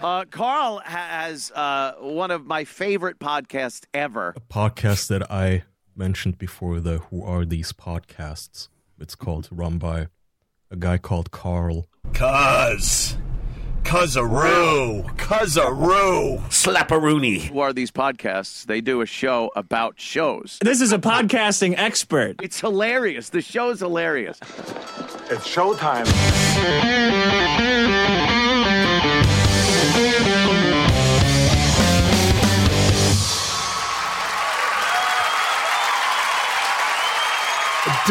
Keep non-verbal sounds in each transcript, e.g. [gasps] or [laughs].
Uh, Carl has uh, one of my favorite podcasts ever. A podcast that I mentioned before the Who Are These Podcasts. It's called Run by a guy called Carl. Cuz. Cuzaroo. Cuzaroo. Slapperoonie. Who are these podcasts? They do a show about shows. This is a podcasting expert. It's hilarious. The show's hilarious. It's showtime.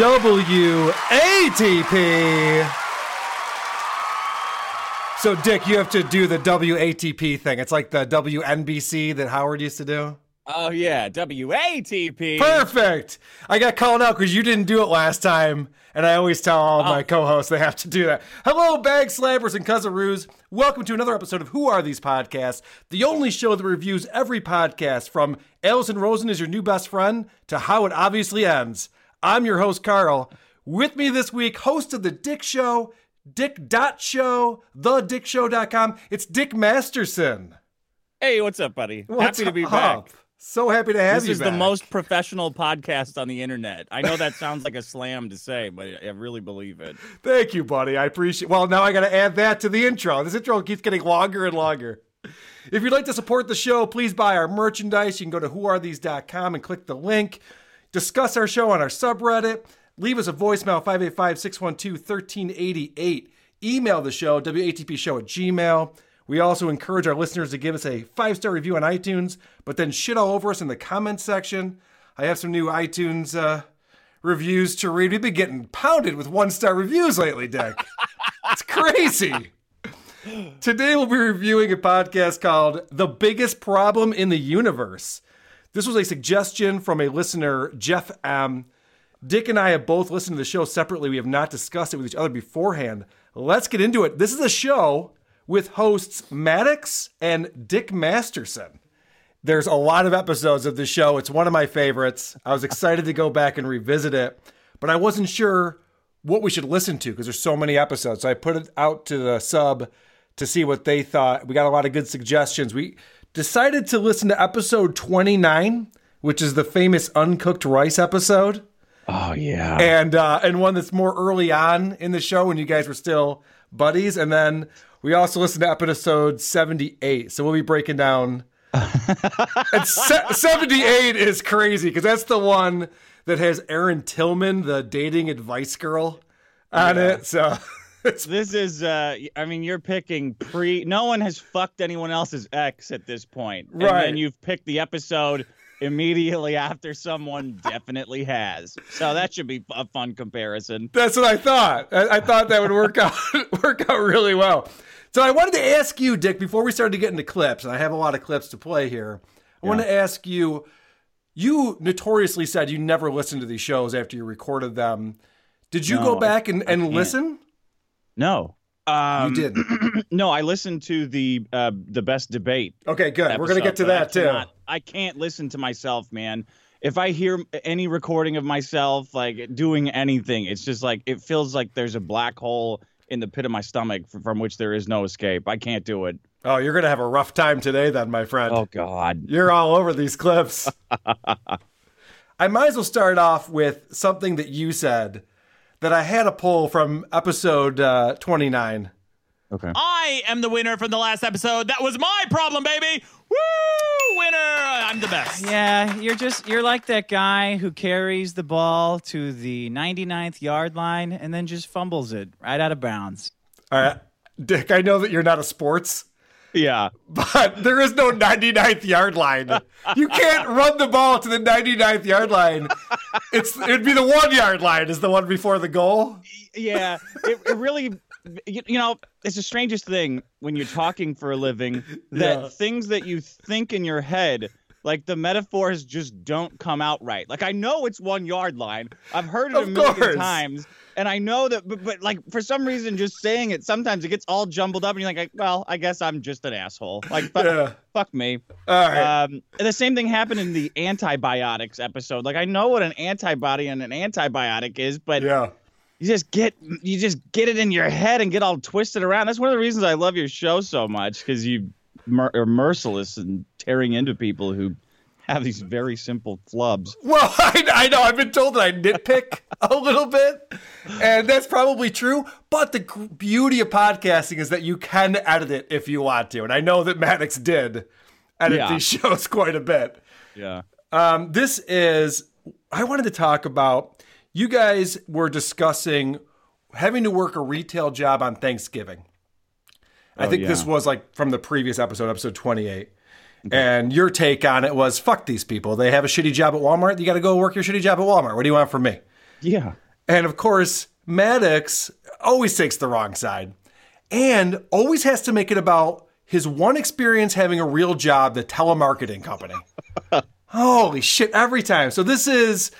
WATP. So, Dick, you have to do the WATP thing. It's like the WNBC that Howard used to do. Oh yeah, WATP. Perfect. I got called out because you didn't do it last time, and I always tell all of my Oh. co-hosts they have to do that. Hello, bag slappers and cuzaroos. Welcome to another episode of Who Are These Podcasts, the only show that reviews every podcast from Allison Rosen is your new best friend to how it obviously ends. I'm your host Carl. With me this week, host of the Dick Show, Dick Dot Show, thedickshow.com. It's Dick Masterson. Hey, what's up, buddy? What's Happy to be up? back. So happy to have This you This is the most professional podcast on the internet. I know that sounds like a slam to say, but I really believe it. Thank you, buddy. I appreciate. Well, now I got to add that to the intro. This intro keeps getting longer and longer. If you'd like to support the show, please buy our merchandise. You can go to whoarethese.com and click the link. Discuss our show on our subreddit. Leave us a voicemail 585-612-1388. Email the show watpshow at gmail. We also encourage our listeners to give us a five-star review on iTunes, but then shit all over us in the comments section. I have some new iTunes uh, reviews to read. We've been getting pounded with one star reviews lately, Dick. it's crazy. Today we'll be reviewing a podcast called The Biggest Problem in the Universe. This was a suggestion from a listener, Jeff M. Dick and I have both listened to the show separately. We have not discussed it with each other beforehand. Let's get into it. This is a show with hosts Maddox and Dick Masterson. There's a lot of episodes of the show. It's one of my favorites. I was excited to go back and revisit it, but I wasn't sure what we should listen to because there's so many episodes. So I put it out to the sub to see what they thought. We got a lot of good suggestions. We decided to listen to episode 29, which is the famous uncooked rice episode Oh yeah. and uh, and one that's more early on in the show when you guys were still buddies, and then we also listened to episode seventy eight. So we'll be breaking down. [laughs] and se- seventy eight is crazy because that's the one that has Erin Tillman, the dating advice girl, on it. So [laughs] [laughs] This is uh I mean you're picking pre no one has fucked anyone else's ex at this point. And Right. then you've picked the episode immediately after someone definitely has. So that should be a fun comparison. That's what I thought. I, I thought that would work [laughs] out work out really well. So I wanted to ask you, Dick, before we started to get into clips, and I have a lot of clips to play here. I want to ask you. You notoriously said you never listened to these shows after you recorded them. Did you No, go back and, and listen? No. Um, you did. [clears throat] No, I listened to the uh, the best debate. Okay, good. We're gonna get to that too. cannot- I can't listen to myself, man. If I hear any recording of myself like doing anything, it's just like it feels like there's a black hole in the pit of my stomach f- from which there is no escape. I can't do it. Oh, you're gonna have a rough time today, then, my friend. Oh God. You're all over these clips. [laughs] I might as well start off with something that you said that I had a poll from episode uh, 29. Okay. I am the winner from the last episode. That was my problem, baby. Woo! Winner! I'm the best. Yeah, you're just you're like that guy who carries the ball to the 99th yard line and then just fumbles it right out of bounds. All right, Dick. I know that you're not a sports, Yeah. but there is no 99th yard line. You can't run the ball to the 99th yard line. It's it'd be the one yard line is the one before the goal. yeah, it, it really, you, you know, it's the strangest thing when you're talking for a living that Yeah. things that you think in your head, like the metaphors, just don't come out right. Like I know it's one yard line. I've heard it Of a million course. times, and I know that, but, but like for some reason, just saying it sometimes it gets all jumbled up, and you're like, well, I guess I'm just an asshole. Like, fuck, Yeah. fuck me. All right. Um, the same thing happened in the antibiotics episode. Like I know what an antibody and an antibiotic is, but yeah. you just get you just get it in your head and get all twisted around. That's one of the reasons I love your show so much because you mer- are merciless and tearing into people who have these very simple flubs. Well, [laughs] I, I know I've been told that I nitpick a little bit, and that's probably true. But the beauty of podcasting is that you can edit it if you want to, and I know that Maddox did edit Yeah. these [laughs] shows quite a bit. Yeah. Um, this is I wanted to talk about. You guys were discussing having to work a retail job on Thanksgiving. I Oh, think this was like from the previous episode, episode 28. And your take on it was fuck these people. They have a shitty job at Walmart. You got to go work your shitty job at Walmart. What do you want from me? Yeah. And of course, Maddox always takes the wrong side and always has to make it about his one experience having a real job, the telemarketing company. [laughs] Holy shit, every time. So this is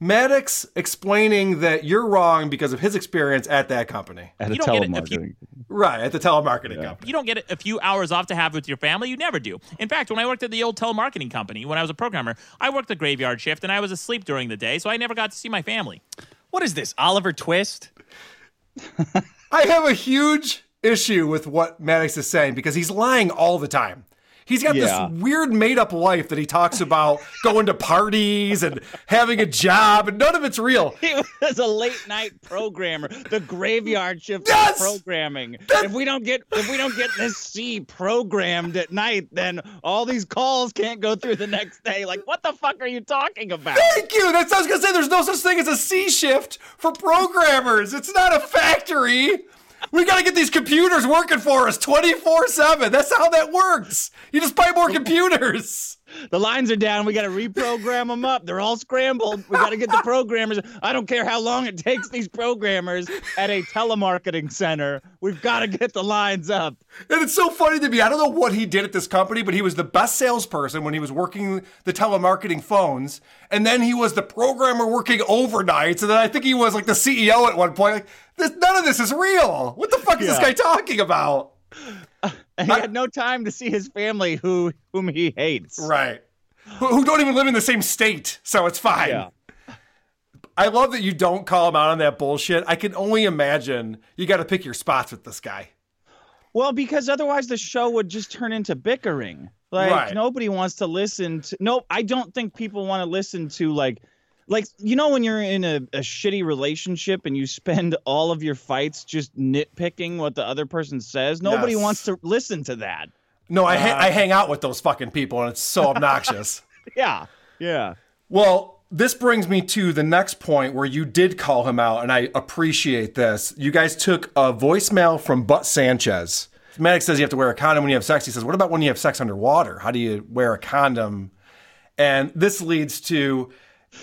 Maddox explaining that you're wrong because of his experience at that company. At You a don't get it if you- telemarketing. Right, at the telemarketing company. You don't get a few hours off to have with your family. You never do. In fact, when I worked at the old telemarketing company, when I was a programmer, I worked the graveyard shift and I was asleep during the day, so I never got to see my family. What is this, Oliver Twist? [laughs] I have a huge issue with what Maddox is saying because he's lying all the time. He's got Yeah. this weird made up life that he talks about going to parties and having a job, and none of it's real. [laughs] He was a late night programmer, the graveyard shift Yes! of programming. If we don't get if we don't get this C programmed at night, then all these calls can't go through the next day. Like, what the fuck are you talking about? Thank you. That's what I was gonna say. There's no such thing as a C shift for programmers. It's not a factory. We gotta get these computers working for us 24-7. That's how that works. You just buy more [laughs] computers. The lines are down. We got to reprogram them up. They're all scrambled. We got to get the programmers. I don't care how long it takes these programmers at a telemarketing center. We've got to get the lines up. And it's so funny to me. I don't know what he did at this company, but he was the best salesperson when he was working the telemarketing phones. And then he was the programmer working overnights. And then I think he was like the CEO at one point. Like, this, none of this is real. What the fuck is this guy talking about? And he had no time to see his family, who whom he hates. Right. Who, who don't even live in the same state. So it's fine. Yeah. I love that you don't call him out on that bullshit. I can only imagine you got to pick your spots with this guy. Well, because otherwise the show would just turn into bickering. Like Right. nobody wants to listen to. No, I don't think people want to listen to like, like you know when you're in a, a shitty relationship and you spend [laughs] all of your fights just nitpicking what the other person says. Nobody Yes. wants to listen to that. No, I, ha- Uh, I hang out with those fucking people and it's so [laughs] obnoxious. Yeah, yeah. Well, this brings me to the next point where you did call him out, and I appreciate this. You guys took a voicemail from Butt Sanchez. Maddox says you have to wear a condom when you have sex. He says, What about when you have sex underwater? How do you wear a condom? And this leads to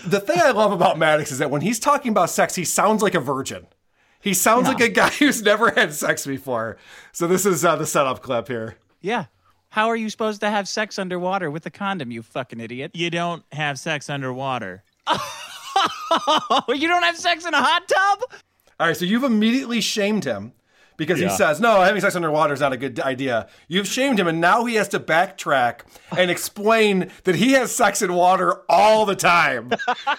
the thing I love about Maddox is that when he's talking about sex, he sounds like a virgin. He sounds like a guy [laughs] who's never had sex before. So this is uh, the setup clip here. Yeah. How are you supposed to have sex underwater with a condom, you fucking idiot? You don't have sex underwater. [laughs] You don't have sex in a hot tub? All right, so you've immediately shamed him because he says, no, having sex underwater is not a good idea. You've shamed him, and now he has to backtrack and explain that he has sex in water all the time.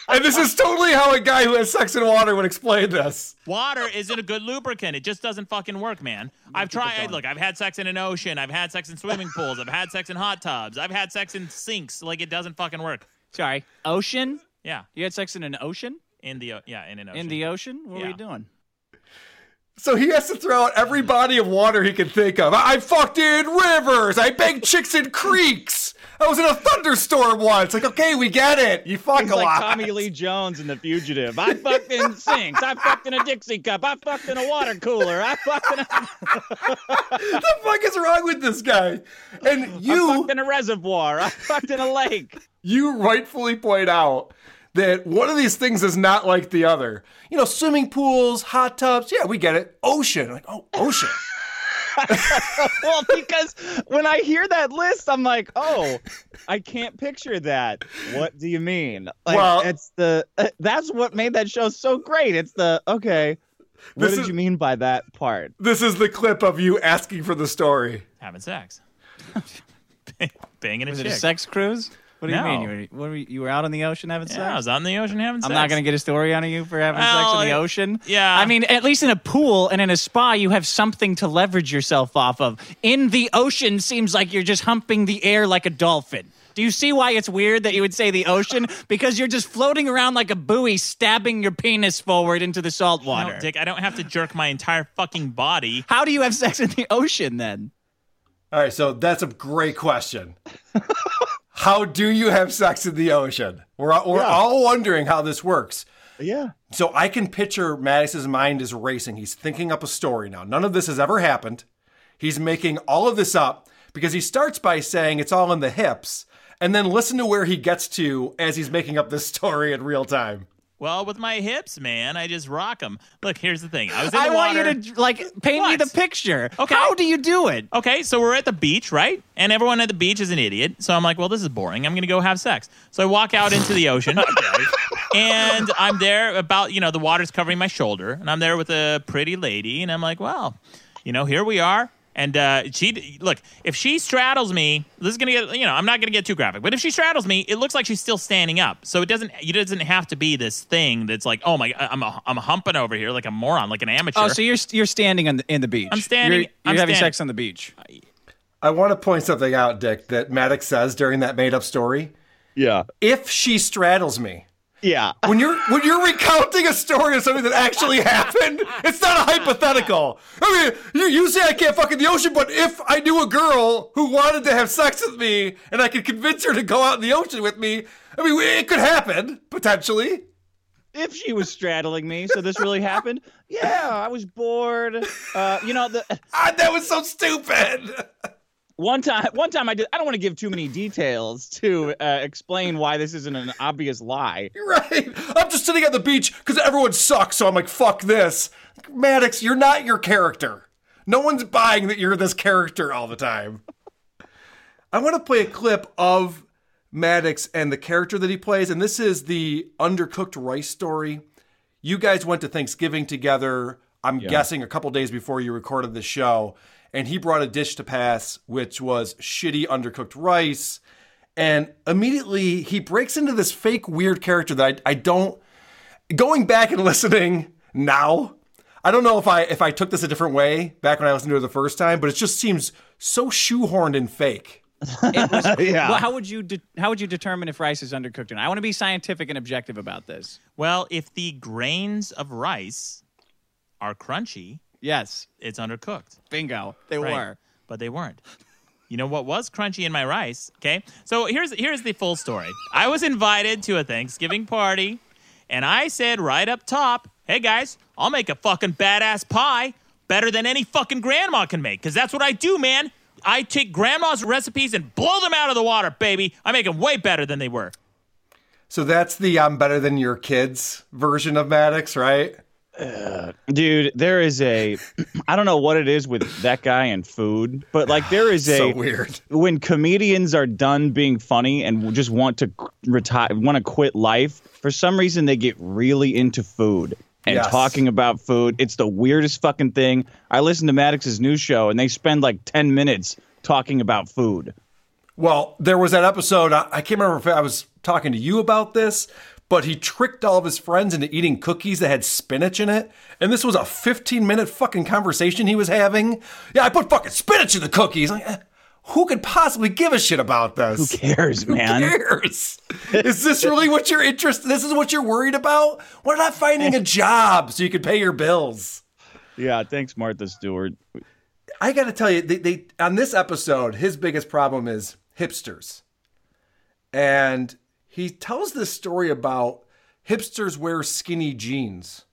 and this is totally how a guy who has sex in water would explain this. Water isn't a good lubricant. It just doesn't fucking work, man. I've tried. Look, I've had sex in an ocean. I've had sex in swimming pools. I've had sex in hot tubs. I've had sex in sinks. Like it doesn't fucking work. Sorry. Ocean? Yeah, You had sex in an ocean? in the yeah in an ocean. In the ocean? What were you doing? So he has to throw out every body of water he can think of. I fucked in rivers. I banged chicks in creeks. I was in a thunderstorm once. Like, okay, we get it. You fuck He's a like lot. Tommy Lee Jones in The Fugitive. I fucked in sinks. I fucked in a Dixie cup. I fucked in a water cooler. I fucked in a, [laughs] the fuck is wrong with this guy? And you I fucked in a reservoir. I fucked in a lake. you rightfully point out that one of these things is not like the other. You know, swimming pools, hot tubs. Yeah, we get it. Ocean. Like, oh, ocean. [laughs] well, because when I hear that list, I'm like, oh, I can't picture that. What do you mean? Like, Well- it's the uh, that's what made that show so great. It's the okay. What did is- you mean by that part? This is the clip of you asking for the story. Having sex. [laughs] Banging a Was it a sex cruise? What do you No. mean? You were, what were you, you were out on the ocean having sex? Yeah, I was on the ocean having I'm sex. not going to get a story out of you for having sex in the ocean. yeah. I mean, at least in a pool and in a spa, you have something to leverage yourself off of. In the ocean, seems like you're just humping the air like a dolphin. Do you see why it's weird that you would say the ocean? Because you're just floating around like a buoy, stabbing your penis forward into the salt water. No, Dick, I don't have to jerk my entire fucking body. How do you have sex in the ocean then? All right, so that's a great question. [laughs] how do you have sex in the ocean? We're, we're Yeah. all wondering how this works. Yeah. So I can picture Maddox's mind is racing. He's thinking up a story now. None of this has ever happened. He's making all of this up because he starts by saying it's all in the hips, and then listen to where he gets to as he's making up this [laughs] story in real time. Well, with my hips, man, I just rock them. Look, here's the thing. I was in the I the want you to like paint me the picture. Okay. How do you do it? Okay, so we're at the beach, right? And everyone at the beach is an idiot. So I'm like, well, this is boring. I'm going to go have sex. So I walk out into the ocean. [laughs] and I'm there about, you know, the water's covering my shoulder. And I'm there with a pretty lady. And I'm like, well, you know, here we are. And uh, she, look, if she straddles me, this is gonna get, you know, I'm not gonna get too graphic, but if she straddles me, it looks like she's still standing up. So it doesn't, it doesn't have to be this thing that's like, oh my, I'm, a, I'm humping over here like a moron, like an amateur. Oh, so you're you're standing on the, in the beach. I'm standing- You're, you're I'm having standing. sex on the beach. I want to point something out, Dick, that Maddox says during that made up story. Yeah. If she straddles me, Yeah. when you're when you're recounting a story of something that actually [laughs] happened, it's not a hypothetical. I mean, you, you say I can't fuck in the ocean, but if I knew a girl who wanted to have sex with me and I could convince her to go out in the ocean with me, I mean, it could happen potentially. if she was straddling me, so this really happened. Yeah, I was bored. Uh, you know, the [laughs] Ah, that was so stupid. One time, one time I did. I don't want to give too many details to uh, explain why this isn't an obvious lie. Right. I'm just sitting at the beach because everyone sucks, so I'm like, fuck this. Maddox, you're not your character. No one's buying that you're this character all the time. I want to play a clip of Maddox and the character that he plays, and this is the undercooked rice story. You guys went to Thanksgiving together, I'm guessing a couple days before you recorded the show, and he brought a dish to pass, which was shitty undercooked rice. And immediately he breaks into this fake weird character that I, I don't going back and [laughs] listening now. I don't know if I if I took this a different way back when I listened to it the first time, but it just seems so shoehorned and fake. [laughs] Yeah. Well, how would you de- how would you determine if rice is undercooked or not? I want to be scientific and objective about this. Well, if the grains of rice are crunchy, Yes, it's undercooked. bingo. They Right. were. but they weren't. You know what was crunchy in my rice? Okay, so here's here's the full story. I was invited to a Thanksgiving party, and I said right up top, "Hey guys, I'll make a fucking badass pie better than any fucking grandma can make, because that's what I do, man. I take grandma's recipes and blow them out of the water, baby. I make them way better than they were." So that's the I'm better than your kids version of Maddox, right? Uh, dude, there is a I don't know what it is with that guy and food, but like there is [sighs] a So weird. when comedians are done being funny and just want to retire want to quit life, for some reason they get really into food and Yes. talking about food. It's the weirdest fucking thing. I listen to Maddox's new show and they spend like 10 minutes talking about food. Well, there was that episode. I, I can't remember if I was talking to you about this, but he tricked all of his friends into eating cookies that had spinach in it. And this was a 15 minute fucking conversation he was having. Yeah, I put fucking spinach in the cookies. Like, eh, who could possibly give a shit about this? Who cares, man? Who cares? Is this really what you're interested? This is what you're worried about? What about finding a [laughs] job so you can pay your bills? Yeah, thanks Martha Stewart. I got to tell you, they, they on this episode, his biggest problem is hipsters. and he tells this story about hipsters wear skinny jeans.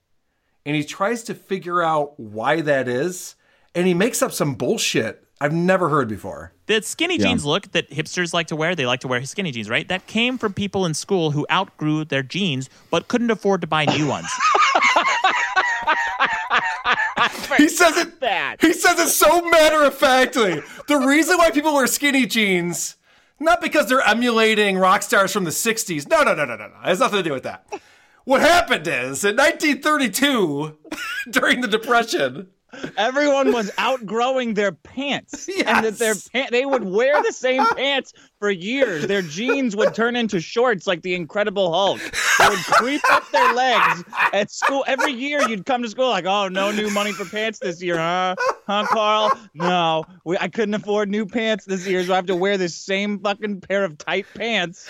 And he tries to figure out why that is. And he makes up some bullshit I've never heard before. The skinny jeans look that hipsters like to wear, they like to wear skinny jeans, right? That came from people in school who outgrew their jeans but couldn't afford to buy new ones. [laughs] He says it. that. He says it so matter of factly. The reason why people wear skinny jeans, not because they're emulating rock stars from the '60s. No, no, no, no, no, no. It has nothing to do with that. What happened is in 1932, [laughs] during the Depression, Everyone was outgrowing their pants, [laughs] and that their Yes. pa- they would wear the same [laughs] pants for years. Their jeans would turn into shorts like the Incredible Hulk. They would creep up their legs at school. Every year, you'd come to school like, "Oh, no new money for pants this year, huh? Huh, Carl? No, we, I couldn't afford new pants this year, so I have to wear this same fucking pair of tight pants."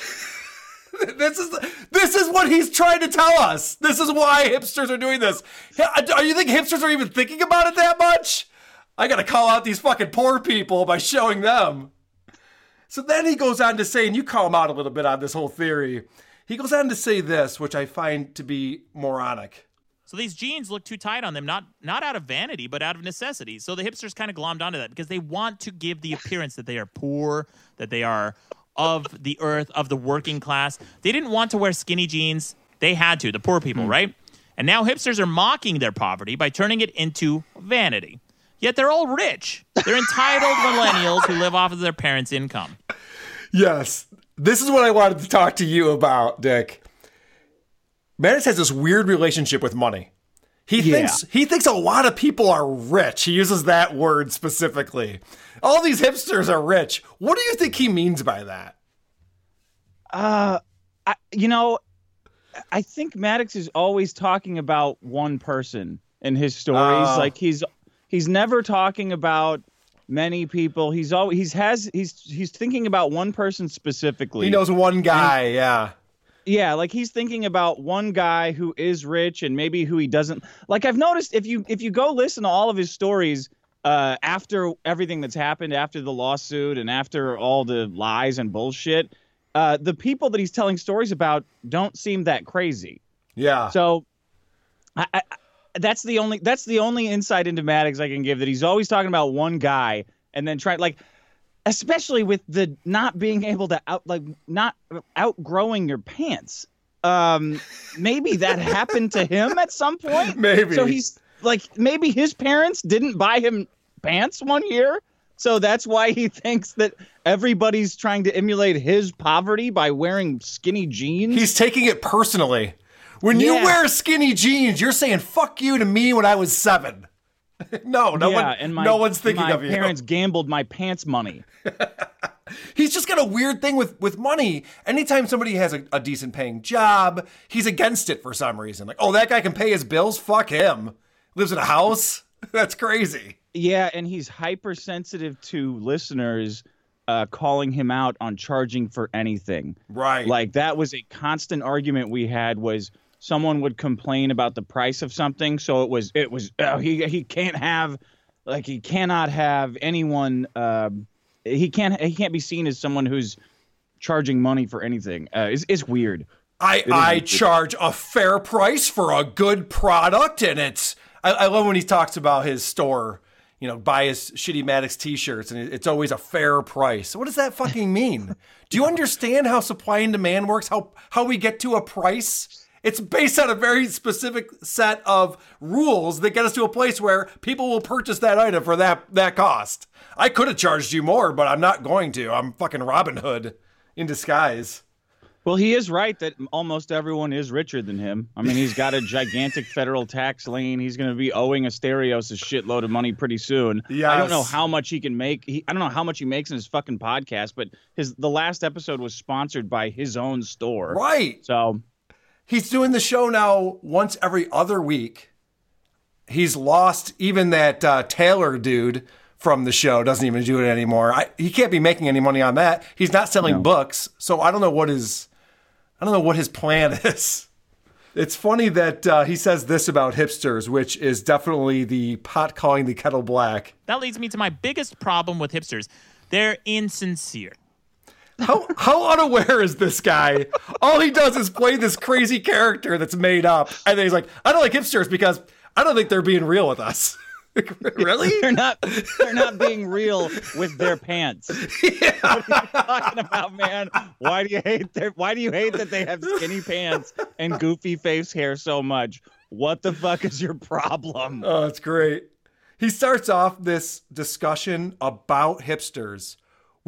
[laughs] this is this is what he's trying to tell us. This is why hipsters are doing this. Are you think hipsters are even thinking about it that much? I gotta call out these fucking poor people by showing them. So then he goes on to say, and you call him out a little bit on this whole theory. He goes on to say this, which I find to be moronic. So these jeans look too tight on them, not not out of vanity, but out of necessity. So the hipsters kind of glommed onto that because they want to give the appearance that they are poor, that they are of the earth, of the working class. They didn't want to wear skinny jeans. They had to, the poor people, hmm. right? And now hipsters are mocking their poverty by turning it into vanity. Yet they're all rich. They're entitled [laughs] millennials who live off of their parents' income. Yes, this is what I wanted to talk to you about, Dick. Maddox has this weird relationship with money. He Yeah. thinks he thinks a lot of people are rich. He uses that word specifically. All these hipsters are rich. What do you think he means by that? Uh, I, you know, I think Maddox is always talking about one person in his stories. Ah. like he's he's never talking about many people. He's always he's has he's he's thinking about one person specifically. He knows one guy, yeah. Yeah, like he's thinking about one guy who is rich and maybe who he doesn't. Like I've noticed if you if you go listen to all of his stories uh, after everything that's happened, after the lawsuit and after all the lies and bullshit, uh, the people that he's telling stories about don't seem that crazy. Yeah. So I, I, that's the only that's the only insight into Maddox I can give that he's always talking about one guy and then try like especially with the not being able to out like not outgrowing your pants. Um maybe that happened to him at some point. [laughs] Maybe. So he's like maybe his parents didn't buy him pants one year. So that's why he thinks that everybody's trying to emulate his poverty by wearing skinny jeans. He's taking it personally. When you wear skinny jeans, you're saying "fuck you" to me when I was seven. [laughs] no, no yeah, one, and my, no one's thinking my of you. My parents gambled my pants money. [laughs] He's just got a weird thing with with money. Anytime somebody has a, a decent paying job, he's against it for some reason. Like, oh, that guy can pay his bills. Fuck him. Lives in a house. [laughs] That's crazy. Yeah, and he's hypersensitive to listeners uh, calling him out on charging for anything. Right. Like that was a constant argument we had was someone would complain about the price of something, so it was it was oh, he he can't have like he cannot have anyone um he can't he can't be seen as someone who's charging money for anything. Uh, it's, it's weird. I I charge a fair price for a good product, and it's. I, I love when he talks about his store. You know, buy his shitty Maddox T-shirts, and it's always a fair price. What does that fucking mean? Do you [laughs] understand how supply and demand works? How how we get to a price? It's based on a very specific set of rules that get us to a place where people will purchase that item for that that cost. I could have charged you more, but I'm not going to. I'm fucking Robin Hood in disguise. Well, he is right that almost everyone is richer than him. I mean, he's got a gigantic [laughs] federal tax lien. He's going to be owing Asterios a shitload of money pretty soon. Yeah, I don't know how much he can make. He, I don't know how much he makes in his fucking podcast, but his the last episode was sponsored by his own store. Right. So He's doing the show now once every other week. He's lost even that uh, Taylor dude from the show doesn't even do it anymore. I, he can't be making any money on that. He's not selling books, so I don't know what his I don't know what his plan [laughs] is. It's funny that uh, he says this about hipsters, which is definitely the pot calling the kettle black. That leads me to my biggest problem with hipsters. They're insincere. How how unaware is this guy? All he does is play this crazy character that's made up, and then he's like, "I don't like hipsters because I don't think they're being real with us." [laughs] really? [laughs] They're not. They're not being real with their pants. Yeah. [laughs] What are you talking about, man? Why do you hate their? Why do you hate that they have skinny pants and goofy face hair so much? What the fuck is your problem? Oh, it's great. He starts off this discussion about hipsters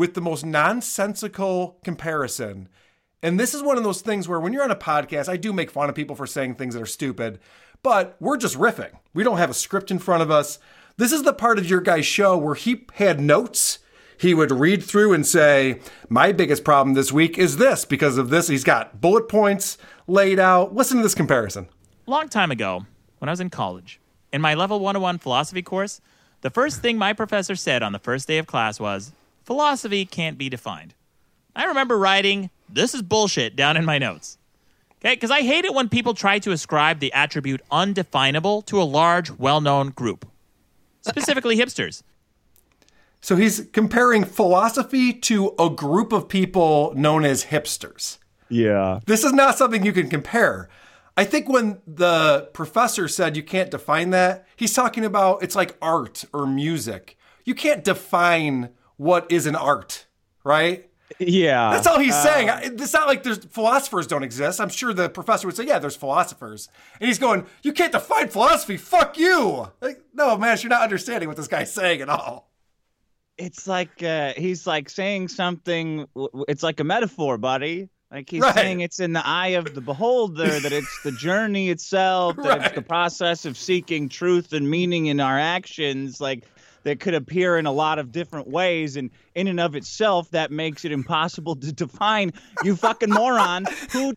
with the most nonsensical comparison. And this is one of those things where when you're on a podcast, I do make fun of people for saying things that are stupid, but we're just riffing. We don't have a script in front of us. This is the part of your guy's show where he had notes. He would read through and say, My biggest problem this week is this because of this. He's got bullet points laid out. Listen to this comparison. long time ago, when I was in college, in my level 101 philosophy course, the first thing my professor said on the first day of class was, philosophy can't be defined. I remember writing, this is bullshit, down in my notes. Okay, because I hate it when people try to ascribe the attribute undefinable to a large, well known group, specifically [laughs] hipsters. So he's comparing philosophy to a group of people known as hipsters. Yeah. This is not something you can compare. I think when the professor said you can't define that, he's talking about it's like art or music. You can't define what is an art, right? Yeah. That's all he's saying. It's not like there's philosophers don't exist. I'm sure the professor would say, "Yeah, there's philosophers," and he's going, "You can't define philosophy. Fuck you." Like, no, man, you're not understanding what this guy's saying at all. it's like uh, he's like saying something. It's like a metaphor, buddy. Like he's Right. saying it's in the eye of the beholder, that it's the journey itself, that it's the process of seeking truth and meaning in our actions. Like that could appear in a lot of different ways, and in and of itself, that makes it impossible to define. You fucking moron! Who?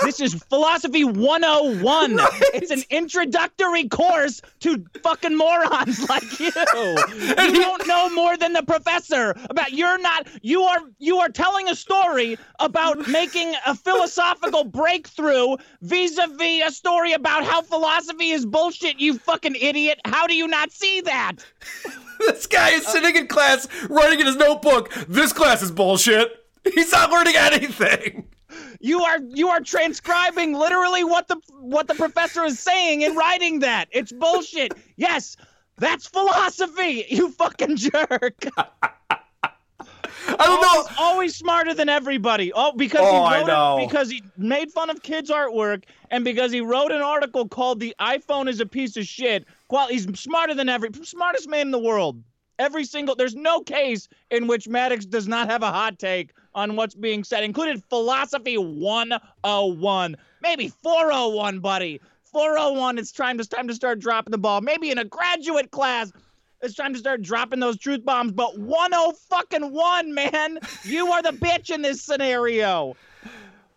This is philosophy 101. It's an introductory course to fucking morons like you. You don't know more than the professor about. You're not. You are. You are telling a story about making a philosophical breakthrough vis-a-vis a story about how philosophy is bullshit. You fucking idiot! How do you not see that? This guy is sitting in class writing in his notebook, this class is bullshit. [laughs] He's not learning anything. You are you are transcribing literally what the what the professor is saying and writing that. It's bullshit. Yes, that's philosophy. You fucking jerk. [laughs] I don't know. Always, always smarter than everybody. Oh, because Oh, he wrote it, because he made fun of kids' artwork, and because he wrote an article called "The iPhone is a piece of shit." Qual- he's smarter than every smartest man in the world. Every single there's no case in which Maddox does not have a hot take on what's being said, included philosophy 101, maybe 401, buddy. 401. It's time to time to start dropping the ball. Maybe in a graduate class. It's time to start dropping those truth bombs, but 10 fucking 1, man. You are the bitch in this scenario.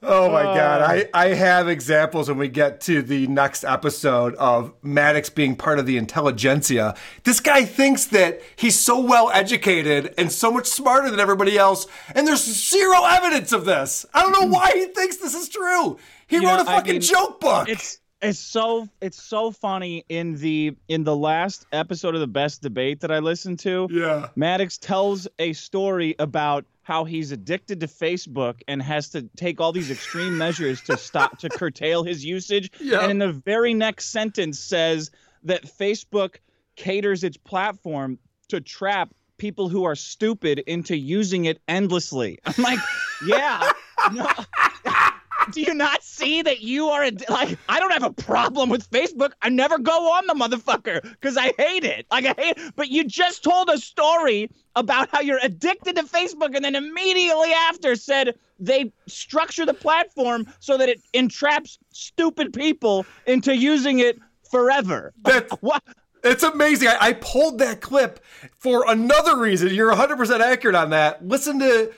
Oh my god, uh. I, I have examples when we get to the next episode of Maddox being part of the intelligentsia. This guy thinks that he's so well educated and so much smarter than everybody else, and there's zero evidence of this. I don't know why he thinks this is true. He You wrote a a I fucking mean, joke book. It's it's so it's so funny in the in the last episode of the best debate that I listened to. Yeah. Maddox tells a story about how he's addicted to Facebook and has to take all these extreme measures to stop to curtail his usage. [laughs] Yeah. And in the very next sentence says that Facebook caters its platform to trap people who are stupid into using it endlessly. I'm like, yeah. No. Do you not see that you are a, like? I don't have a problem with Facebook. I never go on the motherfucker because I hate it. Like I hate. But you just told a story about how you're addicted to Facebook, and then immediately after said they structure the platform so that it entraps stupid people into using it forever. That- what? It's amazing. I, I pulled that clip for another reason. You're 100% accurate on that. Listen to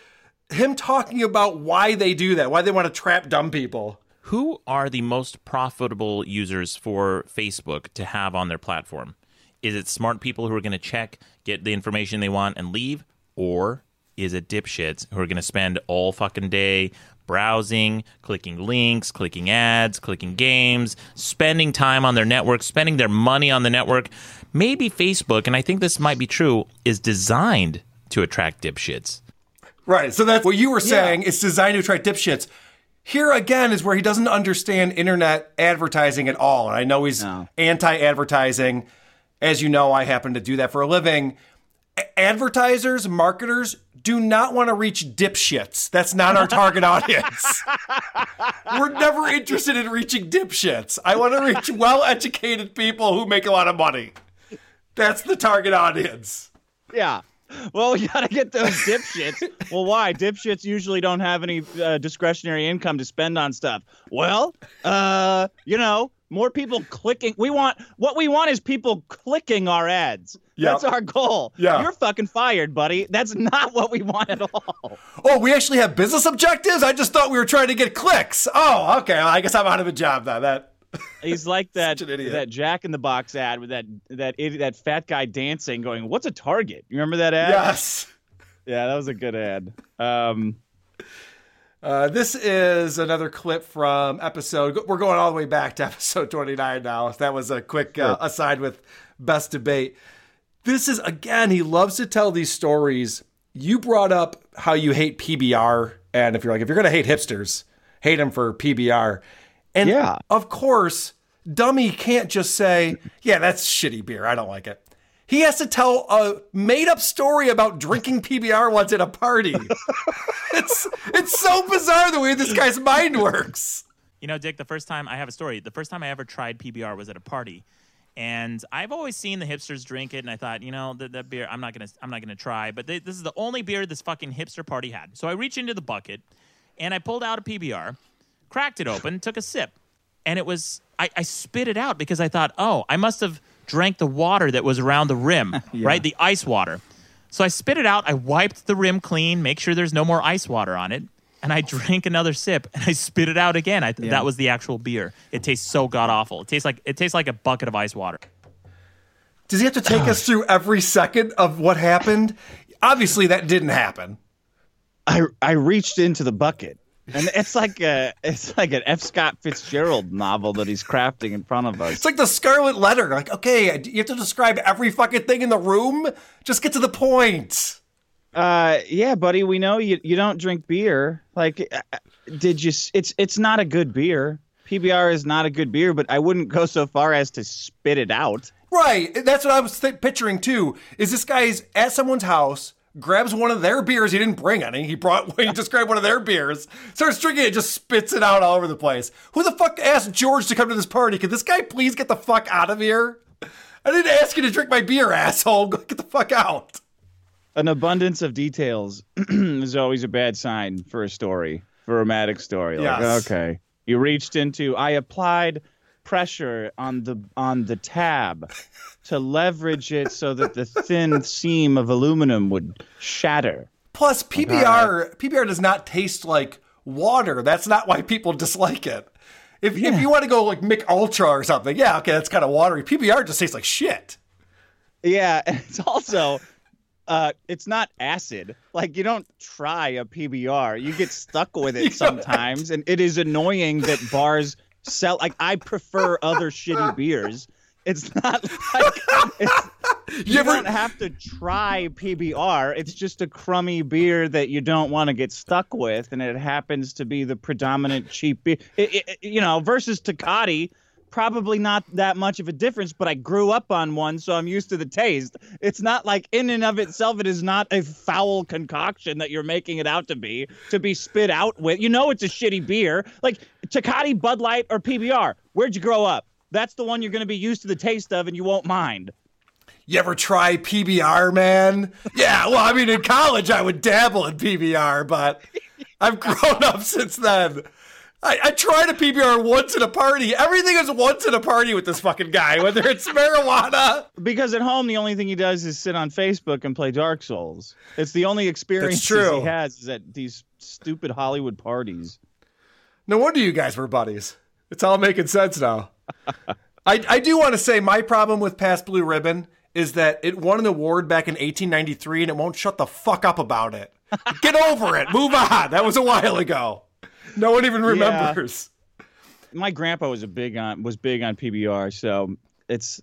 him talking about why they do that, why they want to trap dumb people. Who are the most profitable users for Facebook to have on their platform? Is it smart people who are going to check, get the information they want, and leave? Or is it dipshits who are going to spend all fucking day browsing, clicking links, clicking ads, clicking games, spending time on their network, spending their money on the network? Maybe Facebook, and I think this might be true, is designed to attract dipshits. Right. So that's what you were saying. It's designed to attract dipshits. Here again is where he doesn't understand internet advertising at all. And I know he's anti advertising. As you know, I happen to do that for a living. Advertisers, marketers do not want to reach dipshits. That's not our target audience. [laughs] We're never interested in reaching dipshits. I want to reach well educated people who make a lot of money. That's the target audience. Yeah. Well, we gotta get those dipshits. well, why? Dipshits usually don't have any uh, discretionary income to spend on stuff. Well, uh, you know, more people clicking. We want what we want is people clicking our ads. Yeah. That's our goal. Yeah. You're fucking fired, buddy. That's not what we want at all. Oh, we actually have business objectives? I just thought we were trying to get clicks. Oh, okay. Well, I guess I'm out of a job now. That He's like [laughs] that that Jack in the Box ad with that that idiot, that fat guy dancing, going, "What's a target?" You remember that ad? Yes. Yeah, that was a good ad. Um, Uh, this is another clip from episode. We're going all the way back to [laughs] episode 29 now. That was a quick uh, aside with best debate. This is, again, he loves to tell these stories. You brought up how you hate PBR. And if you're like, if you're going to hate hipsters, hate them for PBR. And Yeah. of course, Dummy can't just say, yeah, that's shitty beer. I don't like it. He has to tell a made up story about drinking PBR once at a party. [laughs] it's it's so bizarre the way this guy's mind works. You know, Dick, the first time I have a story, the first time I ever tried PBR was at a party. And I've always seen the hipsters drink it, and I thought, you know, that, that beer, I'm not gonna, I'm not gonna try. But they, this is the only beer this fucking hipster party had. So I reached into the bucket, and I pulled out a PBR, cracked it open, took a sip, and it was, I, I spit it out because I thought, oh, I must have drank the water that was around the rim, [laughs] right, the ice water. So I spit it out. I wiped the rim clean, make sure there's no more ice water on it, and I [laughs] drank another sip and I spit it out again. I th- that was the actual beer. It tastes so god awful. It tastes like it tastes like a bucket of ice water. Does he have to take us [sighs] through every second of what happened? Obviously, that didn't happen. I I reached into the bucket, and it's like a it's like an F. Scott Fitzgerald novel that he's crafting in front of us. It's like the Scarlet Letter. Like, okay, you have to describe every fucking thing in the room. Just get to the point. Uh, yeah, buddy, we know you you don't drink beer. Like, uh, did you? It's it's not a good beer. PBR is not a good beer, but I wouldn't go so far as to spit it out. Right. That's what I was th- picturing too. Is this guy's at someone's house, grabs one of their beers. He didn't bring any. He brought. [laughs] He just grabbed one of their beers, starts drinking it, just spits it out all over the place. Who the fuck asked George to come to this party? Could this guy please get the fuck out of here? I didn't ask you to drink my beer, asshole. [laughs] Get the fuck out. An abundance of details [clears throat] is always a bad sign for a story, for a romantic story. Like, Yes. okay, you reached into. I applied pressure on the on the tab to leverage it so that the thin seam of aluminum would shatter. Plus, PBR PBR does not taste like water. That's not why people [laughs] dislike it. If if you want to go like Mick Ultra or something, yeah, okay, that's kind of watery. PBR just tastes like shit. Yeah, and [laughs] it's also uh it's not acid. Like you don't try a PBR. You get stuck with it [laughs] sometimes and it is annoying that bars sell like I prefer other shitty [laughs] beers. It's not like it's, [laughs] you, ever- don't have to try PBR. It's just a crummy beer that you don't want to get stuck with, and it happens to be the predominant cheap beer. It, it- you know, versus Tecate, probably not that much of a difference. But I grew up on one, so I'm used to the taste. It's not like in and of itself, it is not a foul concoction that you're making it out to be to be spit out with. You know, it's a shitty beer, like Tecate, Bud Light, or PBR. Where'd you grow up? That's the one you're going to be used to the taste of, and you won't mind. You ever try PBR, man? Yeah, well, I mean, in college I would dabble in PBR, but I've [laughs] grown up since then. I, I tried a PBR once at a party. Everything is once at a party with this fucking guy, whether it's marijuana. Because at home, the only thing he does is sit on Facebook and play Dark Souls. It's the only experience he has is at these stupid Hollywood parties. No wonder you guys were buddies. It's all making sense now. [laughs] I, I do want to say my problem with Pabst Blue Ribbon is that it won an award back in 1893 and it won't shut the fuck up about it. Get over it. Move on. That was a while ago. No one even remembers. My grandpa was a big on was big on PBR, so it's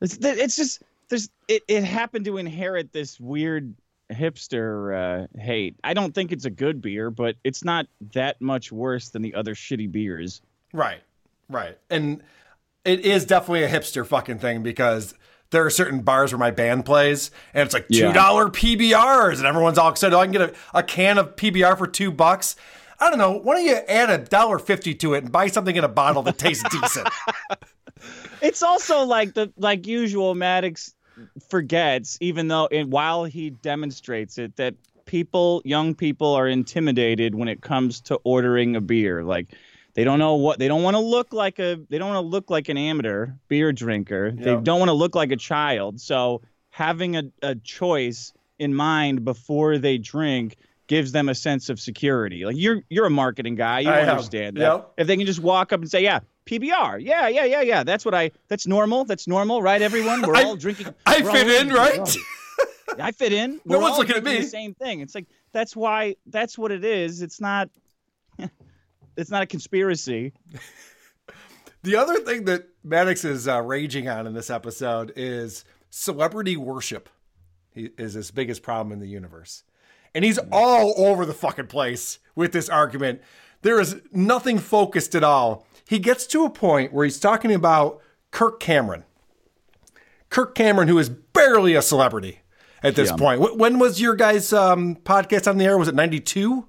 it's it's just there's it, it happened to inherit this weird hipster uh, hate. I don't think it's a good beer, but it's not that much worse than the other shitty beers. Right, right. And it is definitely a hipster fucking thing because there are certain bars where my band plays and it's like $2 Yeah. PBRs and everyone's all excited. Oh, I can get a, a can of PBR for two bucks. I don't know. Why don't you add a dollar fifty to it and buy something in a bottle that tastes [laughs] decent? It's also like the like usual Maddox forgets, even though and while he demonstrates it, that people, young people, are intimidated when it comes to ordering a beer. Like they don't know what they don't want to look like a they don't want to look like an amateur beer drinker. They don't want to look like a child. So having a, a choice in mind before they drink gives them a sense of security. Like you're you're a marketing guy, you I understand that. Yep. If they can just walk up and say, "Yeah, PBR, yeah, yeah, yeah, yeah," that's what I. That's normal. That's normal, right? Everyone, we're [laughs] I- all drinking. [laughs] I fit in, drinking- right? I fit in. No We're one's all looking at me. The same thing. It's like that's why. That's what it is. It's not. [laughs] It's not a conspiracy. The other thing that Maddox is uh, raging on in this episode is celebrity worship. He is his biggest problem in the universe. And he's all over the fucking place with this argument. There is nothing focused at all. He gets to a point where he's talking about Kirk Cameron. Kirk Cameron, who is barely a celebrity at this Yeah. point. When was your guys' um, podcast on the air? Was it 92?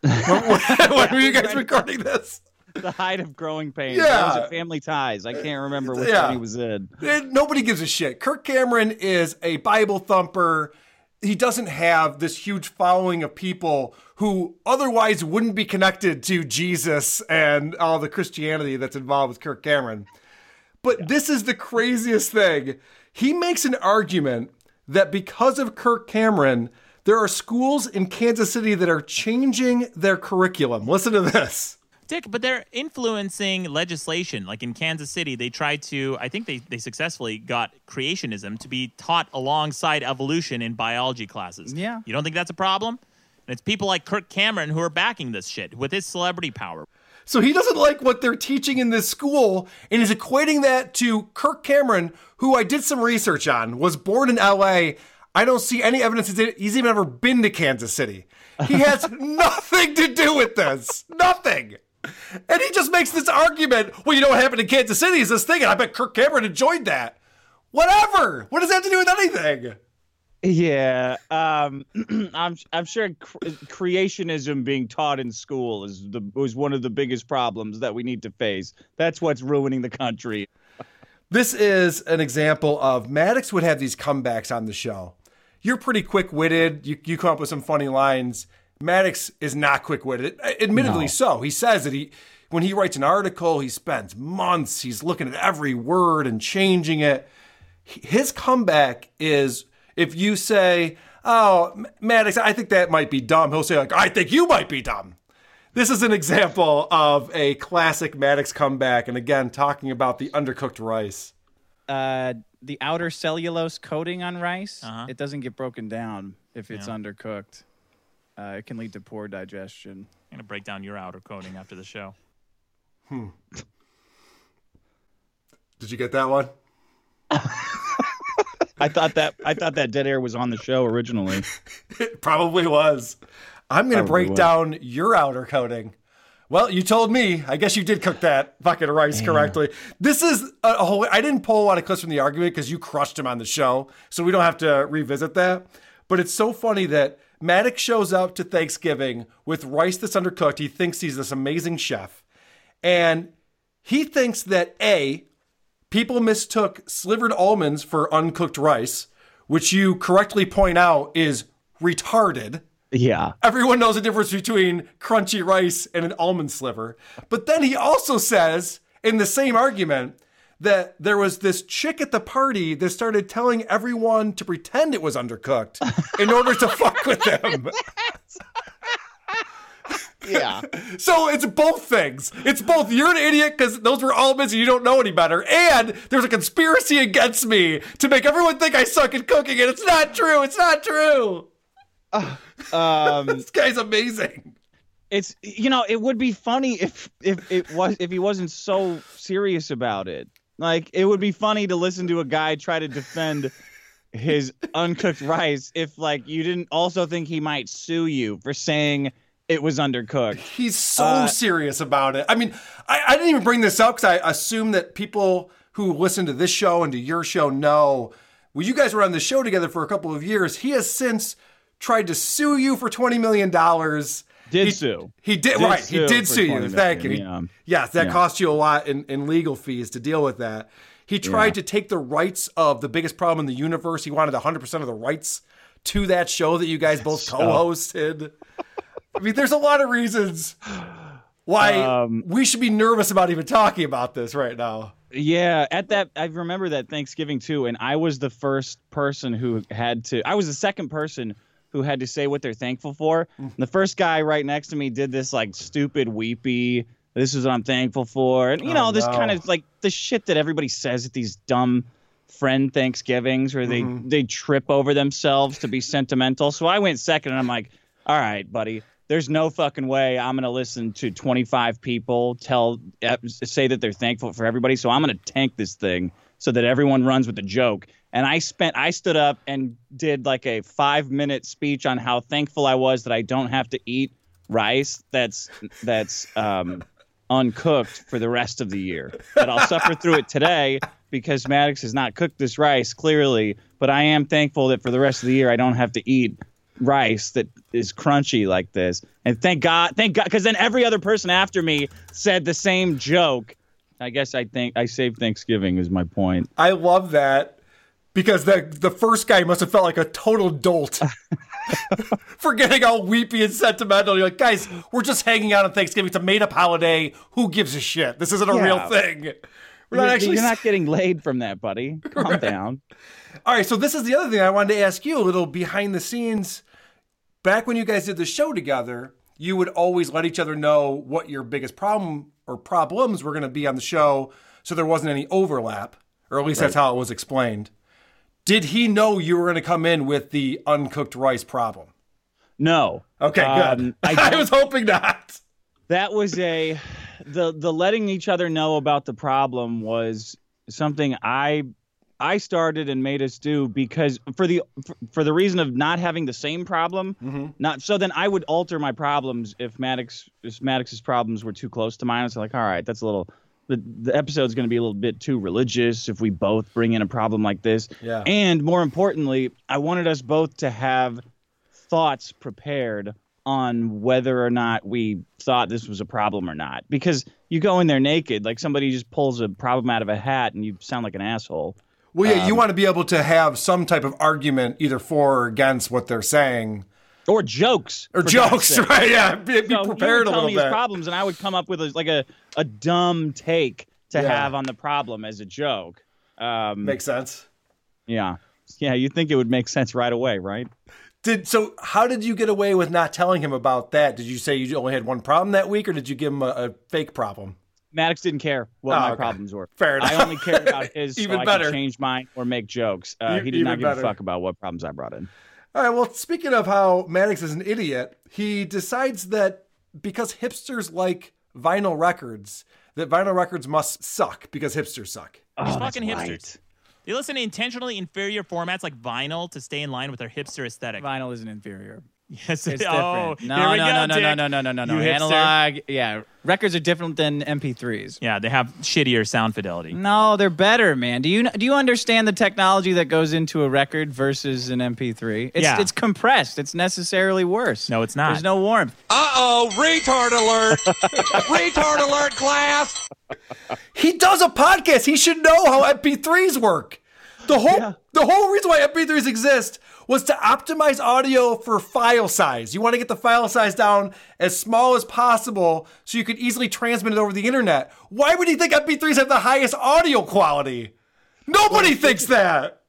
when, when- [laughs] when were you guys recording this? The height of growing pains. Yeah. That was a Family Ties. I can't remember which Yeah. one he was in. Nobody gives a shit. Kirk Cameron is a Bible thumper. He doesn't have this huge following of people who otherwise wouldn't be connected to Jesus and all the Christianity that's involved with Kirk Cameron. But this is the craziest thing. He makes an argument that because of Kirk Cameron, there are schools in Kansas City that are changing their curriculum. Listen to this. Dick, but they're influencing legislation. Like in Kansas City, they tried to, I think they, they successfully got creationism to be taught alongside evolution in biology classes. Yeah. You don't think that's a problem? And it's people like Kirk Cameron who are backing this shit with his celebrity power. So he doesn't like what they're teaching in this school and is equating that to Kirk Cameron, who I did some research on, was born in LA. I don't see any evidence he's even ever been to Kansas City. He has [laughs] nothing to do with this. Nothing. And he just makes this argument. Well, you know what happened in Kansas City is this thing, and I bet Kirk Cameron enjoyed that. Whatever. What does that have to do with anything? Yeah, um, [clears throat] I'm I'm sure cr- creationism being taught in school is the was one of the biggest problems that we need to face. That's what's ruining the country. This is an example of Maddox would have these comebacks on the show. You're pretty quick witted. You, you come up with some funny lines. Maddox is not quick witted. Admittedly so. He says that he, when he writes an article, he spends months. He's looking at every word and changing it. His comeback is if you say, "Oh, Maddox, I think that might be dumb," he'll say like, "I think you might be dumb." This is an example of a classic Maddox comeback, and again, talking about the undercooked rice. Uh, the outer cellulose coating on rice, Uh-huh. it doesn't get broken down if it's undercooked. Uh, it can lead to poor digestion. I'm going to break down your outer coating after the show. Did you get that one? [laughs] I thought that I thought that dead air was on the show originally. [laughs] It probably was. I'm going to Probably break was. down your outer coating. Well, you told me. I guess you did cook that fucking rice correctly. This is a, a whole. I didn't pull a lot of clips from the argument because you crushed him on the show, so we don't have to revisit that. But it's so funny that Maddox shows up to Thanksgiving with rice that's undercooked. He thinks he's this amazing chef, and he thinks that a people mistook slivered almonds for uncooked rice, which you correctly point out is retarded. Yeah. Everyone knows the difference between crunchy rice and an almond sliver. But then he also says in the same argument that there was this chick at the party that started telling everyone to pretend it was undercooked in order to fuck with them. [laughs] Yeah. [laughs] So it's both things. It's both you're an idiot because those were almonds and you don't know any better, and there's a conspiracy against me to make everyone think I suck at cooking, and it's not true. It's not true. [sighs] Um, [laughs] This guy's amazing. it's you know it would be funny if if it was if he wasn't so serious about it. Like it would be funny to listen to a guy try to defend [laughs] his uncooked rice if like you didn't also think he might sue you for saying it was undercooked. He's so Uh, serious about it. I mean, I, I didn't even bring this up because I assume that people who listen to this show and to your show know. Well, you guys were on the show together for a couple of years. He has since tried to sue you for twenty million dollars. Did he, sue. He did, Did right. sue he did sue you. 20 Thank you. yeah. Yes, that Yeah. cost you a lot in, in legal fees to deal with that. He tried Yeah. to take the rights of the biggest problem in the universe. He wanted 100% of the rights to that show that you guys both So- co-hosted. I mean, there's a lot of reasons why Um, we should be nervous about even talking about this right now. Yeah, at that I remember that Thanksgiving too, and I was the first person who had to. I was the second person who had to say what they're thankful for. Mm. The first guy right next to me did this like stupid weepy. This is what I'm thankful for, and you know Oh, this no. kind of like the shit that everybody says at these dumb friend Thanksgivings where they Mm-hmm. they trip over themselves to be [laughs] sentimental. So I went second, and I'm like, all right, buddy. There's no fucking way I'm gonna listen to 25 people tell uh, say that they're thankful for everybody. So I'm gonna tank this thing so that everyone runs with the joke. And I spent I stood up and did like a five minute speech on how thankful I was that I don't have to eat rice that's that's um, uncooked for the rest of the year. But I'll suffer through it today because Maddox has not cooked this rice clearly. But I am thankful that for the rest of the year I don't have to eat rice that is crunchy like this. And thank God, thank God, because then every other person after me said the same joke. I guess I think I saved Thanksgiving is my point. I love that because the the first guy must have felt like a total dolt [laughs] [laughs] for getting all weepy and sentimental. You're like, guys, we're just hanging out on Thanksgiving. It's a made up holiday. Who gives a shit? This isn't a Yeah. real thing. We're You're, not actually. you're not getting laid from that, buddy. [laughs] Calm down. All right, so this is the other thing I wanted to ask you a little behind the scenes. Back when you guys did the show together, you would always let each other know what your biggest problem or problems were going to be on the show so there wasn't any overlap, or at least that's how it was explained. Did he know you were going to come in with the uncooked rice problem? No. Okay, good. Um, [laughs] I, don't- was hoping not. that was a the the letting each other know about the problem was something I I started and made us do because for the for, for the reason of not having the same problem. Not so then I would alter my problems if Maddox if Maddox's problems were too close to mine. It's like all right, that's a little. The, the episode's going to be a little bit too religious if we both bring in a problem like this. Yeah. And more importantly, I wanted us both to have thoughts prepared on whether or not we thought this was a problem or not. Because you go in there naked, like somebody just pulls a problem out of a hat and you sound like an asshole. Well, yeah, you Um, want to be able to have some type of argument either for or against what they're saying. Or jokes. Or jokes, [laughs] right? Yeah, be, be So prepared a little his bit. problems, and I would come up with a, like a, a dumb take to Yeah. have on the problem as a joke. Um, Makes sense. yeah, yeah. You think it would make sense right away, right? Did so? How did you get away with not telling him about that? Did you say you only had one problem that week, or did you give him a, a fake problem? Maddox didn't care what Oh, my okay. problems were. Fair enough. I only cared about his, [laughs] Even so I better. could change mine or make jokes. Uh, he did even not give better. a fuck about what problems I brought in. All right. Well, speaking of how Maddox is an idiot, he decides that because hipsters like vinyl records, that vinyl records must suck because hipsters suck. These Oh, fucking hipsters. right. They listen to intentionally inferior formats like vinyl to stay in line with their hipster aesthetic. Vinyl isn't inferior. Yes, It's [laughs] oh, different. No, here we no, go, no, no, Dick. no, no, no, no, no, no. You hipster. Analog, yeah. Records are different than MP3s. Yeah, they have shittier sound fidelity. No, they're better, man. Do you do you understand the technology that goes into a record versus an MP3? It's Yeah. it's compressed. It's necessarily worse. No, it's not. There's no warmth. Uh oh, retard alert! [laughs] retard alert, class! He does a podcast. He should know how MP3s work. The whole the whole reason why MP3s exist was to optimize audio for file size. You want to get the file size down as small as possible so you could easily transmit it over the internet. Why would you think MP3s have the highest audio quality? Nobody thinks that.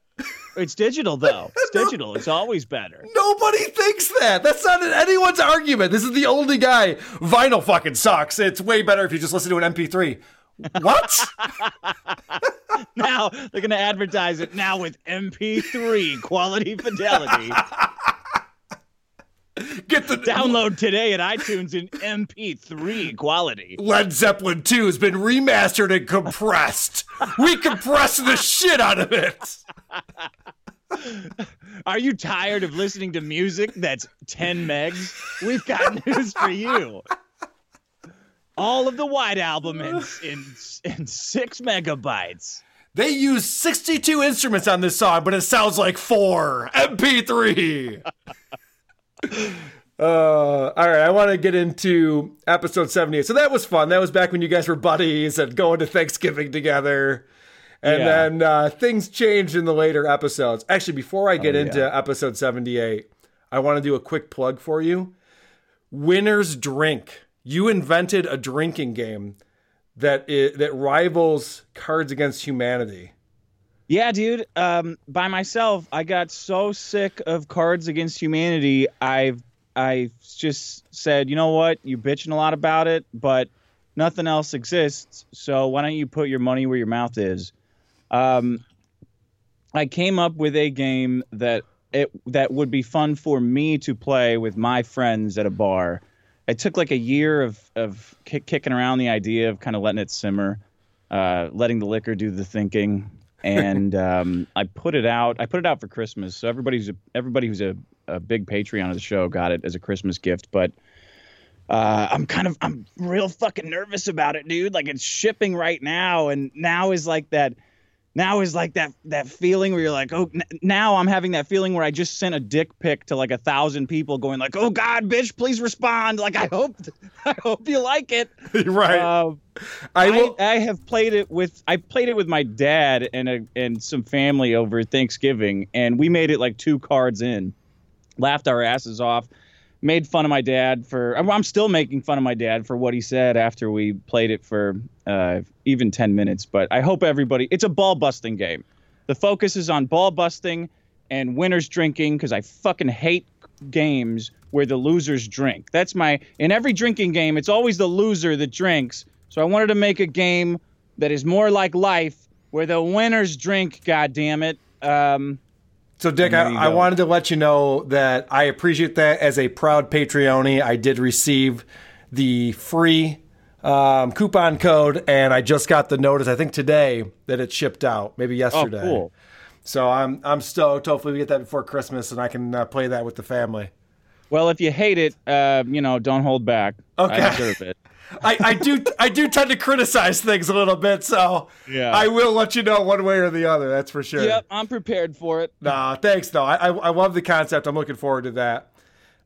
It's digital though. It's [laughs] digital. It's always better. Nobody thinks that. That's not anyone's argument. This is the only guy. Vinyl fucking sucks. It's way better if you just listen to an MP3. What? [laughs] Now they're gonna advertise it now with MP3 quality fidelity. Get the Download today at iTunes in MP3 quality. Led Zeppelin 2 has been remastered and compressed. we compressed the shit out of it. Are you tired of listening to music that's 10 megs? We've got news for you. All of the White Album in, [laughs] in, in six megabytes. They use 62 instruments on this song, but it sounds like four. MP3. [laughs] uh, all right, I want to get into episode 78. So that was fun. That was back when you guys were buddies and going to Thanksgiving together. And Yeah. then uh, things changed in the later episodes. Actually, before I get Oh, into episode 78, I want to do a quick plug for you. Winner's Drink. You invented a drinking game that that rivals Cards Against Humanity. Yeah, dude. Um, by myself, I got so sick of Cards Against Humanity. I've I just said, you know what? You bitching a lot about it, but nothing else exists. So why don't you put your money where your mouth is? Um, I came up with a game that it that would be fun for me to play with my friends at a bar. It took like a year of of kick, kicking around the idea of kind of letting it simmer, uh, letting the liquor do the thinking, and [laughs] um, I put it out. I put it out for Christmas, so everybody's a, everybody who's a, a big Patreon of the show got it as a Christmas gift. But uh, I'm kind of I'm real fucking nervous about it, dude. Like it's shipping right now, and now is like that. Now is like that that feeling where you're like, oh, n- now I'm having that feeling where I just sent a dick pic to like a thousand people, going like, oh God, bitch, please respond. Like I hope, [laughs] I hope you like it. [laughs] right. Uh, I I, I have played it with I played it with my dad and a, and some family over Thanksgiving, and we made it like two cards in, laughed our asses off, made fun of my dad for. I'm, still making fun of my dad for what he said after we played it for uh, even ten minutes. But I hope everybody. It's a ball busting game. The focus is on ball busting and winners drinking because I fucking hate games where the losers drink. That's my in every drinking game. It's always the loser that drinks. So I wanted to make a game that is more like life, where the winners drink. God damn it. Um, So, Dick, I, I wanted to let you know that I appreciate that as a proud Patreoni. I did receive the free um, coupon code, and I just got the notice. I think today that it shipped out, maybe yesterday. Oh, cool. So I'm I'm stoked. Hopefully, we get that before Christmas, and I can uh, play that with the family. well, if you hate it, uh, you know, don't hold back. Okay. I deserve it. [laughs] I, I do I do tend to criticize things a little bit, so Yeah. I will let you know one way or the other. That's for sure. Yep, I'm prepared for it. Nah, thanks though. I, I I love the concept. I'm looking forward to that.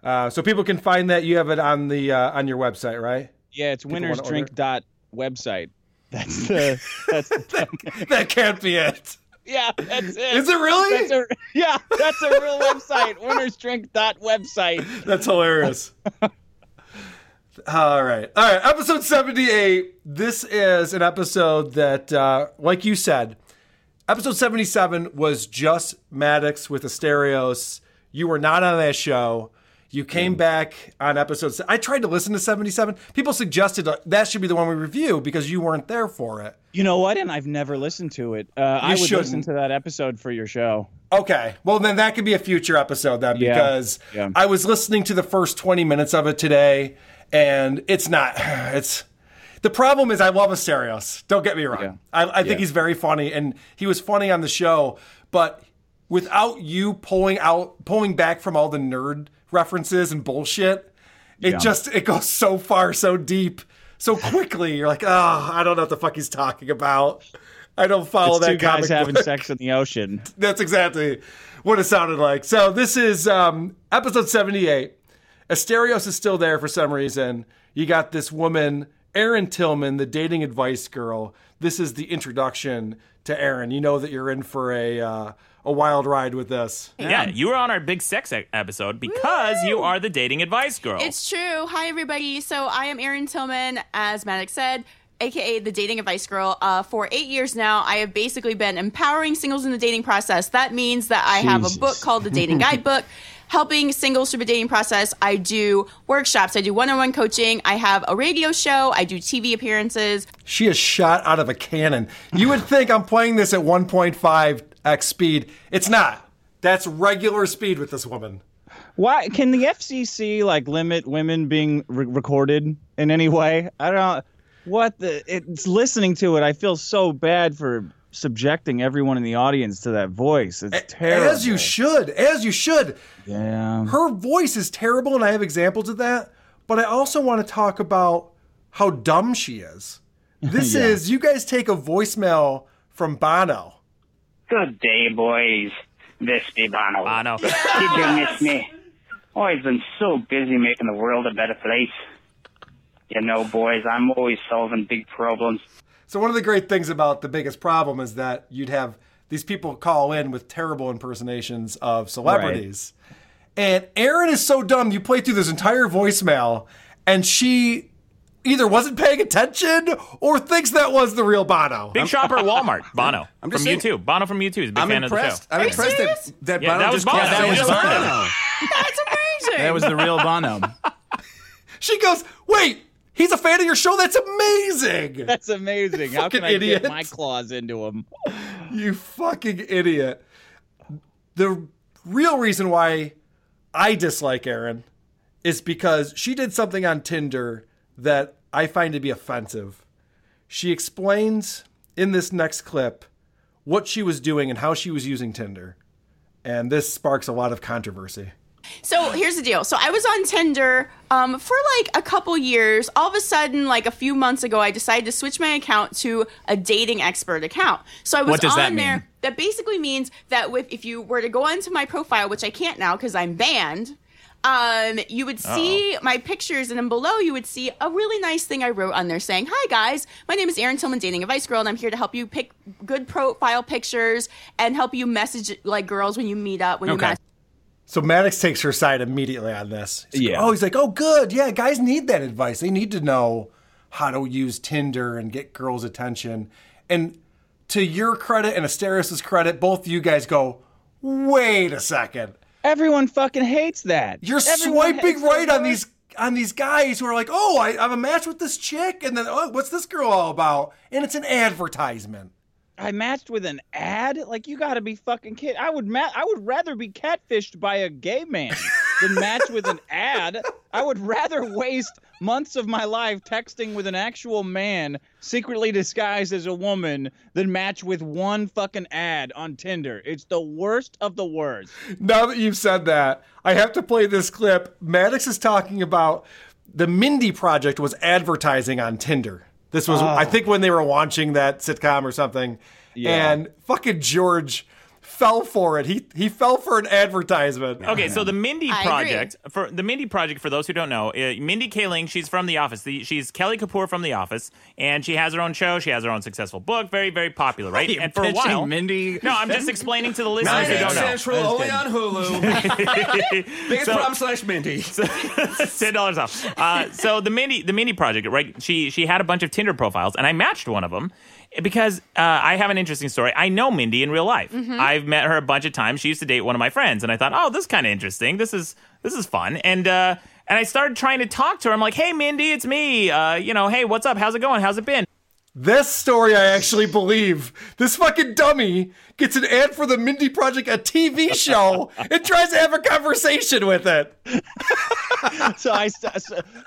Uh, so people can find that. You have it on the uh, on your website, right? Yeah, it's People winnersdrink dot website. That's the that's the [laughs] that can't be it. Yeah, that's it. Is it really? That's a, yeah, that's a real website. [laughs] Winnersdrink dot website. That's hilarious. [laughs] All right. All right. Episode 78. This is an episode that, uh, like you said, episode 77 was just Maddox with Asterios. You were not on that show. You came back on episode. se- I tried to listen to 77. People suggested uh, that should be the one we review because you weren't there for it. You know what? And I've never listened to it. Uh, I would listen shouldn't. to that episode for your show. Okay. Well, then that could be a future episode then Yeah. because Yeah. I was listening to the first 20 minutes of it today and it's not, [sighs] it's, the problem is I love Asterios. Don't get me wrong. Yeah. I, I think Yeah. he's very funny and he was funny on the show, but without you pulling out, pulling back from all the nerd references and bullshit, it Yeah. just, it goes so far, so deep, so quickly. You're like, oh, I don't know what the fuck he's talking about. I don't follow It's that two guys having book. sex in the [laughs] ocean. That's exactly what it sounded like. So this is um, episode 78. Asterios is still there for some reason. You got this woman, Erin Tillman, the dating advice girl. This is the introduction to Erin. You know that you're in for a uh, a wild ride with this. Yeah, you were on our big sex episode because you are the dating advice girl. It's true. Hi, everybody. So I am Erin Tillman, as Maddox said, aka the dating advice girl. Uh, for eight years now, I have basically been empowering singles in the dating process. That means that I have a book called The Dating [laughs] Guidebook. Helping singles through the dating process. I do workshops. I do one on one coaching. I have a radio show. I do TV appearances. She is shot out of a cannon. You would think I'm playing this at 1.5x speed. It's not. That's regular speed with this woman. Why can the FCC like limit women being re- recorded in any way? I don't. know. What the? It's listening to it. I feel so bad for subjecting everyone in the audience to that voice. It's terrible. As you should, as you should. Yeah. Her voice is terrible, and I have examples of that. But I also want to talk about how dumb she is. [laughs] This Yeah. is you guys take a voicemail from Bono. Good day, boys. This be Bono. Bono. [laughs] Did you miss me? Oh, always been so busy making the world a better place. You know, boys, I'm always solving big problems. So one of the great things about the biggest problem is that you'd have these people call in with terrible impersonations of celebrities. And Erin is so dumb. You play through this entire voicemail, and she either wasn't paying attention or thinks that was the real Bono. Big shopper at [laughs] Walmart. Bono [laughs] I'm from just saying- YouTube. Bono from YouTube is a big I'm fan impressed. of the show. I'm impressed that- that yeah, Bono that was just Bono. That that was was Bono. Bono. [laughs] That's amazing. That was the real Bono. She goes, "Wait, he's a fan of your show. That's amazing." That's amazing. How can I idiot. get my claws into him? [laughs] You fucking idiot. The real reason why I dislike Erin is because she did something on Tinder that I find to be offensive. She explains in this next clip what she was doing and how she was using Tinder. And this sparks a lot of controversy. So here's the deal. So I was on Tinder um, for like a couple years. All of a sudden, like a few months ago, I decided to switch my account to a dating expert account. So I was on that there. That basically means that with if you were to go onto my profile, which I can't now because I'm banned. Um, you would see my pictures, and then below you would see a really nice thing I wrote on there saying, "Hi guys, my name is Erin Tillman, dating advice girl, and I'm here to help you pick good profile pictures and help you message like girls when you meet up when you Okay. Mess." So Maddox takes her side immediately on this. He's like, Yeah. oh, he's like, oh, good. Yeah, guys need that advice. They need to know how to use Tinder and get girls' attention. And to your credit and Asterios's credit, both you guys go, wait a second. Everyone fucking hates that. You're Everyone swiping right on these on these guys who are like, oh, I, I have a match with this chick, and then oh, what's this girl all about? And it's an advertisement. I matched with an ad. Like you got to be fucking kid. I would ma- I would rather be catfished by a gay man than match with an ad. I would rather waste months of my life texting with an actual man secretly disguised as a woman than match with one fucking ad on Tinder. It's the worst of the worst. Now that you've said that, I have to play this clip. Maddox is talking about the Mindy Project was advertising on Tinder. This was, Oh. I think, when they were launching that sitcom or something. Yeah. And fucking George fell for it. He he fell for an advertisement. Okay, so the Mindy I. Project for the Mindy Project for those who don't know, uh, Mindy Kaling, she's from The Office. The, she's Kelly Kapoor from The Office, and she has her own show. She has her own successful book, very very popular, right? you and for a pitching while, Mindy? No, I'm just explaining to the listeners who Nine don't know. Central, only on Hulu. Biggest [laughs] So- problem slash Mindy. [laughs] ten dollars off. Uh, so the Mindy, the Mindy Project, right? She she had a bunch of Tinder profiles, and I matched one of them because uh, I have an interesting story. I know Mindy in real life. I've met her a bunch of times. She used to date one of my friends, and I thought, oh, this is kind of interesting. This is this is fun, and. uh and I started trying to talk to her. I'm like, "Hey, Mindy, it's me. Uh, you know, hey, what's up? How's it going? How's it been?" This story I actually believe. This fucking dummy gets an ad for the Mindy Project, a TV show, and tries to have a conversation with it. [laughs] so I so,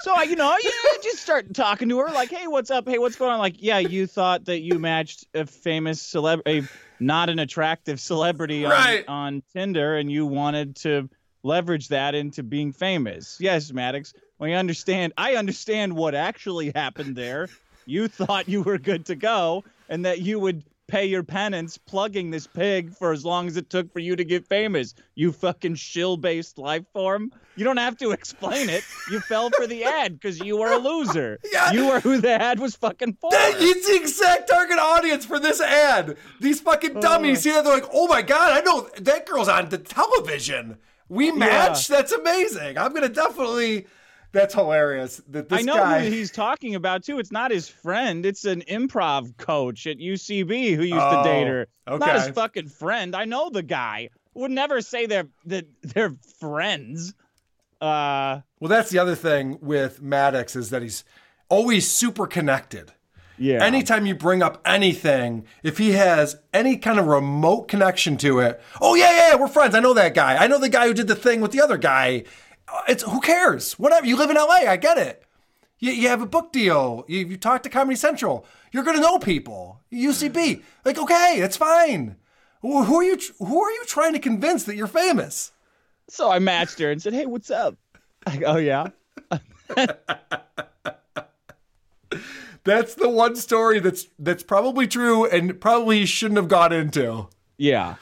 so I you know you know, just start talking to her like hey what's up hey what's going on like yeah you thought that you matched a famous celebrity not an attractive celebrity on, Right. on Tinder and you wanted to leverage that into being famous yes Maddox we understand I understand what actually happened there you thought you were good to go and that you would pay your penance plugging this pig for as long as it took for you to get famous. You fucking shill based life form. You don't have to explain it. You fell for the ad because you were a loser. [laughs] Yeah. You were who the ad was fucking for. That- It's the exact target audience for this ad. These fucking oh. dummies see that they're like, "Oh my god, I know that girl's on the television. We match. That's amazing. I'm gonna definitely. That's hilarious. That this I know guy. who he's talking about too. It's not his friend. It's an improv coach at UCB who used Oh, to date her. Not his fucking friend. I know the guy. Would never say they're that they're friends. Uh well, that's the other thing with Maddox is that he's always super connected. yeah. Anytime you bring up anything, if he has any kind of remote connection to it, oh yeah, yeah, yeah, we're friends. I know that guy. I know the guy who did the thing with the other guy. Uh, It's who cares? Whatever. You live in LA. I get it. You, you have a book deal. You, you talk to Comedy Central. You're gonna know people. UCB. Like, okay, that's fine. Who, who are you? Who are you trying to convince that you're famous? So I matched her and said, "Hey, what's up?" Go, "Oh yeah." [laughs] That's the one story that's that's probably true and probably shouldn't have got into. Yeah.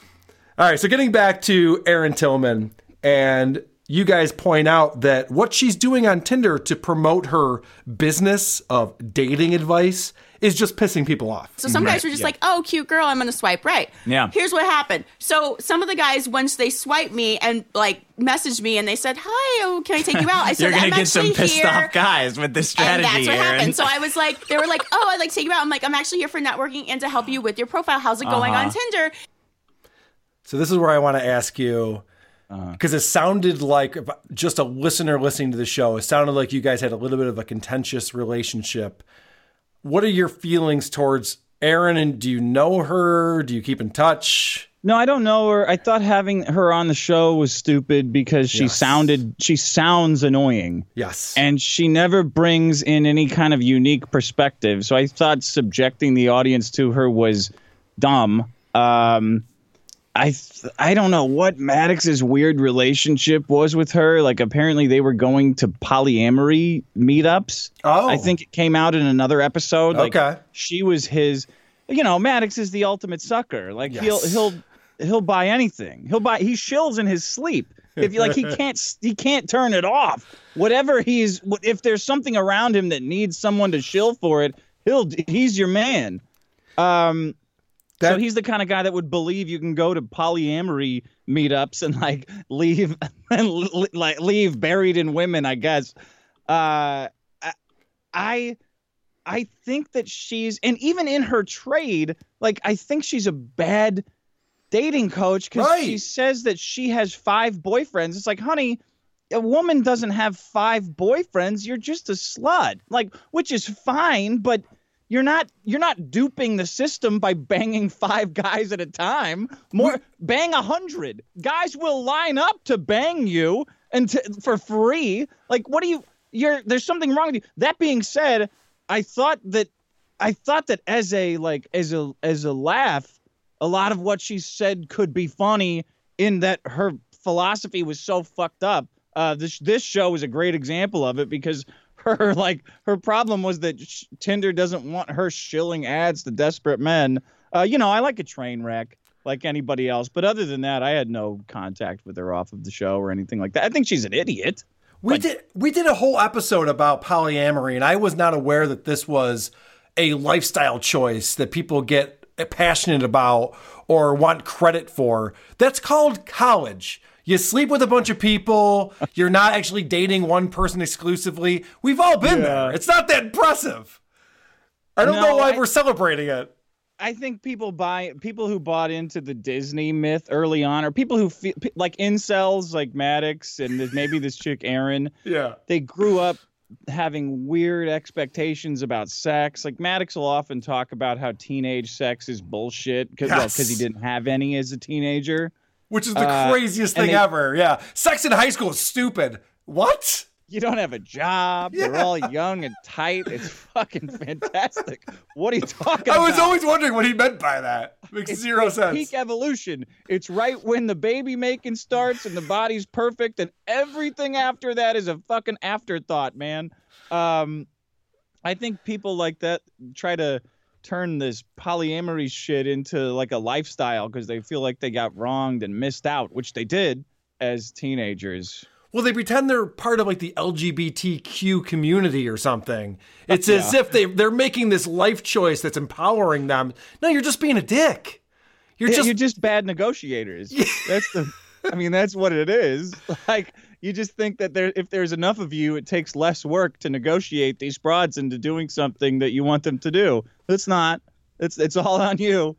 All right, so getting back to Erin Tillman, and you guys point out that what she's doing on Tinder to promote her business of dating advice is just pissing people off. So some guys were just like, "Oh, cute girl, I'm gonna swipe right." Yeah. Here's what happened. So some of the guys, once they swiped me and like messaged me and they said, "Hi, oh, can I take you out?" I [laughs] said, You're gonna "I'm get some pissed here." off guys with this strategy." And strategy, that's what Erin. happened. So I was like, they were like, [laughs] "Oh, I'd like to take you out." I'm like, "I'm actually here for networking and to help you with your profile. How's it going Uh-huh. on Tinder?" So this is where I want to ask you Uh-huh. because it sounded like just a listener listening to the show. It sounded like you guys had a little bit of a contentious relationship. What are your feelings towards Erin? And do you know her? Do you keep in touch? No, I don't know her. I thought having her on the show was stupid because she Yes. sounded she sounds annoying. Yes. And she never brings in any kind of unique perspective. So I thought subjecting the audience to her was dumb. Um I th- I don't know what Maddox's weird relationship was with her. Like apparently they were going to polyamory meetups. Oh. I think it came out in another episode. Like Okay. she was his you know, Maddox is the ultimate sucker. Like he'll he'll he'll buy anything. He'll buy he shills in his sleep. If you like he [laughs] can't he can't turn it off. Whatever he's if there's something around him that needs someone to shill for it, he'll he's your man. Um so he's the kind of guy that would believe you can go to polyamory meetups and like leave [laughs] and like leave buried in women, I guess. Uh I- I I think that she's and even in her trade, like I think she's a bad dating coach because she says that she has five boyfriends. It's like, honey, a woman doesn't have five boyfriends. You're just a slut. Like, which is fine, but you're not you're not duping the system by banging five guys at a time. More bang a hundred. Guys will line up to bang you and to, for free. Like, what do you? You're there's something wrong with you. That being said, I thought that I thought that as a like as a as a laugh, a lot of what she said could be funny in that her philosophy was so fucked up. Uh, this this show is a great example of it because her [laughs] like her problem was that sh- Tinder doesn't want her shilling ads to desperate men. Uh, you know, I like a train wreck like anybody else, but other than that, I had no contact with her off of the show or anything like that. I think she's an idiot. We did we did a whole episode about polyamory, and I was not aware that this was a lifestyle choice that people get passionate about or want credit for. That's called college. You sleep with a bunch of people. [laughs] You're not actually dating one person exclusively. We've all been there. It's not that impressive. I don't know why I- we're celebrating it. I think people buy people who bought into the Disney myth early on, or people who feel like incels, like Maddox and maybe this chick Erin. [laughs] Yeah, they grew up having weird expectations about sex. Like Maddox will often talk about how teenage sex is bullshit because Yes. he didn't have any as a teenager, Which is the Uh, craziest thing they- ever. Yeah. Sex in high school is stupid. What? You don't have a job. [laughs] They're all young and tight. It's fucking fantastic. What are you talking I about? was always wondering what he meant by that. Makes It's zero sense. Peak evolution. It's right when the baby making starts and the body's perfect, and everything after that is a fucking afterthought, man. Um, I think people like that try to turn this polyamory shit into like a lifestyle because they feel like they got wronged and missed out, which they did as teenagers. Well, they pretend they're part of like the LGBTQ community or something. It's as if they they're making this life choice that's empowering them. No, you're just being a dick. You're Yeah, just you're just bad negotiators. [laughs] That's the. I mean, that's what it is. [laughs] Like you just think that there, if there's enough of you, it takes less work to negotiate these broads into doing something that you want them to do. It's not. It's it's all on you.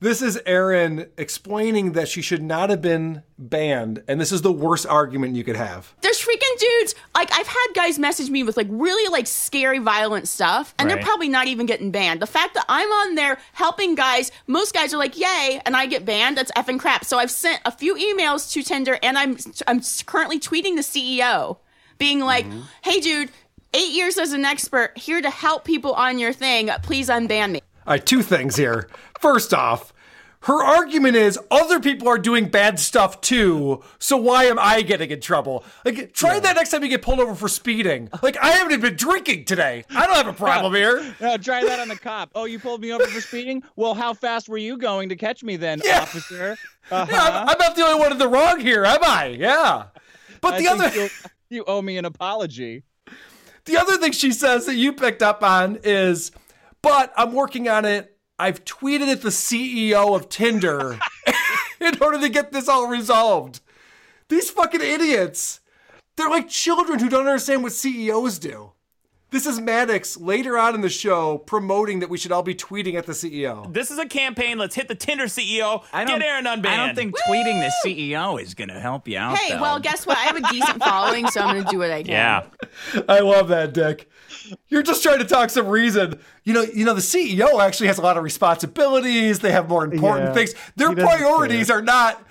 This is Erin explaining that she should not have been banned, and this is the worst argument you could have. There's freaking dudes. Like I've had guys message me with like really like scary, violent stuff, and they're probably not even getting banned. The fact that I'm on there helping guys, most guys are like, "Yay!" and I get banned. That's effing crap. So I've sent a few emails to Tinder, and I'm I'm currently tweeting the CEO, being like, mm-hmm. "Hey, dude." eight years as an expert, here to help people on your thing. Please unban me. All right, two things here. First off, her argument is other people are doing bad stuff too, so why am I getting in trouble? Like, try that next time you get pulled over for speeding. Like, I haven't even been drinking today. I don't have a problem here. No, try that on the cop. Oh, you pulled me over for speeding? Well, how fast were you going to catch me then, officer? Uh-huh. [laughs] Yeah, I'm, I'm not the only one in the wrong here, am I? Yeah. But I the other. you owe me an apology. The other thing she says that you picked up on is, but I'm working on it. I've tweeted at the CEO of Tinder [laughs] in order to get this all resolved. These fucking idiots. They're like children who don't understand what CEOs do. This is Maddox later on in the show promoting that we should all be tweeting at the CEO. This is a campaign. Let's hit the Tinder CEO. I don't, Get Erin unbanned. I don't think tweeting the CEO is going to help you out. Hey, though. well, guess what? I have a decent following, so I'm going to do what I can. Yeah. [laughs] I love that, Dick. You're just trying to talk some reason. You know, you know, the CEO actually has a lot of responsibilities. They have more important Yeah, things. Their he doesn't priorities are not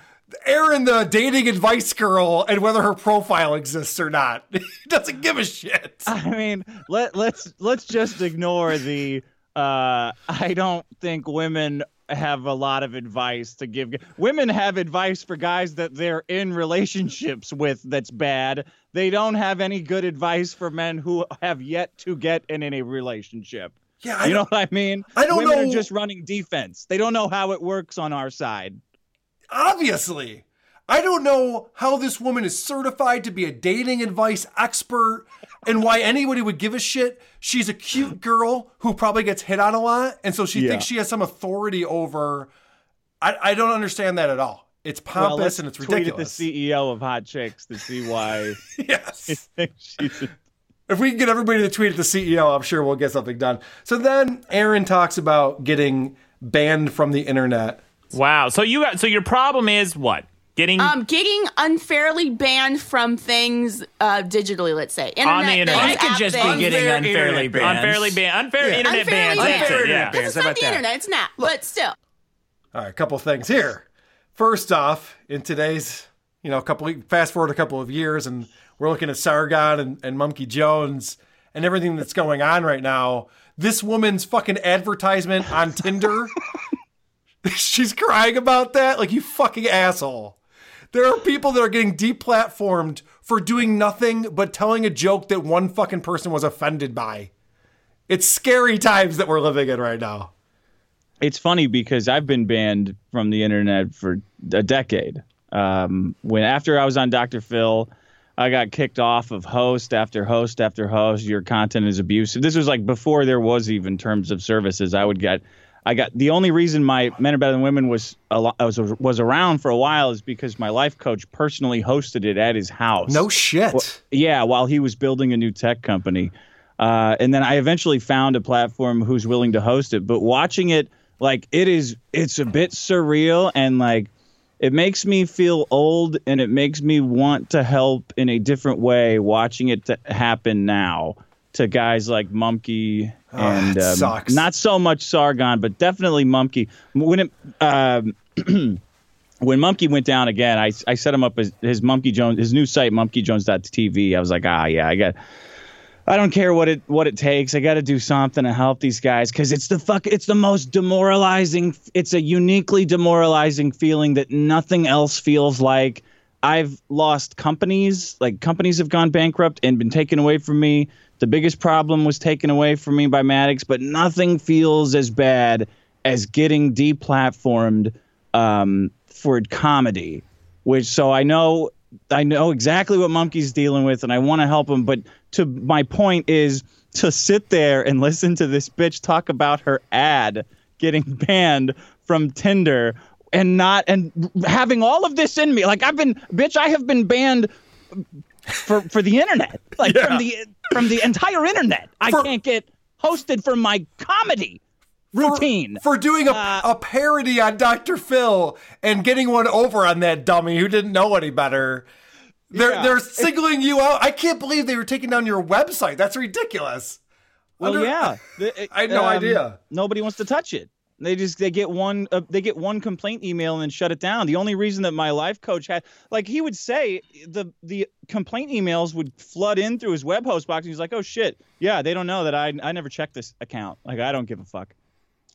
Erin, the dating advice girl, and whether her profile exists or not. [laughs] he doesn't give a shit. I mean, let let's let's just ignore the uh I don't think women have a lot of advice to give. Women have advice for guys that they're in relationships with that's bad. They don't have any good advice for men who have yet to get in any relationship. Yeah, I you know what I mean? I don't Women know- are just running defense. They don't know how it works on our side. Obviously. I don't know how this woman is certified to be a dating advice expert and why anybody would give a shit. She's a cute girl who probably gets hit on a lot, and so she Yeah. thinks she has some authority over. I, I don't understand that at all. It's well, pompous let's and it's tweet ridiculous. at the CEO of Hot Chicks to see why. [laughs] [laughs] yes. she's a If we can get everybody to tweet at the CEO, I'm sure we'll get something done. So then Erin talks about getting banned from the internet. Wow. So you got. So your problem is what? Getting Um, getting unfairly banned from things uh, digitally, let's say. On the internet. things, I could app just be getting Unfair unfairly banned. Unfairly banned. Unfair internet Unfairly bans. banned. That's it, yeah. Because it's not the internet, it's not. But still. All right, a couple things here. First off, in today's, you know, a couple fast forward a couple of years, and we're looking at Sargon and, and Mumkey Jones and everything that's going on right now. This woman's fucking advertisement on Tinder. [laughs] She's crying about that, like you fucking asshole. There are people that are getting deplatformed for doing nothing but telling a joke that one fucking person was offended by. It's scary times that we're living in right now. it's funny because I've been banned from the internet for a decade. Um, when after I was on Dr. Phil, I got kicked off of host after host after host. Your content is abusive. This was like before there was even terms of services. I would get, I got the only reason my Men Are Better Than Women was a lo- was was around for a while is because my life coach personally hosted it at his house. No shit. Well, yeah, while he was building a new tech company. Uh, and then I eventually found a platform who's willing to host it. But watching it, like it is, it's a bit surreal and like it makes me feel old and it makes me want to help in a different way. Watching it to happen now to guys like Mumkey and it um, not so much Sargon, but definitely Mumkey. When it. Um, [clears throat] when Mumkey went down again, I, I set him up as his Mumkey Jones, his new site, MumkeyJones.tv. I was like, ah, yeah, I got, I don't care what it what it takes. I got to do something to help these guys because it's the fuck, it's the most demoralizing. It's a uniquely demoralizing feeling that nothing else feels like. I've lost companies, like companies have gone bankrupt and been taken away from me. The biggest problem was taken away from me by Maddox, but nothing feels as bad as getting deplatformed um, for comedy. Which so I know I know exactly what Mumkey's dealing with, and I want to help him. But to my point is to sit there and listen to this bitch talk about her ad getting [laughs] banned from Tinder and not and having all of this in me. Like I've been bitch, I have been banned for for the internet. Like from the from the entire internet. I can't get hosted for my comedy routine. for doing a, a parody on Dr. Phil and getting one over on that dummy who didn't know any better. They're Yeah. they're singling you out. I can't believe they were taking down your website. That's ridiculous. Well, Under- yeah. [laughs] I had no um, idea. Nobody wants to touch it. They just they get one uh, they get one complaint email and then shut it down. The only reason that my life coach had like he would say the the complaint emails would flood in through his web host box. And he's like, oh shit, yeah, they don't know that I I never checked this account. Like I don't give a fuck.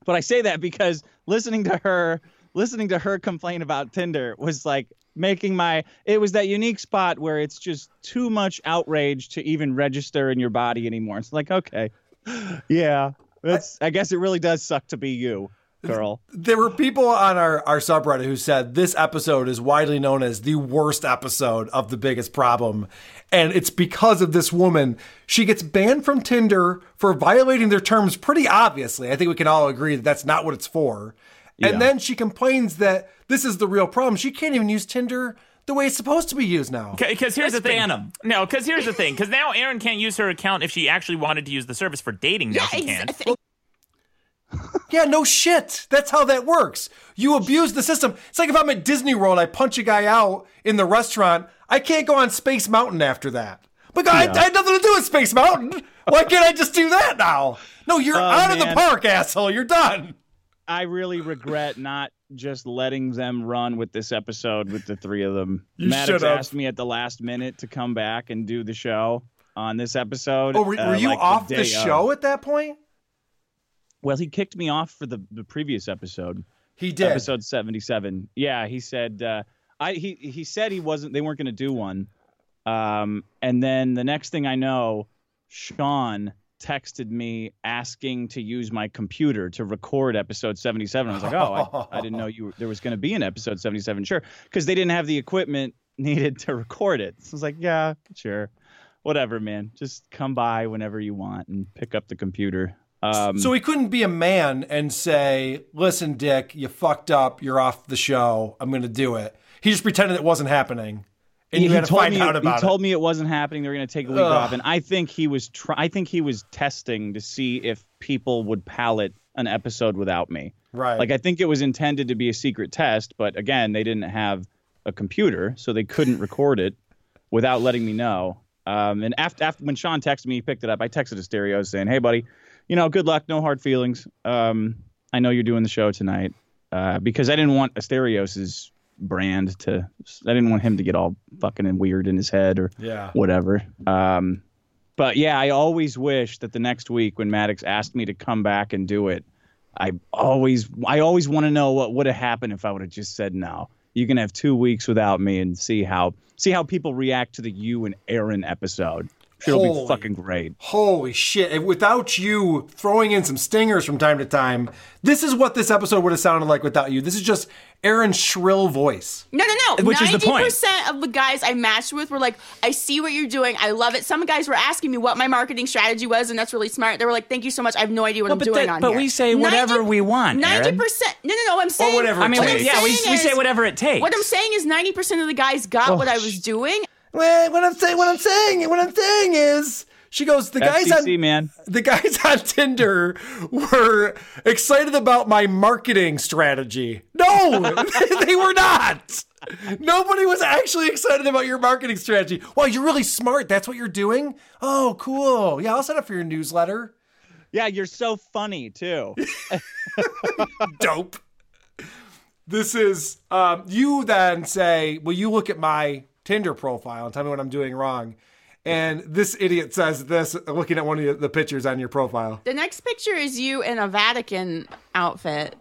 But I say that because listening to her listening to her complain about Tinder was like making my it was that unique spot where it's just too much outrage to even register in your body anymore. It's like okay, [gasps] yeah, that's I guess it really does suck to be you, girl. There were people on our, our subreddit who said this episode is widely known as the worst episode of The Biggest Problem. And it's because of this woman. She gets banned from Tinder for violating their terms pretty obviously. I think we can all agree that that's not what it's for. Yeah. And then she complains that this is the real problem. She can't even use Tinder the way it's supposed to be used now. Because here's Let's the thing. ban 'em. No, because here's the thing. Because now Erin can't use her account if she actually wanted to use the service for dating. Now she can't. Yeah, no shit. That's how that works. You abuse the system. It's like if I'm at Disney World, I punch a guy out in the restaurant. I can't go on Space Mountain after that. But I, I had nothing to do with Space Mountain. Why can't I just do that now? No, you're Oh, out of the park, asshole. You're done. I really regret not just letting them run with this episode with the three of them. [laughs] You Maddox asked me at the last minute to come back and do the show on this episode. Oh, were, uh, were you like off the, day show of. at that point? Well, he kicked me off for the, the previous episode. He did. Episode 77. Yeah, he said uh, I he he said he wasn't they weren't going to do one. Um and then the next thing I know, Sean texted me asking to use my computer to record episode 77. I was like, "Oh, I, I didn't know you were, there was going to be an episode 77." Sure, cuz they didn't have the equipment [laughs] needed to record it. So I was like, "Yeah, sure. Whatever, man. Just come by whenever you want and pick up the computer." Um so he couldn't be a man and say, "Listen, Dick, you fucked up. You're off the show. I'm going to do it." He just pretended it wasn't happening, and he, you he had to told find me, out he about told it. me it wasn't happening. They were going to take a week Ugh. off, and I think he was. Try- I think he was testing to see if people would palate an episode without me. Right. Like I think it was intended to be a secret test, but again, they didn't have a computer, so they couldn't record it without letting me know. Um, and after, after when Sean texted me, he picked it up. I texted Asterios saying, "Hey, buddy, you know, good luck, no hard feelings. Um, I know you're doing the show tonight uh, because I didn't want Asterios's brand to. I didn't want him to get all fucking and weird in his head or Yeah. whatever. Um, but yeah, I always wish that the next week when Maddox asked me to come back and do it, I always I always want to know what would have happened if I would have just said no. You can have two weeks without me and see how see how people react to the you and Erin episode. Sure, it'll Holy- be fucking great. Holy shit. And Without you throwing in some stingers from time to time, this is what this episode would have sounded like without you. This is just Erin's shrill voice. No, no, no. Which is the point. percent of the guys I matched with were like, "I see what you're doing. I love it." Some guys were asking me what my marketing strategy was, and that's really smart. They were like, "Thank you so much. I have no idea what Well, I'm doing that- on but here." But we say whatever we want, Ninety Erin. percent. No, no, no. I'm saying whatever it I'm takes. Yeah, we- saying we say whatever it takes. What I'm saying is ninety percent of the guys got Oh, what I was oh, doing. Well, what I'm saying, what I'm saying, what I'm saying is, she goes, the guys FCC, on man. the guys on Tinder were excited about my marketing strategy. No, [laughs] they were not. Nobody was actually excited about your marketing strategy. Wow, you're really smart. That's what you're doing. Oh, cool. Yeah, I'll sign up for your newsletter. Yeah, you're so funny too. [laughs] Dope. This is um, you then say, Will you look at my Tinder profile and tell me what I'm doing wrong? And this idiot says this looking at one of the pictures on your profile. The next picture is you in a Vatican outfit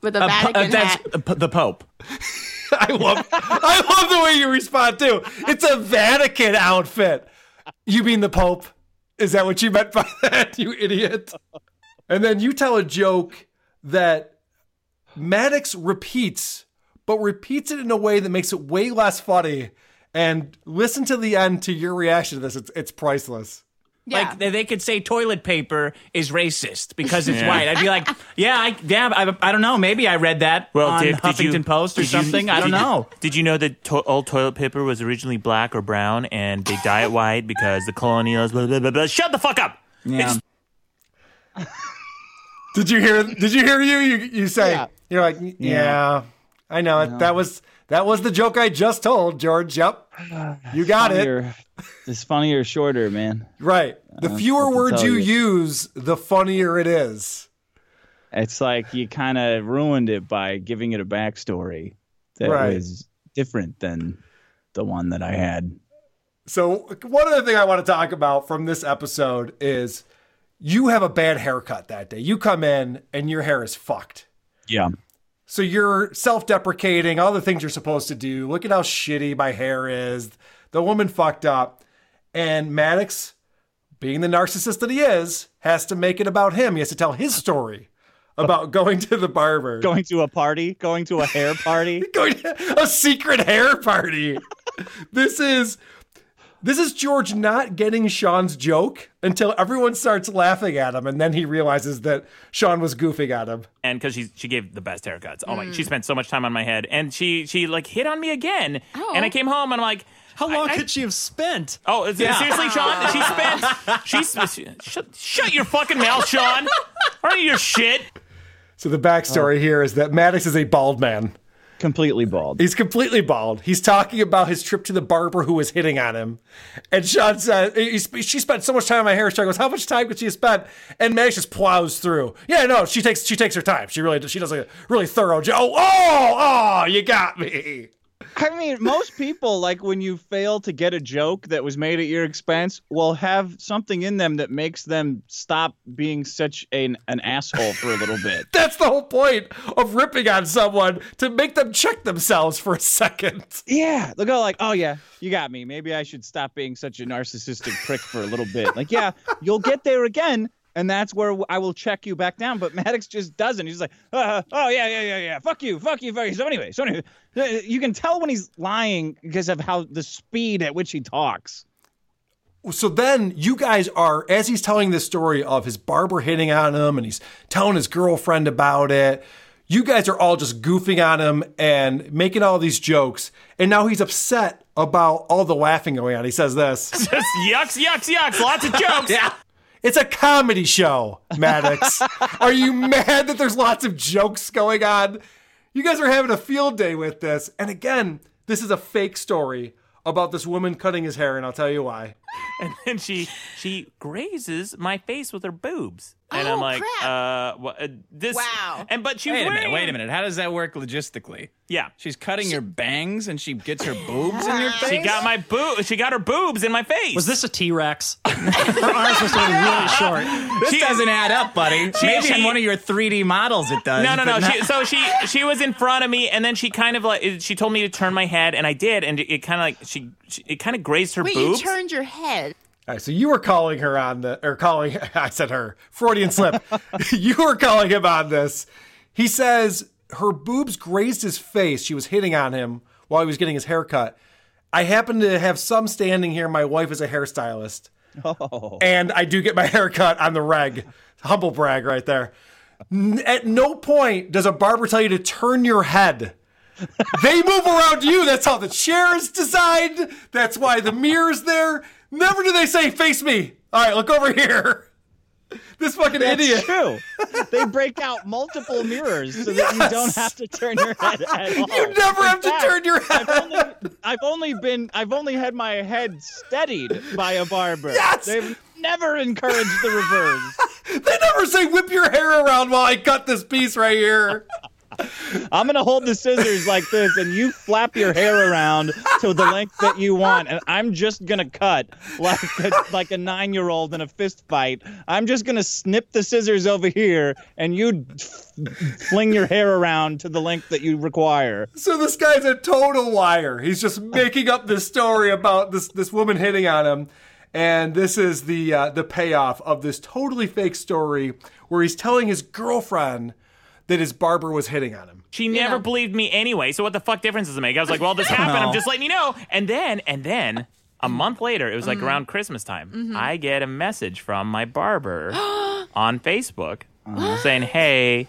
with a po- uh, Vatican that's hat. uh, the Pope. [laughs] I love I love the way you respond too. It's a Vatican outfit. You mean the Pope? Is that what you meant by [laughs] that, you idiot? And then you tell a joke that Maddox repeats, but repeats it in a way that makes it way less funny. And listen to the end to your reaction to this. It's it's priceless. Yeah. Like they, they could say toilet paper is racist because it's Yeah. white. I'd be like, yeah, I yeah, I, I don't know. Maybe I read that on Dick, Huffington Post or did you- something. I don't did you- know. Did you know that to- old toilet paper was originally black or brown, and they dye it white because the colonials? Blah, blah, blah, blah. Shut the fuck up. Yeah. Did you hear? Did you hear you? You, you say Yeah. you're like, yeah, I know it. That was that was the joke I just told, George. Yep, [sighs] you got it. It's funnier, shorter, man. Right. The Uh, fewer words you you. use, the funnier it is. It's like you kind of ruined it by giving it a backstory that Right. was different than the one that I had. So one other thing I want to talk about from this episode is you have a bad haircut that day. You come in and your hair is fucked. Yeah. So you're self-deprecating, all the things you're supposed to do. Look at how shitty my hair is. The woman fucked up. And Maddox, being the narcissist that he is, has to make it about him. He has to tell his story about [laughs] going to the barber. Going to a party, going to a hair party. [laughs] going to a secret hair party. [laughs] this is this is George not getting Sean's joke until everyone starts laughing at him, and then he realizes that Sean was goofing at him. and because she she gave the best haircuts. Oh my, she mm. spent so much time on my head, and she she like hit on me again. Oh. And I came home and I'm like, how long could she have spent? Oh, is- seriously, Sean? She spent. [laughs] She's she, shut, shut your fucking mouth, Sean. Are you your shit? So the backstory oh. here is that Maddox is a bald man. Completely bald. He's completely bald. He's talking about his trip to the barber who was hitting on him. And Sean says, she spent so much time on my hair. She goes, how much time could she spent? And Maddox just plows through. Yeah, no, she takes she takes her time. She really she does a really thorough job. Oh, oh, oh, you got me. I mean, most people, like when you fail to get a joke that was made at your expense, will have something in them that makes them stop being such an, an asshole for a little bit. [laughs] That's the whole point of ripping on someone to make them check themselves for a second. Yeah, they'll go like, "Oh yeah, you got me. Maybe I should stop being such a narcissistic prick for a little bit." Like, yeah, you'll get there again, and that's where I will check you back down. But [laughs] Maddox just doesn't. He's like, uh, "Oh yeah, yeah, yeah, yeah. Fuck you, fuck you, fuck you." So anyway, so anyway, uh, you can tell when he's lying because of how the speed at which he talks. So then you guys are, as he's telling this story of his barber hitting on him and he's telling his girlfriend about it, you guys are all just goofing on him and making all these jokes. And now he's upset about all the laughing going on. He says this [laughs] Just yucks, yucks, yucks. Lots of jokes. [laughs] yeah. It's a comedy show, Maddox. [laughs] are you mad that there's lots of jokes going on? You guys are having a field day with this. And again, this is a fake story about this woman cutting his hair, and I'll tell you why. And then she she grazes my face with her boobs, and Oh, I'm like, uh, what, uh, this. Wow. And but she was Wait a minute, wait a minute. How does that work logistically? Yeah. She's cutting your bangs and she gets her boobs in your face? She got my boob. She got her boobs in my face. Was this a T Rex? [laughs] Her arms must have been really [laughs] short. This She- doesn't add up, buddy. [laughs] She- Maybe she- on one of your 3D models it does. No, no, no. but not- She, so she she was in front of me, and then she kind of like she told me to turn my head, and I did, and it, kind of like she, she it kind of grazed her Wait, boobs. you turned your head. All right, so you were calling her on the, or calling, [laughs] I said her, Freudian slip. [laughs] [laughs] you were calling him on this. He says her boobs grazed his face. She was hitting on him while he was getting his hair cut. I happen to have some standing here. My wife is a hairstylist. Oh. And I do get my hair cut on the reg. Humble brag right there. At no point does a barber tell you to turn your head. They move around you. That's how the chair is designed. That's why the mirror's there. Never do they say, face me. All right, look over here. [laughs] This fucking That's idiot. true. They break out multiple mirrors so that you don't have to turn your head at all. You never In have to turn your head. I've only, I've only been I've only had my head steadied by a barber. Yes. They've never encouraged the reverse. [laughs] They never say, whip your hair around while I cut this piece right here. [laughs] I'm gonna hold the scissors like this, and you flap your hair around to the length that you want, and I'm just gonna cut like a, like a nine year old in a fist fight. I'm just gonna snip the scissors over here, and you f- fling your hair around to the length that you require. So this guy's a total liar. He's just making up this story about this this woman hitting on him, and this is the uh, the payoff of this totally fake story where he's telling his girlfriend that his barber was hitting on him. She never believed me anyway. So what the fuck difference does it make? I was like, well, this [laughs] happened. I'm just letting you know. And then, and then, a month later, it was like around Christmas time. I get a message from my barber [gasps] on Facebook saying, "Hey,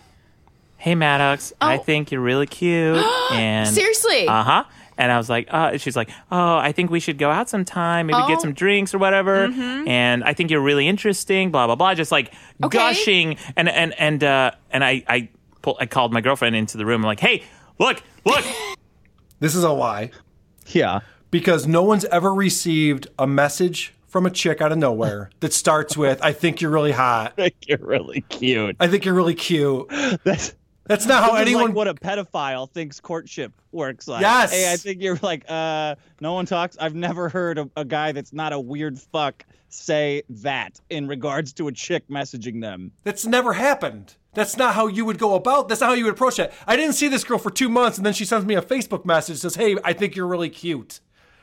hey, Maddox, I think you're really cute." [gasps] and Seriously? uh huh. And I was like, uh, she's like, oh, I think we should go out sometime, maybe Oh. get some drinks or whatever. Mhm. And I think you're really interesting, blah blah blah. Just like Okay. gushing, and and and uh, and I I pull, I called my girlfriend into the room. I'm like, hey, look, look. [laughs] This is a lie. Yeah. Because no one's ever received a message from from a chick out of nowhere [laughs] that starts with "I think you're really hot." I think you're really cute. I think you're really cute. [laughs] That's that's not how This is anyone. like what a pedophile thinks courtship works like. Yes. Hey, I think you're like, uh, no one talks. I've never heard a, a guy that's not a weird fuck say that in regards to a chick messaging them. That's never happened. That's not how you would go about. That's not how you would approach it. I didn't see this girl for two months, and then she sends me a Facebook message says, "Hey, I think you're really cute."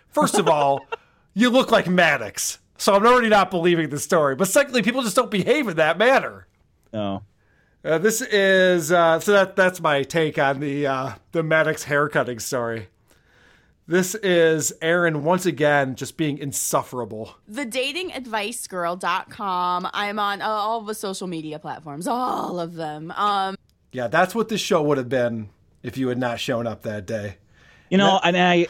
First of all, [laughs] you look like Maddox, so I'm already not believing the story. But secondly, people just don't behave in that manner. Oh. Uh, this is uh, so that that's my take on the uh, the Maddox haircutting story. This is Erin once again just being insufferable. The datingadvicegirl.com. I'm on uh, all the social media platforms, all of them. Um, Yeah, that's what this show would have been if you had not shown up that day. You know, and I,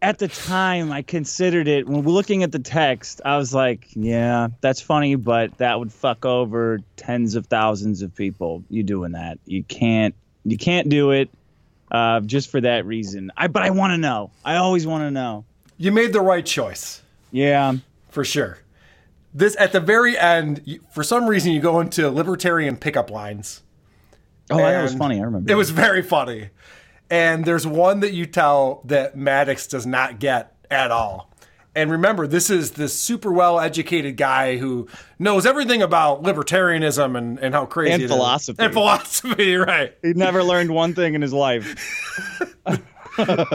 at the time, I considered it when we're looking at the text. I was like, yeah, that's funny, but that would fuck over tens of thousands of people. You doing that? You can't. You can't do it. Uh, just for that reason. I but I want to know. I always want to know. You made the right choice. Yeah, for sure. This at the very end, you- for some reason, you go into libertarian pickup lines. Oh, that was funny. I remember. It was very funny. And there's one that you tell that Maddox does not get at all. And remember, this is this super well educated guy who knows everything about libertarianism and, and how crazy And it is. philosophy. And philosophy, [laughs] right. He never learned one thing in his life. [laughs]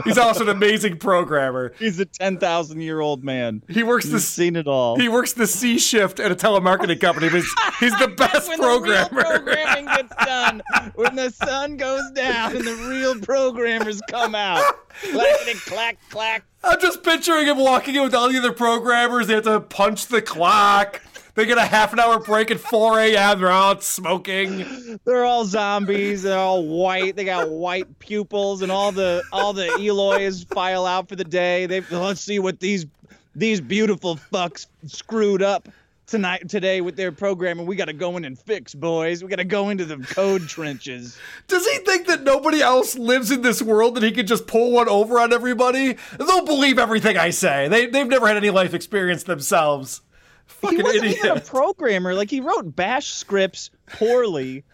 He's also an amazing programmer. He's a ten thousand year old man. He works the seen it all. He works the C shift at a telemarketing company, he's, he's the [laughs] best when the real programmer. programming gets done, when the sun goes down and the real programmers come out, clackety clack clack. I'm just picturing him walking in with all the other programmers. They have to punch the clock. They get a half an hour break at 4 a.m. They're out smoking. They're all zombies. They're all white. They got white pupils, and all the all the Eloys file out for the day. They let's see what these these beautiful fucks screwed up tonight today with their programming. We got to go in and fix, boys. We got to go into the code trenches. Does he think that nobody else lives in this world that he could just pull one over on everybody? They'll believe everything I say. They, they've never had any life experience themselves. Fucking he wasn't idiot. even a programmer. Like he wrote bash scripts poorly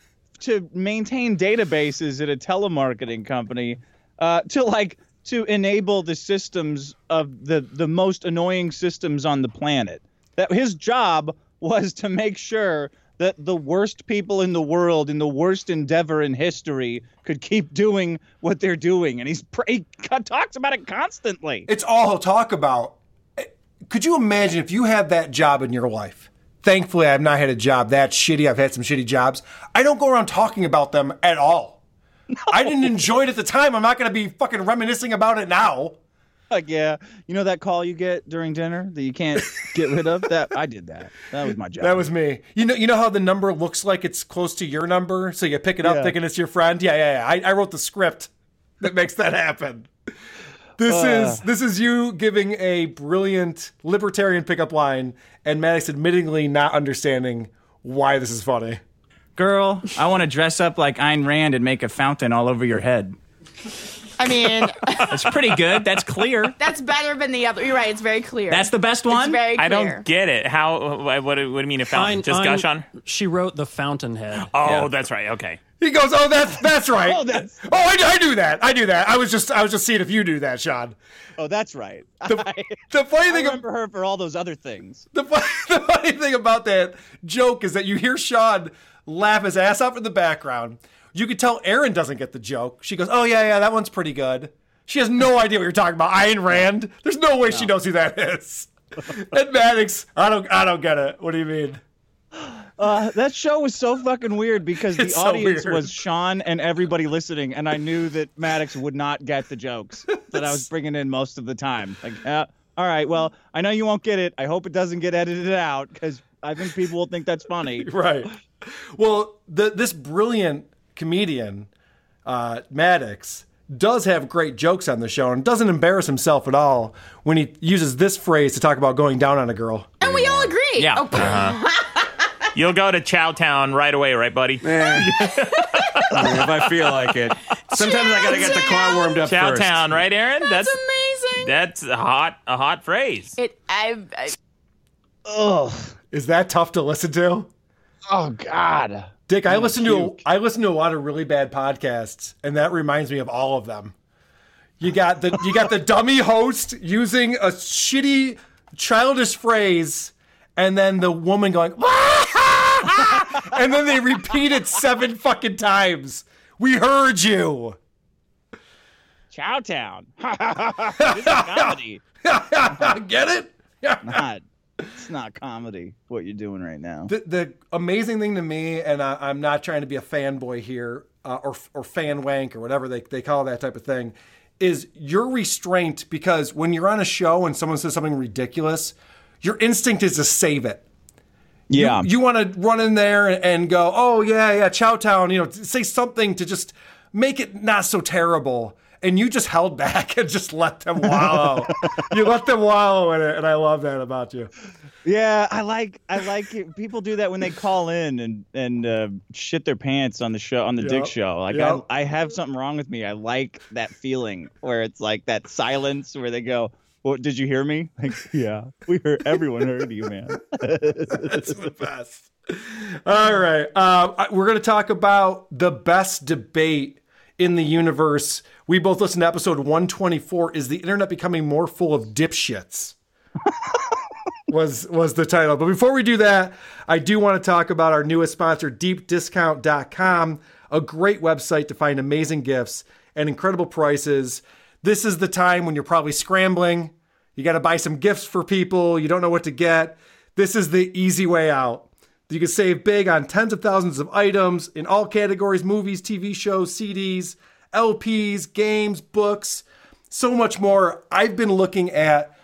to maintain databases at a telemarketing company uh, to like to enable the systems of the the most annoying systems on the planet. That his job was to make sure that the worst people in the world in the worst endeavor in history could keep doing what they're doing and he's pr- he talks about it constantly It's all he'll talk about. Could you imagine if you had that job in your life? Thankfully, I've not had a job that shitty. I've had some shitty jobs. I don't go around talking about them at all. [laughs] I didn't enjoy it at the time. I'm not going to be fucking reminiscing about it now. Like, yeah, you know that call you get during dinner that you can't get rid of? That I did that. That was my job. That was me. You know, you know how the number looks like it's close to your number, so you pick it up Yeah. thinking it's your friend. Yeah, yeah, yeah. I, I wrote the script that makes that happen. This Uh. is this is you giving a brilliant libertarian pickup line, and Maddox admittingly not understanding why this is funny. Girl, I want to dress up like Ayn Rand and make a fountain all over your head. I mean, [laughs] That's pretty good. That's clear. that's better than the other. You're right. It's very clear. That's the best It's one? very clear. I don't get it. How? What? What do you mean? A fountain? Ein- Just Ein- gush on? She wrote the Fountainhead. Oh, that's right. Okay. He goes, "Oh, that's that's [laughs] right. Oh, that's- oh, I, I do that. I do that. I was just I was just seeing if you do that, Sean. Oh, that's right. The, [laughs] the funny I thing remember her for all those other things. The, fu- [laughs] the funny thing about that joke is that you hear Sean laugh his ass off in the background. You could tell Erin doesn't get the joke. She goes, "Oh yeah, yeah, that one's pretty good." She has no idea what you're talking about. Ayn Rand. There's no way she knows who that is. and Maddox, I don't, I don't get it. What do you mean? Uh, that show was so fucking weird because the It's so audience weird. was Sean and everybody listening, and I knew that Maddox would not get the jokes that I was bringing in most of the time. Like, uh, all right, well, I know you won't get it. I hope it doesn't get edited out because I think people will think that's funny. [laughs] Right. Well, the, this brilliant comedian, uh, Maddox, does have great jokes on the show and doesn't embarrass himself at all when he uses this phrase to talk about going down on a girl. And we all agree. Yeah. Oh, [laughs] You'll go to Chowtown right away, right, buddy? [laughs] if I feel like it. Sometimes I gotta get the car warmed up first. Chowtown, right, Erin? That's amazing. That's a hot, a hot phrase. It. I. I Ugh. Is that tough to listen to? Oh God. Dick, I I'm listen to puke. I listen to a lot of really bad podcasts, and that reminds me of all of them. You got the you got the [laughs] dummy host using a shitty childish phrase, and then the woman going, [laughs] and then they repeat it seven fucking times. We heard you. Chowtown. [laughs] this is comedy. [laughs] Get it? not. It's not comedy. What you're doing right now. The, the amazing thing to me, and I, I'm not trying to be a fanboy here uh, or or fan wank or whatever they they call that type of thing, is your restraint because when you're on a show and someone says something ridiculous, your instinct is to save it. Yeah. You, you want to run in there and, go, oh yeah, yeah, Chowtown, you know, say something to just make it not so terrible. And you just held [laughs] back and just let them wallow. [laughs] you let them wallow in it, and I love that about you. Yeah, I like I like it. People do that when they call in and and uh, shit their pants on the show on the Dick Show. Like Yep. I I have something wrong with me. I like that feeling where it's like that silence where they go, "Well, did you hear me?" [laughs] Like, yeah, we heard. Everyone heard you, man. [laughs] That's the best. All right. Um, I- we're going to talk about the best debate in the universe. We both listened to episode 124. Is the internet becoming more full of dipshits? [laughs] was was the title. But before we do that, I do want to talk about our newest sponsor, deepdiscount.com, a great website to find amazing gifts and incredible prices. This is the time when you're probably scrambling. You got to buy some gifts for people, you don't know what to get. This is the easy way out. You can save big on tens of thousands of items in all categories movies, TV shows, CDs, LPs, games, books, so much more. I've been looking at,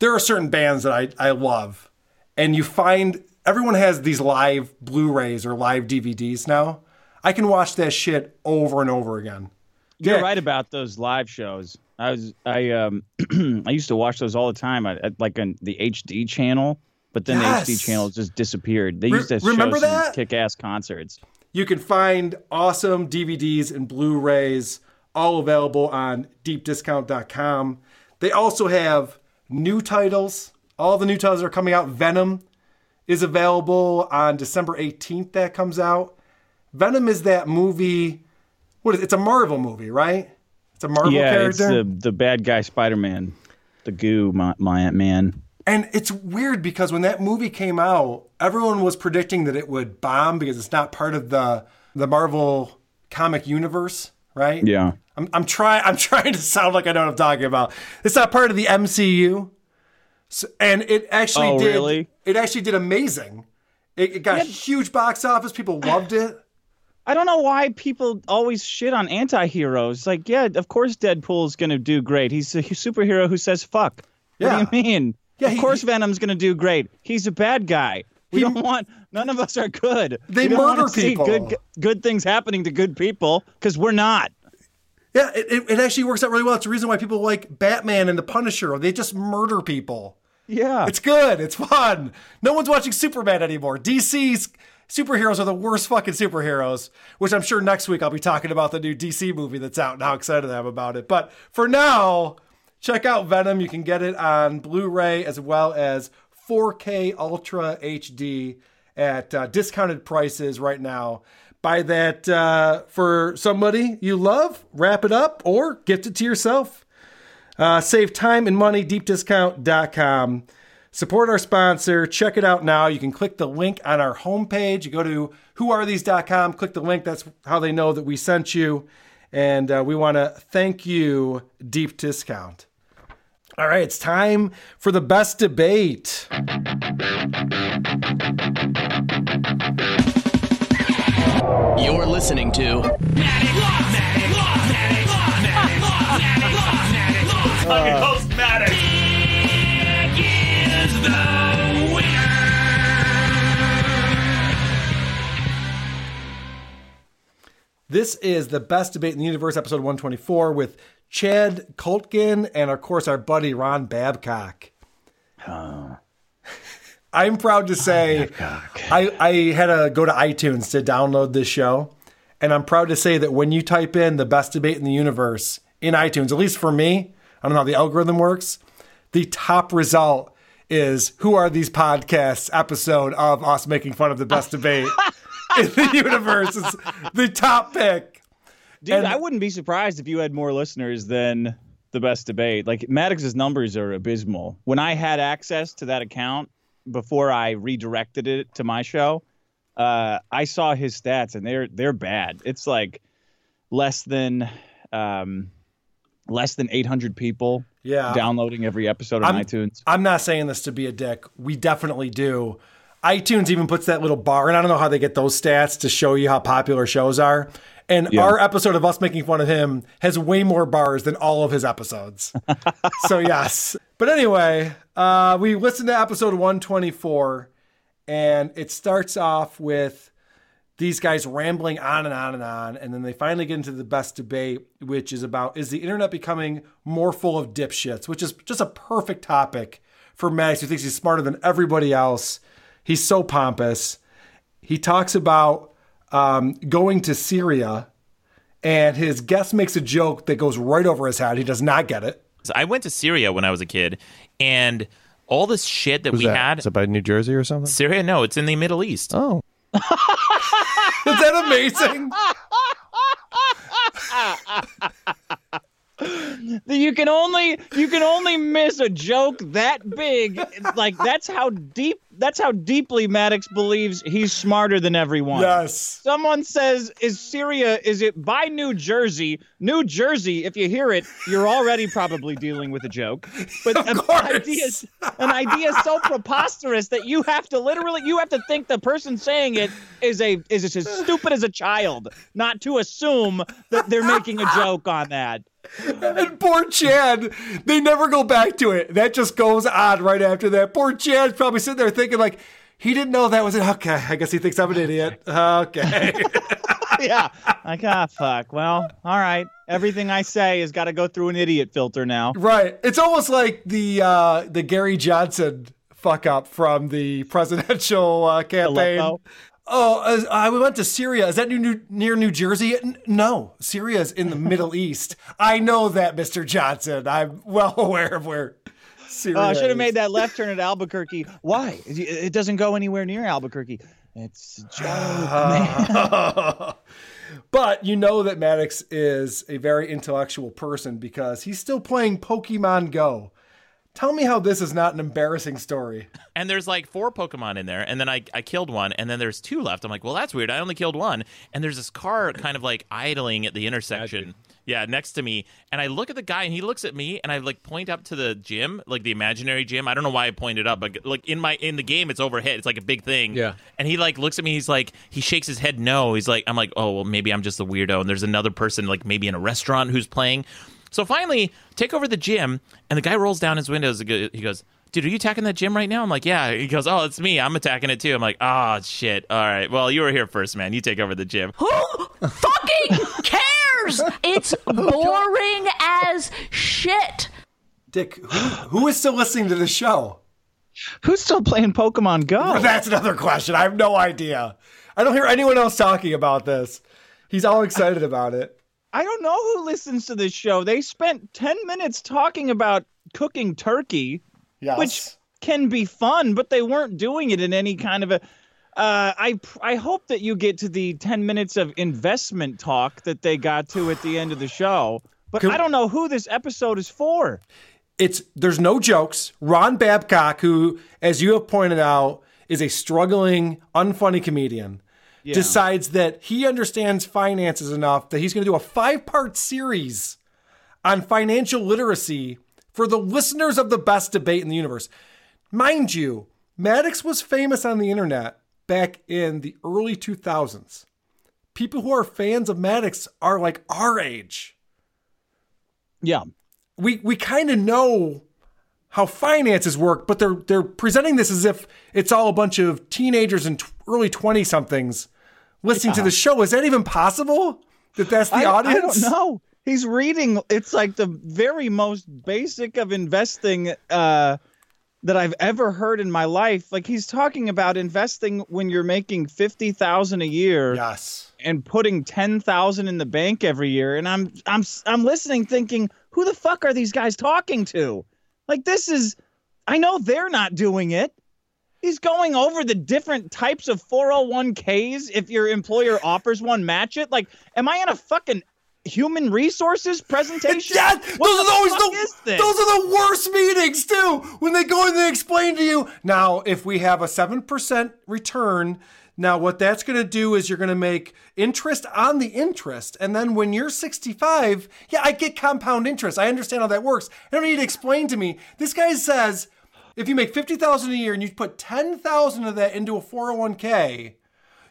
there are certain bands that I, I love, and you find everyone has these live Blu rays or live DVDs now. I can watch that shit over and over again. You're Yeah. right about those live shows. I was I um [clears throat] I used to watch those all the time at, at like on the HD channel, but then Yes. the HD channel just disappeared. They Re- used to remember show some that? kick-ass concerts. You can find awesome DVDs and Blu rays all available on deepdiscount.com. They also have new titles. All the new titles are coming out. Venom is available on December 18th, that comes out. Venom is that movie. What is it? It's a Marvel movie, right? It's a Marvel yeah, character. Yeah, it's the the bad guy Spider-Man, the goo my, my man. And it's weird because when that movie came out, everyone was predicting that it would bomb because it's not part of the the Marvel comic universe, right? Yeah. I'm I'm trying I'm [laughs] trying to sound like I know what I'm talking about. It's not part of the MCU. So, and it actually Oh, did really? it actually did amazing. It, it got huge box office. People loved it. I don't know why people always shit on anti-heroes. Like, yeah, of course Deadpool's going to do great. He's a superhero who says fuck. Yeah. What do you mean? Yeah, of he- course Venom's going to do great. He's a bad guy. We He- don't want none of us are good. They we don't wanna murder see people. good good things happening to good people cuz we're not. Yeah, it, it, it actually works out really well. It's the reason why people like Batman and the Punisher. They just murder people. Yeah. It's good. It's fun. No one's watching Superman anymore. DC's superheroes are the worst fucking superheroes, which I'm sure next week I'll be talking about the new DC movie that's out and how excited I am about it. But for now, check out Venom. You can get it on Blu ray as well as 4K Ultra HD at uh, discounted prices right now. Buy that uh, for somebody you love, wrap it up, or gift it to yourself. Uh, save time and money, deepdiscount.com. Support our sponsor. Check it out now. You can click the link on our homepage. You go to whoarethese.com, click the link. That's how they know that we sent you. And uh, we want to thank you, Deep Discount. All right, it's time for the best debate. You're listening to Fucking host Maddox. is This is the best debate in the universe, episode 124, with Chad Kultgen and, of course, our buddy Ron Babcock. I'm proud to say I, I had to go to iTunes to download this show. And I'm proud to say that when you type in the best debate in the universe in iTunes, at least for me, I don't know how the algorithm works, the top result is Who Are These Podcasts episode of us making fun of the best [laughs] debate [laughs] in the universe. It's the top pick. Dude, And- I wouldn't be surprised if you had more listeners than the best debate. Like Maddox's numbers are abysmal. When I had access to that account before I redirected it to my show, uh, I saw his stats and they're they're bad. It's like less than um, less than 800 people Yeah. downloading every episode on I'm- iTunes. I'm not saying this to be a dick. We definitely do. iTunes even puts that little bar, and I don't know how they get those stats to show you how popular shows are. And Yeah. our episode of us making fun of him has way more bars than all of his episodes. [laughs] so yes. But anyway, uh, we listened to episode 124, and it starts off with these guys rambling on and on and on, and then they finally get into the best debate, which is about is the internet becoming more full of dipshits, which is just a perfect topic for Max, who thinks he's smarter than everybody else. He's so pompous. He talks about um, going to Syria, and his guest makes a joke that goes right over his head. He does not get it. So I went to Syria when I was a kid, and all this shit that Was we that, had. Is that by New Jersey or something? Syria? No, it's in the Middle East. Oh. [laughs] Is that amazing? [laughs] You can only you can only miss a joke that big. Like that's how deep that's how deeply Maddox believes he's smarter than everyone. Yes. Someone says, "Is Syria? Is it by New Jersey? New Jersey? If you hear it, you're already probably dealing with a joke." But an idea, an idea so preposterous that you have to literally you have to think the person saying it is a is as stupid as a child, not to assume that they're making a joke on that. [laughs] And poor Chad, they never go back to it. That just goes on right after that. Poor Chad's probably sitting there thinking like, he didn't know that was it. Okay, I guess he thinks I'm an idiot. Okay. [laughs] yeah. Like, ah, fuck. Well, all right. Everything I say has got to go through an idiot filter now. right. It's almost like the uh, the Gary Johnson fuck up from the presidential uh, campaign. Oh, uh, I we went to Syria. Is that new, near New Jersey? No, Syria is in the Middle [laughs] East. I know that, Mr. Johnson. I'm well [laughs] aware of where Syria Oh, I should have made that left turn at Albuquerque. Why? It it doesn't go anywhere near Albuquerque. It's a joke, [laughs] man. but you know that Maddox is a very intellectual person because he's still playing Pokemon Go. Tell me how this is not an embarrassing story. And there's like four Pokemon in there, and then I, I killed one, and then there's two left. I'm like, well, that's weird. I only killed one. And there's this car kind of like idling at the intersection. Yeah, next to me. And I look at the guy, and he looks at me, and I like point up to the gym, like the imaginary gym. I don't know why I pointed up, but like in my in the game, it's overhead. It's like a big thing. Yeah. And he like looks at me. He's like, he shakes his head no. He's like, I'm like, oh well, maybe I'm just a weirdo. And there's another person like maybe in a restaurant who's playing. So finally, take over the gym, and the guy rolls down his windows. He goes, "Dude, are you attacking that gym right now?" I'm like, "Yeah." He goes, "Oh, it's me. I'm attacking it too." I'm like, "Oh shit. All right. Well, you were here first, man. You take over the gym." Who fucking cares? It's [laughs] oh, boring as shit. Dick, who, who is still listening to the show? Who's still playing Pokemon Go? [laughs] That's another question. I have no idea. I don't hear anyone else talking about this. He's all excited about it. I don't know who listens to this show. They spent 10 minutes talking about cooking turkey, Yes. which can be fun, but they weren't doing it in any kind of a. Uh, I I hope that you get to the 10 minutes of investment talk that they got to at the end of the show. But I don't know who this episode is for. It's there's no jokes. Ron Babcock, who, as you have pointed out, is a struggling, unfunny comedian, Yeah. decides that he understands finances enough that he's going to do a five part series on financial literacy for the listeners of the best debate in the universe. Mind you, Maddox was famous on the internet back in the early 2000s. People who are fans of Maddox are like our age. Yeah. We we kind of know how finances work, but they're they're presenting this as if it's all a bunch of teenagers and t- early 20 somethings listening to the show. Is that even possible? That that's the I, audience? I don't know. He's reading. It's like the very most basic of investing uh, that I've ever heard in my life. Like he's talking about investing when you're making fifty thousand a year. Yes. And putting ten thousand in the bank every year. And I'm I'm I'm listening, thinking, who the fuck are these guys talking to? Like this is. I know they're not doing it. He's going over the different types of 401ks. If your employer offers one, match it. Like, am I in a fucking human resources presentation? Yeah, those the are always the those are the worst meetings too. When they go and they explain to you now, if we have a seven percent return, now what that's going to do is you're going to make interest on the interest, and then when you're 65, yeah, I get compound interest. I understand how that works. I don't need to explain to me. This guy says if you make fifty thousand a year and you put ten thousand of that into a 401k,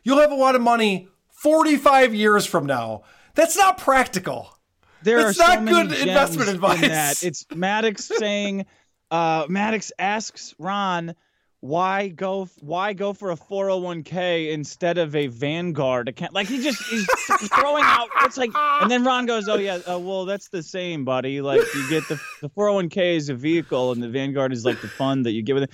you'll have a lot of money 45 years from now. That's not practical. there it's are not many good investment in advice. that. It's Maddox saying, uh, Maddox asks Ron, why go why go for a 401k instead of a Vanguard account? Like he just is [laughs] throwing out it's like and then Ron goes, "Oh yeah, uh, well that's the same, buddy. Like you get the the 401k is a vehicle and the Vanguard is like the fund that you give with it."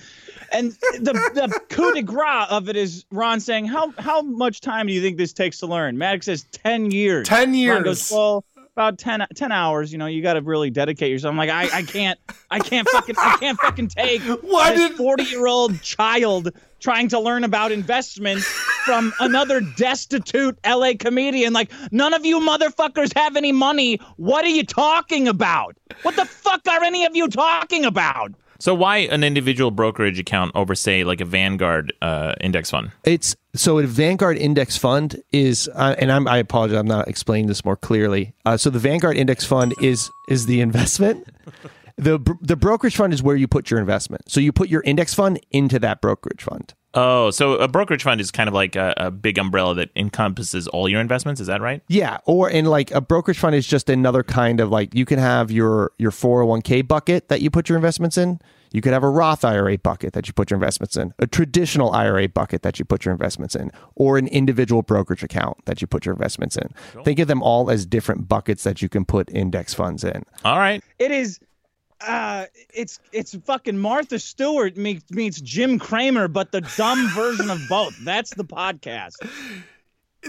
And the the coup de grace of it is Ron saying, "How how much time do you think this takes to learn?" Maddox says 10 years. 10 Ron years. goes, "Well, about 10, 10 hours you know you got to really dedicate yourself. I'm like i, I can't i can't fucking i can't fucking take [laughs] Why this did- 40 year old child trying to learn about investments from another destitute la comedian. Like none of you motherfuckers have any money. What are you talking about? What the fuck are any of you talking about So why an individual brokerage account over, say, like a Vanguard uh, index fund? It's so a Vanguard index fund is, uh, and I'm, I apologize, I'm not explaining this more clearly. Uh, so the Vanguard index fund is is the investment. [laughs] The the brokerage fund is where you put your investment. So you put your index fund into that brokerage fund. Oh, so a brokerage fund is kind of like a, a big umbrella that encompasses all your investments. Is that right? Yeah, or and like a brokerage fund is just another kind of like you can have your your 401k bucket that you put your investments in. You could have a Roth IRA bucket that you put your investments in, a traditional IRA bucket that you put your investments in, or an individual brokerage account that you put your investments in. Think of them all as different buckets that you can put index funds in. All right. it is uh it's it's fucking martha stewart meets, meets jim cramer but the dumb [laughs] version of both that's the podcast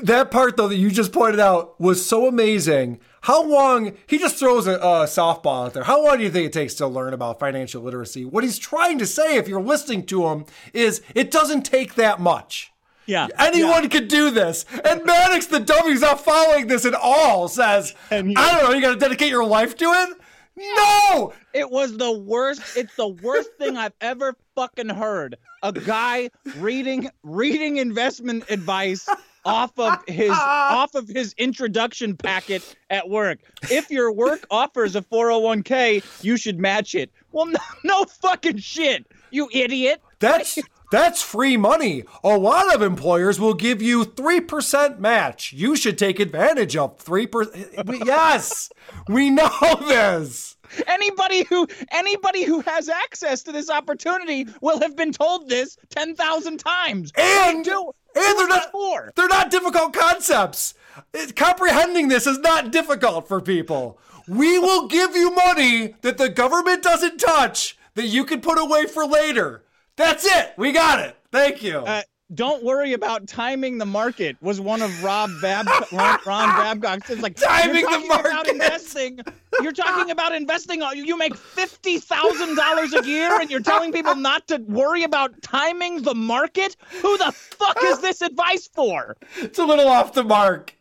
that part though that you just pointed out was so amazing. How long he just throws a, a softball out there? How long do you think it takes to learn about financial literacy? What he's trying to say, if you're listening to him, is it doesn't take that much. Yeah, anyone could do this. And Maddox, the dummy's not following this at all. Says, I don't know, you got to dedicate your life to it. No, it was the worst it's the worst thing i've ever fucking heard. A guy reading reading investment advice off of his [laughs] off of his introduction packet at work. If your work offers a 401k you should match it. Well no, no fucking shit you idiot. That's that's free money. A lot of employers will give you 3% match. You should take advantage of 3%. [laughs] Yes. We know [laughs] this. Anybody who anybody who has access to this opportunity will have been told this ten thousand times. And do, and they're not they're not difficult concepts. It- comprehending this is not difficult for people. We will give you money that the government doesn't touch that you can put away for later. That's it. We got it. Thank you. Uh, don't worry about timing the market was one of Rob Bab Ron, Ron Babcock's. It's like Timing you're the talking about market. investing. You're talking about investing. You make fifty thousand dollars a year, and you're telling people not to worry about timing the market. Who the fuck is this advice for? It's a little off the mark.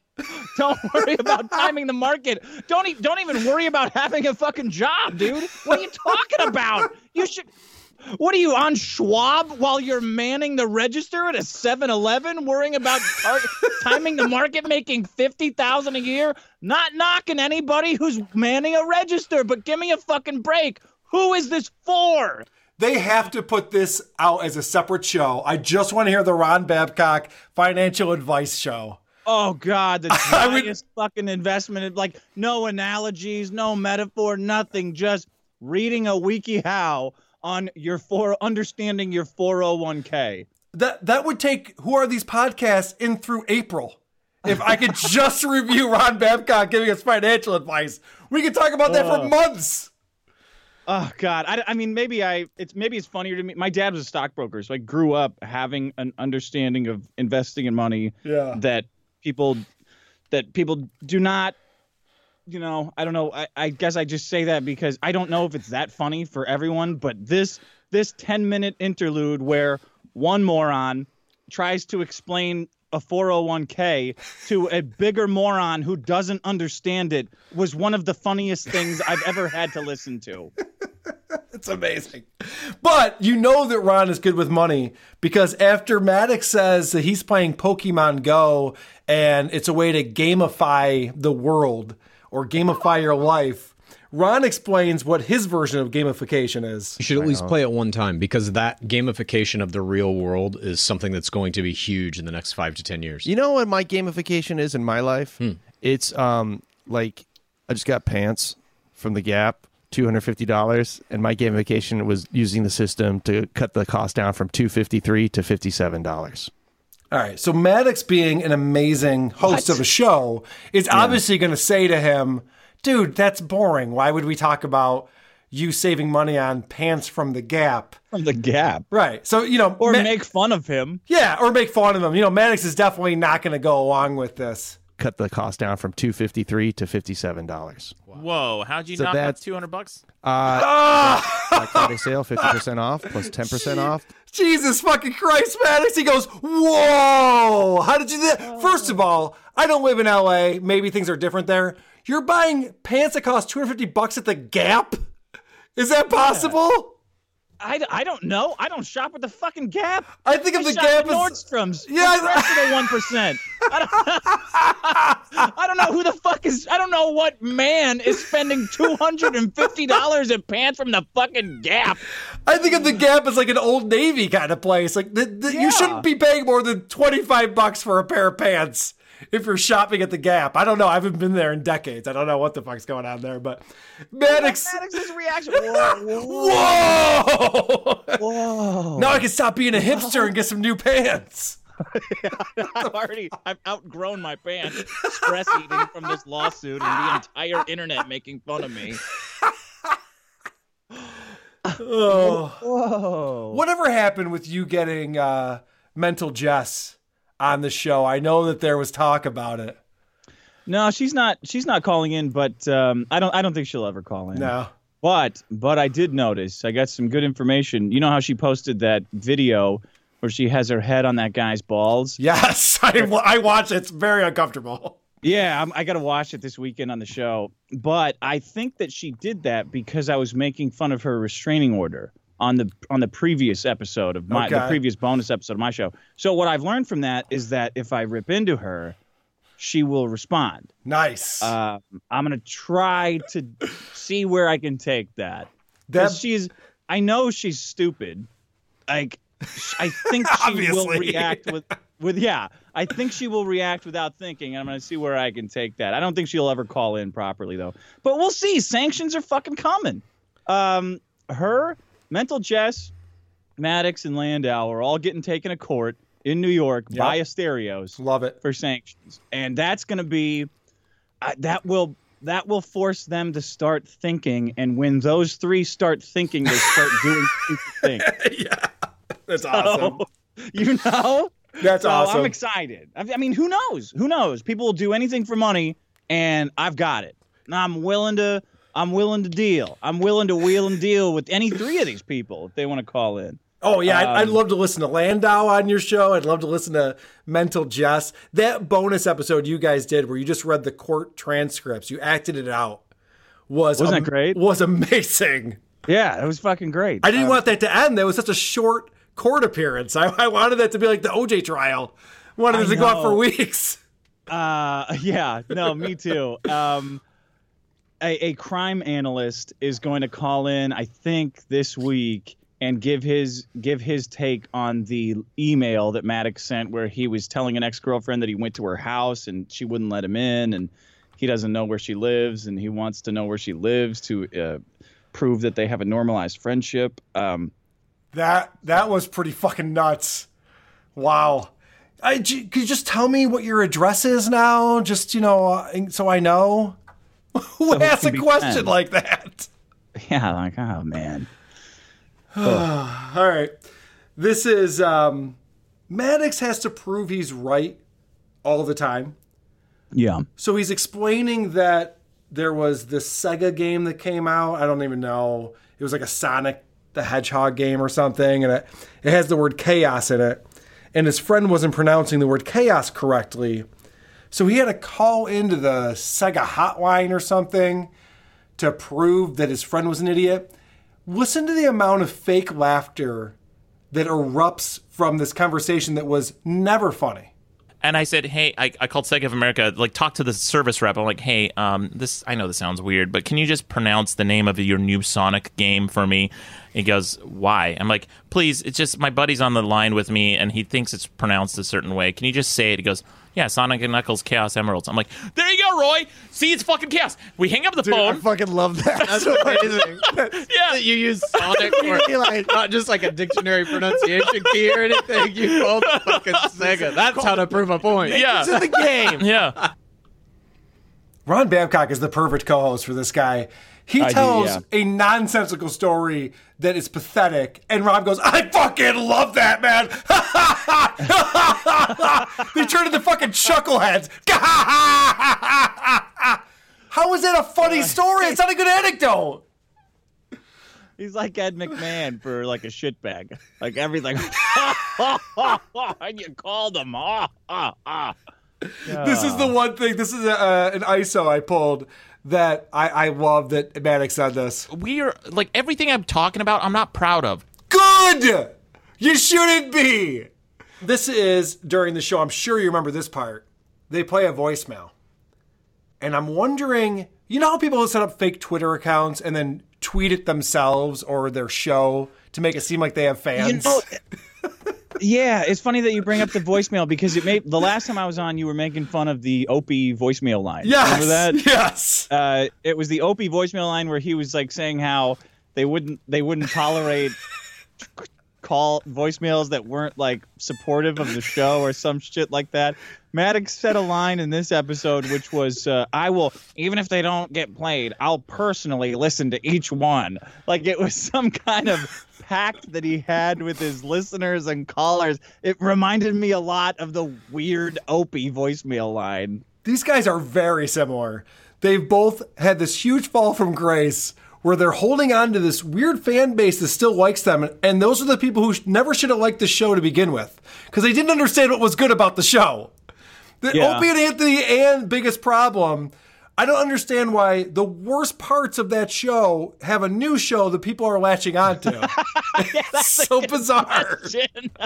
Don't worry about timing the market. Don't e- don't even worry about having a fucking job, dude. What are you talking about? You should. What are you on Schwab while you're manning the register at a 7-Eleven, worrying about tar- [laughs] timing the market, making fifty thousand a year? Not knocking anybody who's manning a register, but give me a fucking break. Who is this for? They have to put this out as a separate show. I just want to hear the Ron Babcock financial advice show. Oh God, the [laughs] driest fucking investment. Like no analogies, no metaphor, nothing. Just reading a wiki how on your for understanding your 401k. That that would take who are these podcasts in through April. If I could [laughs] just review Ron Babcock giving us financial advice, we could talk about that for oh. months. Oh God, I, I mean maybe I it's maybe it's funnier to me. My dad was a stockbroker, so I grew up having an understanding of investing in money Yeah. that people that people do not you know i don't know I, I guess i just say that because i don't know if it's that funny for everyone but this this 10 minute interlude where one moron tries to explain a 401k to a bigger moron who doesn't understand it was one of the funniest things I've ever had to listen to. [laughs] It's amazing. But you know that Ron is good with money because after Maddox says that he's playing Pokemon Go and it's a way to gamify the world or gamify your life, Ron explains what his version of gamification is. You should at least play it one time because that gamification of the real world is something that's going to be huge in the next five to ten years. You know what my gamification is in my life? It's um like I just got pants from the Gap, two hundred fifty dollars, and my gamification was using the system to cut the cost down from two fifty three to fifty seven dollars. All right. So Maddox, being an amazing host of a show, is obviously going to say to him, dude, that's boring. Why would we talk about you saving money on pants from the Gap? From the Gap. Right. So, you know, Or Ma- make fun of him. yeah, or make fun of him. You know, Maddox is definitely not going to go along with this. Cut the cost down from two fifty three to fifty seven dollars. Whoa, how'd you So knock that's- out 200 bucks? Uh, [laughs] Black Friday sale, fifty percent off plus ten percent off. Jesus fucking Christ, Maddox. He goes, Whoa, how did you do that? First of all, I don't live in LA. Maybe things are different there. You're buying pants that cost 250 bucks at the Gap? Is that possible? I, I don't know. I don't shop at the fucking Gap. I think of I the Gap at as- Nordstrom's. Yeah, Yeah, the rest of the one percent. I don't, [laughs] I don't know who the fuck is. I don't know what man is spending [laughs] two hundred and fifty dollars in pants from the fucking Gap. I think of the Gap as like an old Navy kind of place. Like the, the, you shouldn't be paying more than 25 bucks for a pair of pants if you're shopping at the Gap. I don't know. I haven't been there in decades. I don't know what the fuck's going on there, but Maddox. Maddox's reaction. Whoa, Whoa! whoa. Now I can stop being a hipster and get some new pants. [laughs] I've already I've outgrown my pants, stress eating from this lawsuit and the entire internet making fun of me. Oh. Whoa. Whatever happened with you getting uh, Mental Jess on the show? I know that there was talk about it. No, she's not. She's not calling in, but um, I don't. I don't think she'll ever call in. No. But but I did notice. I got some good information. You know how she posted that video where she has her head on that guy's balls. Yes, [laughs] I, I watch it. It's very uncomfortable. Yeah, I'm, I got to watch it this weekend on the show. But I think that she did that because I was making fun of her restraining order on the on the previous episode of my the previous bonus episode of my show. So what I've learned from that is that if I rip into her, she will respond. Nice. Uh, I'm gonna try to see where I can take that. That- she's, I know she's stupid. Like, I think [laughs] she will react with, with yeah. I think she will react without thinking. and I'm gonna see where I can take that. I don't think she'll ever call in properly though. But we'll see. Sanctions are fucking coming. Um, her, mental Jess, Maddox, and Landau are all getting taken to court in New York Yep. by Asterios Love it. for sanctions, and that's going to be uh, that will that will force them to start thinking, and when those three start thinking, they start [laughs] doing things. [laughs] Yeah. That's awesome. [laughs] You know, That's so awesome. I'm excited. I, I mean, who knows? Who knows? People will do anything for money, and I've got it. And I'm willing to. I'm willing to deal. I'm willing to wheel and deal with any three of these people if they want to call in. Oh yeah, I'd, I'd Um, love to listen to Landau on your show. I'd love to listen to Mental Jess. That bonus episode you guys did, where you just read the court transcripts, you acted it out, was Wasn't am- great? Was amazing. Yeah, it was fucking great. I didn't Um, want that to end. That was such a short court appearance. I, I wanted that to be like the OJ trial. I wanted it to go on for weeks. Uh, [laughs] yeah, no, me too. Um, a, a crime analyst is going to call in, I think, this week and give his give his take on the email that Maddox sent, where he was telling an ex girlfriend that he went to her house and she wouldn't let him in, and he doesn't know where she lives, and he wants to know where she lives to uh, prove that they have a normalized friendship. Um, That that was pretty fucking nuts. Wow. I, could you just tell me what your address is now? Just you know, uh, so I know. [laughs] Who So asks a question friends. like that? [laughs] yeah, like oh man. [sighs] All right. This is um Maddox has to prove he's right all the time. Yeah. So he's explaining that there was this Sega game that came out. I don't even know. It was like a Sonic the Hedgehog game or something, and it, it has the word chaos in it. And his friend wasn't pronouncing the word chaos correctly. So he had to call into the Sega hotline or something to prove that his friend was an idiot. Listen to the amount of fake laughter that erupts from this conversation that was never funny. And I said, hey, I, I called Sega of America, like talk to the service rep. I'm like, hey, um, this I know this sounds weird, but can you just pronounce the name of your new Sonic game for me? He goes, why? I'm like, please, it's just my buddy's on the line with me and he thinks it's pronounced a certain way. Can you just say it? He goes, yeah, Sonic and Knuckles Chaos Emeralds. I'm like, there you go, Roy. See, it's fucking chaos. We hang up the phone. I fucking love that. That's [laughs] amazing. [laughs] yeah, you use Sonic for [laughs] like, not just like a dictionary pronunciation key or anything. You called fucking Sega. That's how to prove a point. Yeah. It's in the game. Yeah. Ron Babcock is the perfect co-host for this guy. He I do, tells yeah. a nonsensical story that is pathetic, and Rob goes, "I fucking love that, man." [laughs] they turn into fucking chuckleheads. [laughs] How is that a funny story? It's not a good anecdote. He's like Ed McMahon for like a shitbag. Like everything. [laughs] and you called him. Ah, ah, ah. This is the one thing. This is a, uh, an ISO I pulled that I, I love that Maddox said this. We are like everything I'm talking about. I'm not proud of. Good. You shouldn't be. This is during the show. I'm sure you remember this part. They play a voicemail, and I'm wondering. You know how people set up fake Twitter accounts and then tweet it themselves or their show to make it seem like they have fans. You know, [laughs] yeah, it's funny that you bring up the voicemail because it made the last time I was on, you were making fun of the Opie voicemail line. Yes, remember that? Yes. Uh, it was the Opie voicemail line where he was like saying how they wouldn't they wouldn't tolerate call voicemails that weren't like supportive of the show or some shit like that. Maddox said a line in this episode which was uh, I will even if they don't get played, I'll personally listen to each one. Like it was some kind of pact that he had with his listeners and callers. It reminded me a lot of the weird Opie voicemail line. These guys are very similar. They've both had this huge fall from grace where they're holding on to this weird fan base that still likes them. And those are the people who never should have liked the show to begin with because they didn't understand what was good about the show. The Yeah. Opie and Anthony and biggest problem. I don't understand why the worst parts of that show have a new show that people are latching onto. [laughs] it's so bizarre.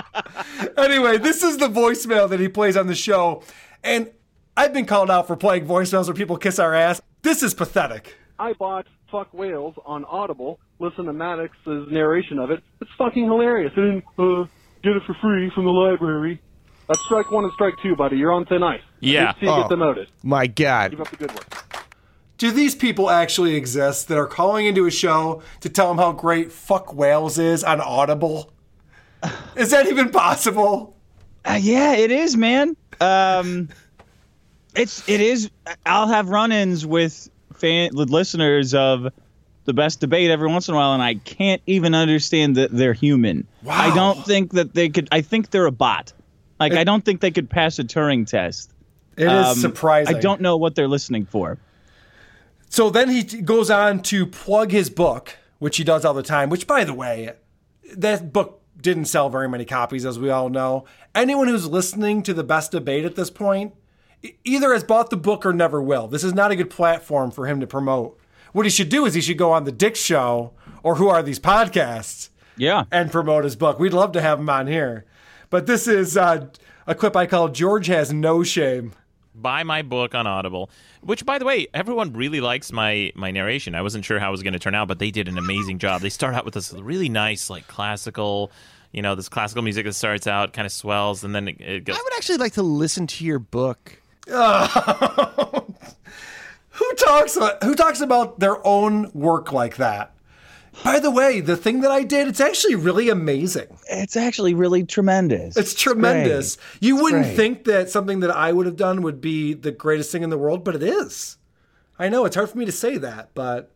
[laughs] anyway, this is the voicemail that he plays on the show. And I've been called out for playing voicemails where people kiss our ass. This is pathetic. I bought Fuck Whales on Audible. Listen to Maddox's narration of it. It's fucking hilarious. I didn't uh, get it for free from the library. That's strike one and strike two, buddy. You're on thin ice. Yeah. I see you Oh. get demoted. My God. Keep up the good work. Do these people actually exist that are calling into a show to tell them how great Fuck Whales is on Audible? [sighs] Is that even possible? Uh, yeah, it is, man. Um, it's it is. I'll have run-ins with fan with listeners of the best debate every once in a while, and I can't even understand that they're human. Wow. I don't think that they could. I think they're a bot. Like I don't think they could pass a Turing test. It is um, surprising. I don't know what they're listening for. So then he t- goes on to plug his book, which he does all the time, which, by the way, that book didn't sell very many copies, as we all know. Anyone who's listening to the best debate at this point either has bought the book or never will. This is not a good platform for him to promote. What he should do is he should go on the Dick Show or Who Are These Podcasts? Yeah. And promote his book. We'd love to have him on here. But this is uh, a clip I call George Has No Shame. buy my book on Audible. Which, by the way, everyone really likes my my narration. I wasn't sure how it was going to turn out, but they did an amazing job. They start out with this really nice, like classical, you know, this classical music that starts out, kind of swells, and then it, it goes. I would actually like to listen to your book. [laughs] Who talks who talks about their own work like that? By the way, the thing that I did, it's actually really amazing. It's actually really tremendous. It's tremendous. You It's wouldn't great. think that something that I would have done would be the greatest thing in the world, but it is. I know it's hard for me to say that, but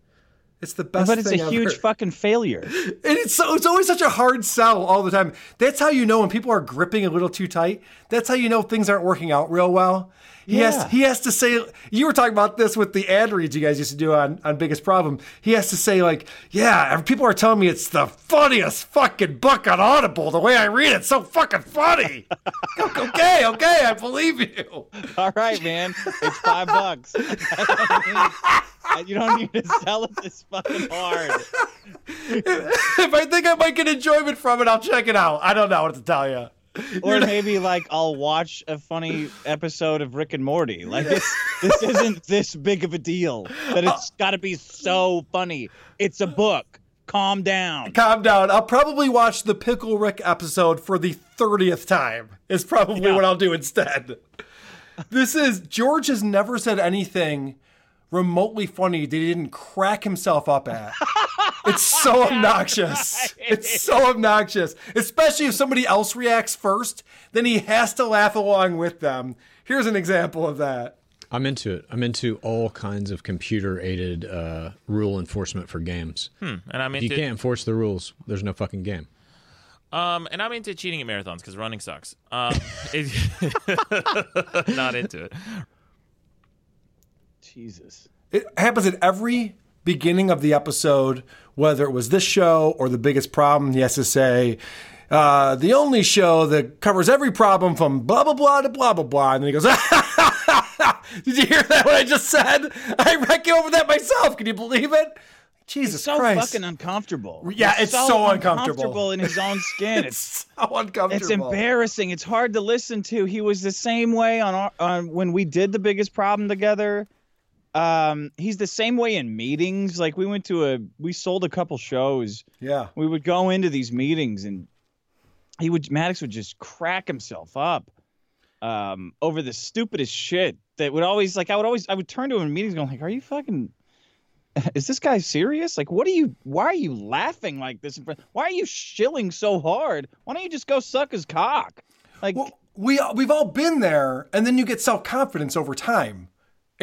It's the best but it's a huge fucking failure. [laughs] And it's so it's always such a hard sell all the time. That's how you know when people are gripping a little too tight. That's how you know things aren't working out real well. He Yeah. has he has to say you were talking about this with the ad reads you guys used to do on, on Biggest Problem. He has to say like, yeah, people are telling me it's the funniest fucking book on Audible. The way I read it's so fucking funny. [laughs] okay, okay, I believe you. All right, man. It's five bucks. [laughs] you don't need to sell it this fucking hard. [laughs] if I think I might get enjoyment from it, I'll check it out. I don't know what to tell you. [laughs] Or maybe like I'll watch a funny episode of Rick and Morty. Like this, this isn't this big of a deal that it's [laughs] got to be so funny. It's a book. Calm down. Calm down. I'll probably watch the Pickle Rick episode for the 30th time, is probably what I'll do instead. This is George has never said anything remotely funny that he didn't crack himself up at. [laughs] It's so [laughs] obnoxious. It's so obnoxious. Especially if somebody else reacts first, then he has to laugh along with them. Here's an example of that. I'm into it. I'm into all kinds of computer aided uh, rule enforcement for games. Hmm, and I'm If you can't enforce the rules, there's no fucking game. Um, and I'm into cheating at marathons because running sucks. Um, [laughs] it- [laughs] not into it. Jesus. It happens at every beginning of the episode, whether it was this show or the biggest problem. the SSA. uh, the only show that covers every problem from blah, blah, blah to blah, blah, blah. And then he goes, [laughs] Did you hear that? What I just said? I, came over that myself. Can you believe it? Jesus It's so Christ. fucking uncomfortable. Yeah, He's it's so uncomfortable. in his own [laughs] skin. It's so uncomfortable. It's embarrassing. It's hard to listen to. He was the same way on our on when we did the biggest problem together. Um, he's the same way in meetings. Like we went to a we sold a couple shows. Yeah. We would go into these meetings and he would Maddox would just crack himself up um over the stupidest shit that would always like I would always I would turn to him in meetings going like, Are you fucking [laughs] is this guy serious? Like, what are you? Why are you laughing like this? in front- Why are you shilling so hard? Why don't you just go suck his cock? Like, we we've all been there, and then you get self confidence over time,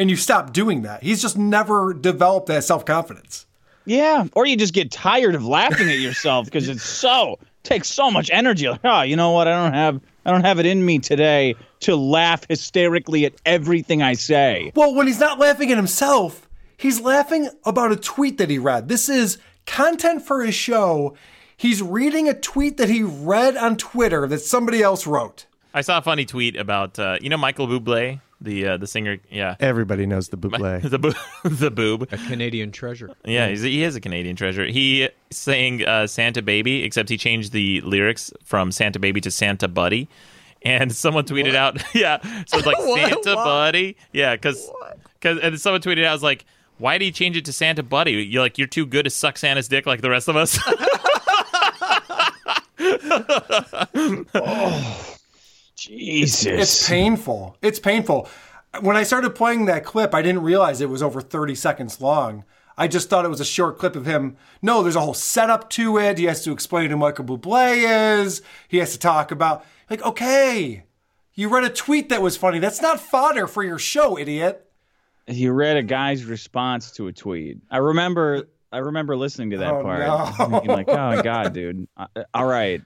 and you stop doing that. He's just never developed that self confidence. yeah, or you just get tired of laughing at yourself because it's so takes so much energy. Like, oh, you know what? I don't have I don't have it in me today to laugh hysterically at everything I say. Well, when he's not laughing at himself, he's laughing about a tweet that he read. This is content for his show. He's reading a tweet that he read on Twitter that somebody else wrote. I saw a funny tweet about uh, you know Michael Bublé, the uh, the singer. Yeah, Everybody knows the bootleg. [laughs] the boo- [laughs] the boob. A Canadian treasure. Yeah, he's, he is a Canadian treasure. He sang uh, Santa Baby, except he changed the lyrics from Santa Baby to Santa Buddy. And someone tweeted out, [laughs] yeah, so it's like Santa Why? Buddy. Yeah, because and someone tweeted out, I was like, why did he change it to Santa Buddy? You're like, you're too good to suck Santa's dick like the rest of us. Jesus. It's painful. It's painful. When I started playing that clip, I didn't realize it was over 30 seconds long. I just thought it was a short clip of him. No, there's a whole setup to it. He has to explain who Michael Bublé is. He has to talk about, like, okay, you read a tweet that was funny. That's not fodder for your show, idiot. You read a guy's response to a tweet. I remember. I remember listening to that Oh, part. no. thinking like, oh my god, dude. [laughs] All right.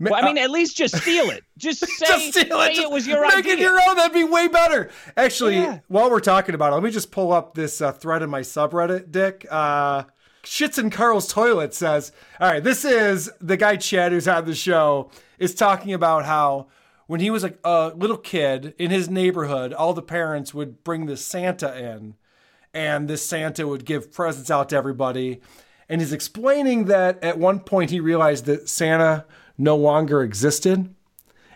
Well, I mean, at least just steal it. Just [laughs] say, Just steal say it. Just it was your make idea. it your own. That'd be way better. Actually, while we're talking about it, let me just pull up this uh, thread in my subreddit, Dick. Uh, Shits in Carl's toilet says, "All right, this is the guy Chad who's on the show is talking about how." When he was like a little kid in his neighborhood, all the parents would bring this Santa in, and this Santa would give presents out to everybody. And he's explaining that at one point he realized that Santa no longer existed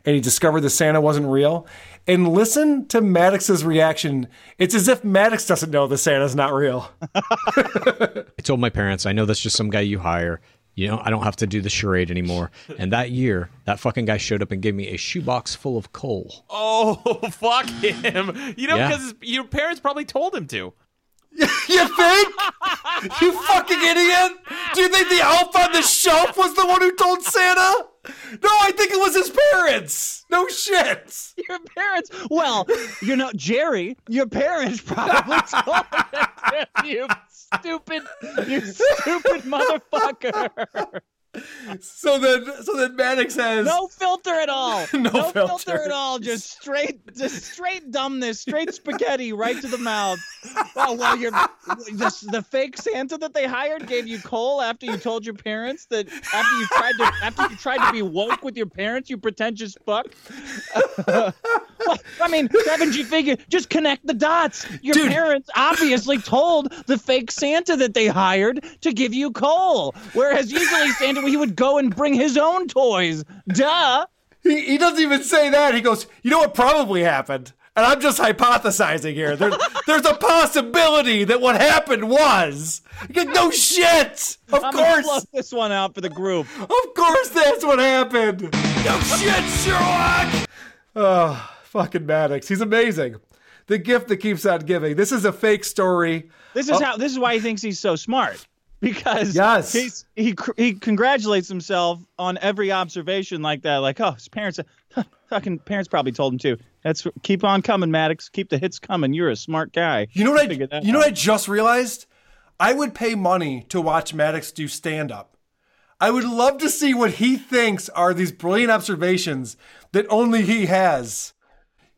and he discovered that Santa wasn't real. And listen to Maddox's reaction. It's as if Maddox doesn't know that Santa's not real. [laughs] I told my parents, I know that's just some guy you hire. You know, I don't have to do the charade anymore. And that year, that fucking guy showed up and gave me a shoebox full of coal. oh, [laughs] fuck him. You know, Yeah. because your parents probably told him to. [laughs] you think? you fucking idiot! Do you think the elf on the shelf was the one who told Santa? No, I think it was his parents. No shit. Your parents. Well, you know, Jerry, your parents probably [laughs] told you. stupid, you stupid motherfucker. So then, so then Maddox says, No filter at all. [laughs] No filter. filter. at all. Just straight, just straight dumbness, straight spaghetti right to the mouth. Well, well, you're the, the fake Santa that they hired gave you coal after you told your parents that after you tried to after you tried to be woke with your parents, you pretentious fuck. well, [laughs] I mean, haven't you figured? Just connect the dots. Your parents obviously told the fake Santa that they hired to give you coal, whereas usually Santa he would go and bring his own toys. Duh. He, he doesn't even say that. He goes, you know what probably happened? And I'm just hypothesizing here. There, [laughs] there's a possibility that what happened was. No shit! Of I'm course! float this one out for the group. Of course that's what happened! No shit, Sherlock! Oh, fucking Maddox. He's amazing. The gift that keeps on giving. This is a fake story. This is Oh, how. This is why he thinks he's so smart because Yes. he's, he he congratulates himself on every observation like that. Like, oh, his parents, huh, fucking parents probably told him to. That's keep on coming, Maddox. Keep the hits coming. You're a smart guy. You know what I, you know what I just realized? I would pay money to watch Maddox do stand up. I would love to see what he thinks are these brilliant observations that only he has.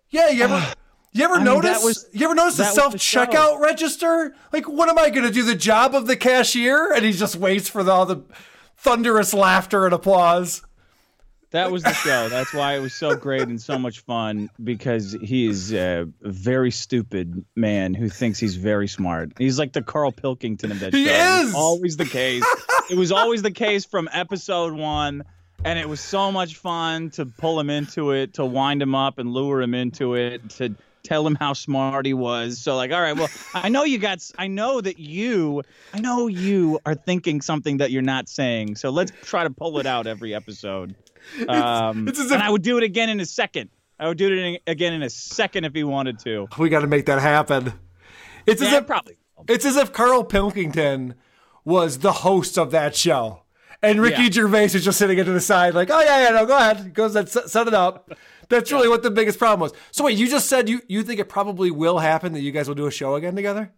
Yeah, you ever [sighs] [sighs] you ever I notice that was- you ever notice the self checkout register? Like what am I going to do the job of the cashier and he just waits for the, all the thunderous laughter and applause. That was the show. That's why it was so great and so much fun because he is a very stupid man who thinks he's very smart. He's like the Carl Pilkington of that He show. Was is! always the case. it was always the case from episode one, and it was so much fun to pull him into it, to wind him up and lure him into it, to tell him how smart he was. So like, all right, well, I know you got, I know that you, I know you are thinking something that you're not saying. So let's try to pull it out every episode. [laughs] Um, it's as and I would do it again in a second. I would do it in, again in a second if he wanted to. We got to make that happen. It's as if probably. It's as if Carl Pilkington was the host of that show, and Ricky Yeah. Gervais is just sitting to the side, like, "Oh yeah, yeah, no, go ahead." Goes and set, set it up. That's really what the biggest problem was. So wait, you just said you you think it probably will happen that you guys will do a show again together?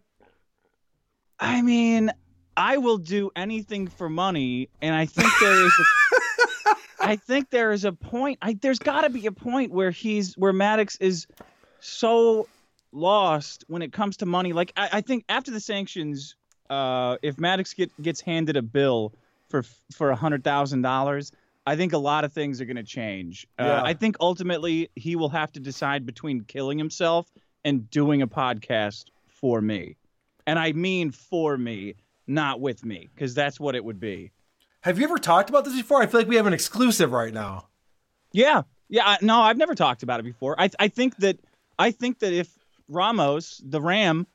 I mean, I will do anything for money, and I think there is. A, [laughs] I think there is a point. I, there's got to be a point where he's where Maddox is so lost when it comes to money. Like I, I think after the sanctions, uh, if Maddox get, gets handed a bill for for a hundred thousand dollars, I think a lot of things are going to change. Yeah. Uh, I think ultimately he will have to decide between killing himself and doing a podcast for me, and I mean for me, not with me, because that's what it would be. Have you ever talked about this before? I feel like we have an exclusive right now. Yeah, yeah. I- No, I've never talked about it before. I I think that I think that if Ramos, the Ram,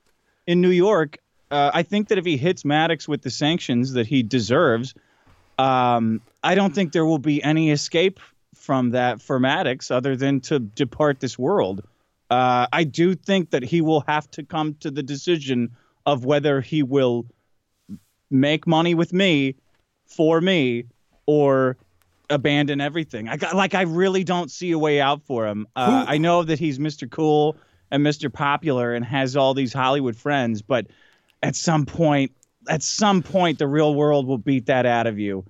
in New York, uh, I think that if he hits Maddox with the sanctions that he deserves, um, I don't think there will be any escape from that for Maddox other than to depart this world. Uh, I do think that he will have to come to the decision of whether he will make money with me for me or abandon everything. I got like I really don't see a way out for him. Uh, I know that he's Mr. Cool and Mr. Popular and has all these Hollywood friends, but at some point, at some point, the real world will beat that out of you.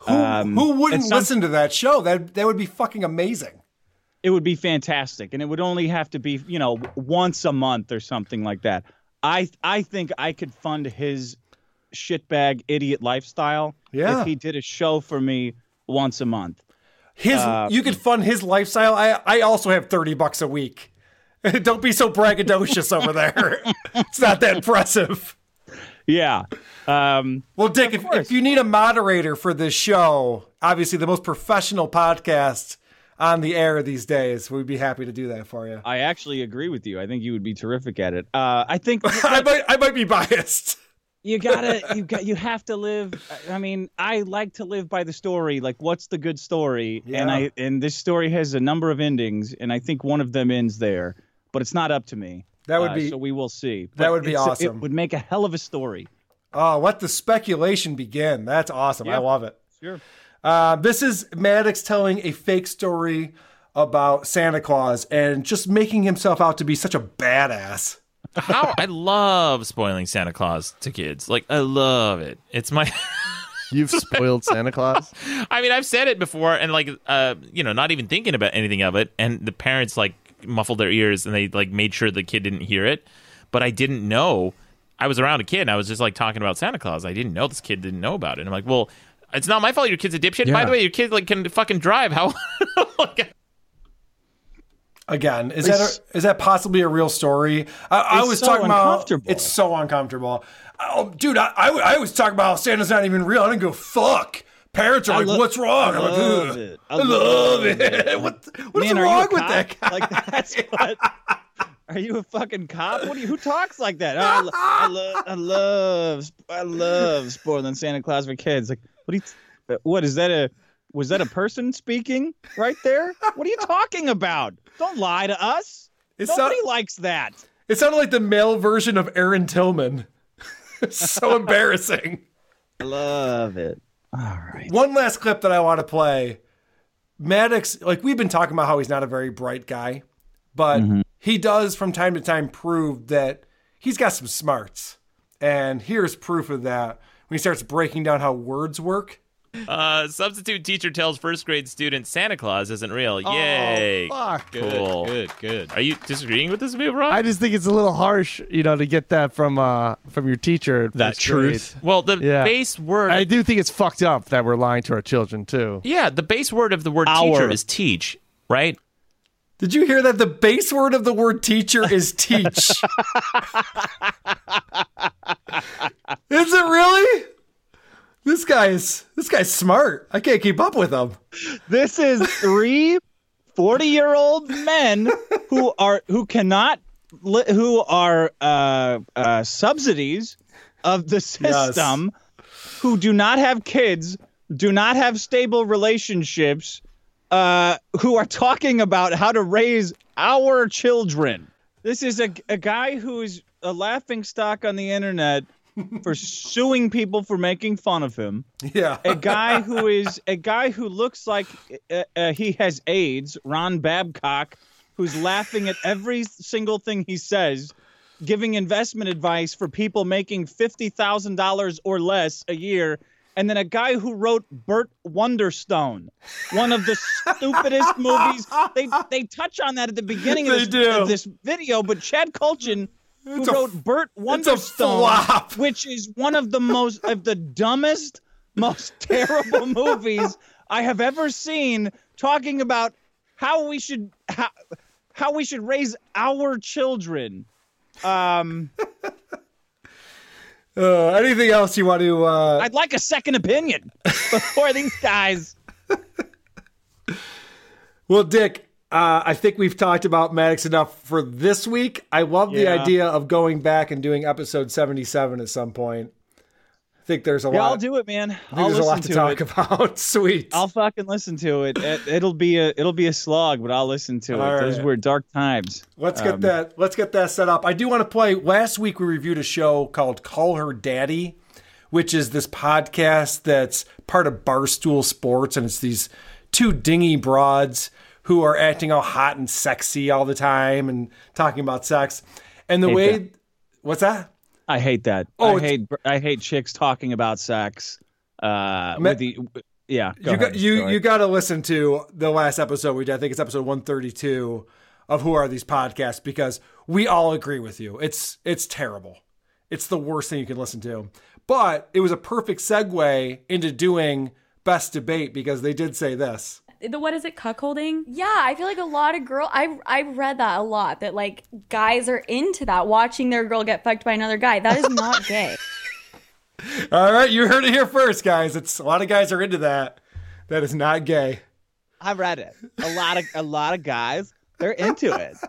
Who, Um, who wouldn't some- listen to that show? That that would be fucking amazing. It would be fantastic, and it would only have to be you know once a month or something like that. I I think I could fund his shitbag idiot lifestyle Yeah. if he did a show for me once a month. His Uh, you could fund his lifestyle. I I also have thirty bucks a week. [laughs] Don't be so braggadocious over there. [laughs] it's not that impressive. Yeah. Um, well, Dick, if, if you need a moderator for this show, obviously the most professional podcast on the air these days, we'd be happy to do that for you. I actually agree with you. I think you would be terrific at it. Uh, I think [laughs] I might I might be biased. you gotta [laughs] you got you have to live. I mean, I like to live by the story. Like, what's the good story? Yeah. And I and this story has a number of endings, and I think one of them ends there. But it's not up to me. That would Uh, be- so. We will see. that would be awesome. It would make a hell of a story. Oh, let the speculation begin. That's awesome. I love it. Sure. Uh, this is Maddox telling a fake story about Santa Claus and just making himself out to be such a badass. how I love spoiling Santa Claus to kids. Like I love it. It's my [laughs] You've spoiled Santa Claus. I mean, I've said it before, and like, uh, you know, not even thinking about anything of it, and the parents like muffled their ears and they like made sure the kid didn't hear it. But I didn't know. I was around a kid, and I was just like talking about Santa Claus. I didn't know this kid didn't know about it. And I'm like, well, it's not my fault. Your kid's a dipshit. By the way, your kid like can fucking drive. How? [laughs] Again, is that a, is that possibly a real story? I, I was so talking about it's so uncomfortable. Oh, dude, I, I I always talk about how Santa's not even real. I didn't go fuck. Parents are I like, lo- "What's wrong?" I I'm like, love it. I, love it. [laughs] What what's Man, are you a wrong with cop? that guy? Like that's [laughs] what. Are you a fucking cop? What you? Who talks like that? Oh, I, lo- I love, I love, I love spoiling Santa Claus for kids. Like, what you? What is that? A was that a person speaking right there? What are you talking about? Don't lie to us. Nobody likes that. It sounded like the male version of Erin Tillman. [laughs] so embarrassing. I love it. One last clip that I want to play. Maddox, like we've been talking about how he's not a very bright guy, but Mm-hmm. he does from time to time prove that he's got some smarts. And here's proof of that when he starts breaking down how words work. Uh, substitute teacher tells first grade student Santa Claus isn't real. Yay! fuck. Cool. Good, good. Are you disagreeing with this move, Ron? I just think it's a little harsh, you know, to get that from uh from your teacher. at That first grade. truth. Well, the Yeah. base word. I do think it's fucked up that we're lying to our children too. yeah, the base word of the word Our. teacher is teach, right? Did you hear that the base word of the word teacher is teach? [laughs] is it really? This guy is this guy's smart. I can't keep up with him. This is three 40 year old men who are who cannot li- who are uh, uh, subsidies of the system who do not have kids do not have stable relationships uh, who are talking about how to raise our children this is a, a guy who is a laughing stock on the internet for suing people for making fun of him Yeah. a guy who is a guy who looks like uh, uh, he has AIDS, Ron Babcock, who's laughing at every single thing he says, giving investment advice for people making fifty thousand dollars or less a year. And then a guy who wrote Burt Wonderstone, one of the stupidest movies. They they touch on that at the beginning of this, of this video, but Chad Kultgen, who It's wrote a Wonderstone, flop. [laughs] which is one of the most of the dumbest, most [laughs] terrible movies I have ever seen, talking about how we should how, how we should raise our children. Um, [laughs] Uh, anything else you want to? Uh... I'd like a second opinion before these guys. Well, Dick, uh, I think we've talked about Maddox enough for this week. I love the idea of going back and doing episode seventy-seven at some point. I think there's a Yeah, lot. I'll do it, man. I think I'll there's a lot to to, talk it. about. [laughs] Sweet. I'll fucking listen to it. it. It'll be a it'll be a slog, but I'll listen to it. All Those right. were dark times. Let's Um, get that. Let's get that set up. I do want to play. Last week we reviewed a show called "Call Her Daddy," which is this podcast that's part of Barstool Sports, and it's these two dingy broads who are acting all hot and sexy all the time and talking about sex. And the Hate way, that. what's that? I hate that. Oh, I hate I hate chicks talking about sex. Uh, with the yeah. Go you ahead, got you go you got to listen to the last episode we did. I think it's episode 132 of Who Are These Podcasts because we all agree with you. It's it's terrible. It's the worst thing you can listen to. But it was a perfect segue into doing best debate because they did say this. The what is it cuckolding yeah i feel like a lot of girl i i read that a lot that like guys are into that watching their girl get fucked by another guy that is not [laughs] gay All right, you heard it here first, guys. It's a lot of guys are into that. That is not gay. I read it. A lot of a lot of guys they're into it. [laughs]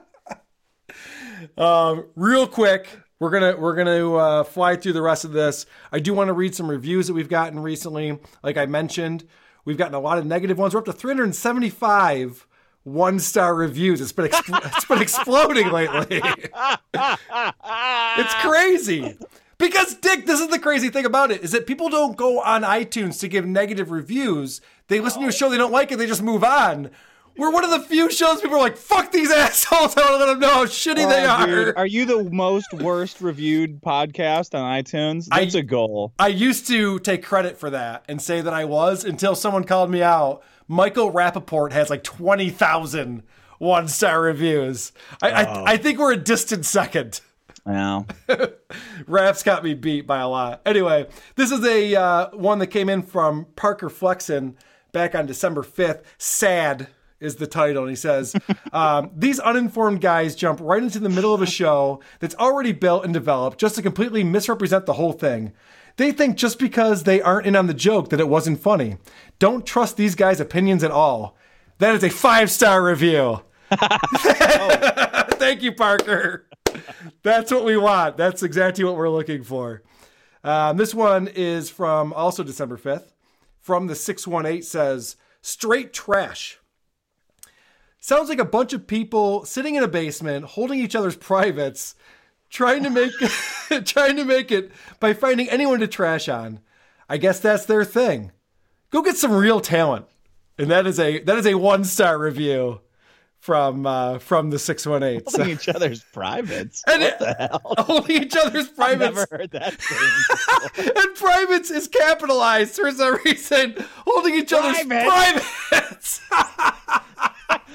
Um, real quick, we're gonna we're gonna uh, fly through the rest of this. I do want to read some reviews that we've gotten recently. Like I mentioned, we've gotten a lot of negative ones. We're up to 375 one star reviews. It's been [laughs] it's been exploding lately. [laughs] it's crazy. Because Dick, this is the crazy thing about it is that people don't go on iTunes to give negative reviews. They listen to a show they don't like and they just move on. We're one of the few shows people are like, fuck these assholes. I want to let them know how shitty they Oh, are. dude, are you the most worst reviewed podcast on iTunes? I- That's a goal. I used to take credit for that and say that I was until someone called me out. Michael Rapaport has like 20,000 one star reviews. I, Oh. I, I think we're a distant second. Wow. [laughs] Raps got me beat by a lot. Anyway, this is a uh, one that came in from Parker Flexen back on December 5th. Sad is the title. And he says, [laughs] um, These uninformed guys jump right into the middle of a show that's already built and developed just to completely misrepresent the whole thing. They think just because they aren't in on the joke that it wasn't funny. Don't trust these guys' opinions at all. That is a five star review. [laughs] Thank you, Parker. That's what we want. That's exactly what we're looking for. Um, this one is from also December 5th. From the 618 says, straight trash. Sounds like a bunch of people sitting in a basement holding each other's privates, trying to make [laughs] trying to make it by finding anyone to trash on. I guess that's their thing. Go get some real talent. And that is a that is a one star review from uh, from the 618. So- Holding [laughs] each other's privates. And what it- the hell? [laughs] holding each other's I've privates. never heard that and privates is capitalized for some reason. Holding each other's Privates.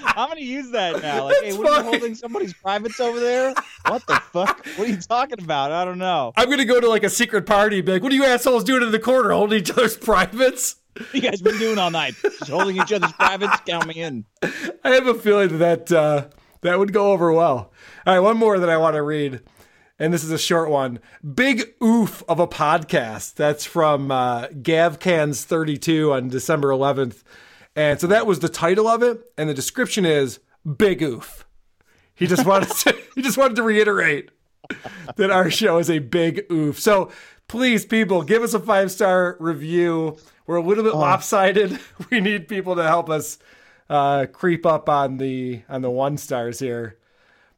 I'm gonna use that now. Like, hey, what are you holding somebody's privates over there? What the fuck? What are you talking about? I don't know. I'm gonna go to like a secret party. and Be like, what are you assholes doing in the corner, holding each other's privates? What you guys been doing all night? Just holding each other's privates? Count me in. I have a feeling that uh, that would go over well. All right, one more that I want to read, and this is a short one. Big oof of a podcast. That's from uh, Gavcans32 on December 11th, and so that was the title of it, and the description is big oof. He just wanted to, [laughs] he just wanted to reiterate that our show is a big oof. So please, people, give us a five star review. We're a little bit lopsided. [laughs] We need people to help us uh, creep up on the on the one stars here.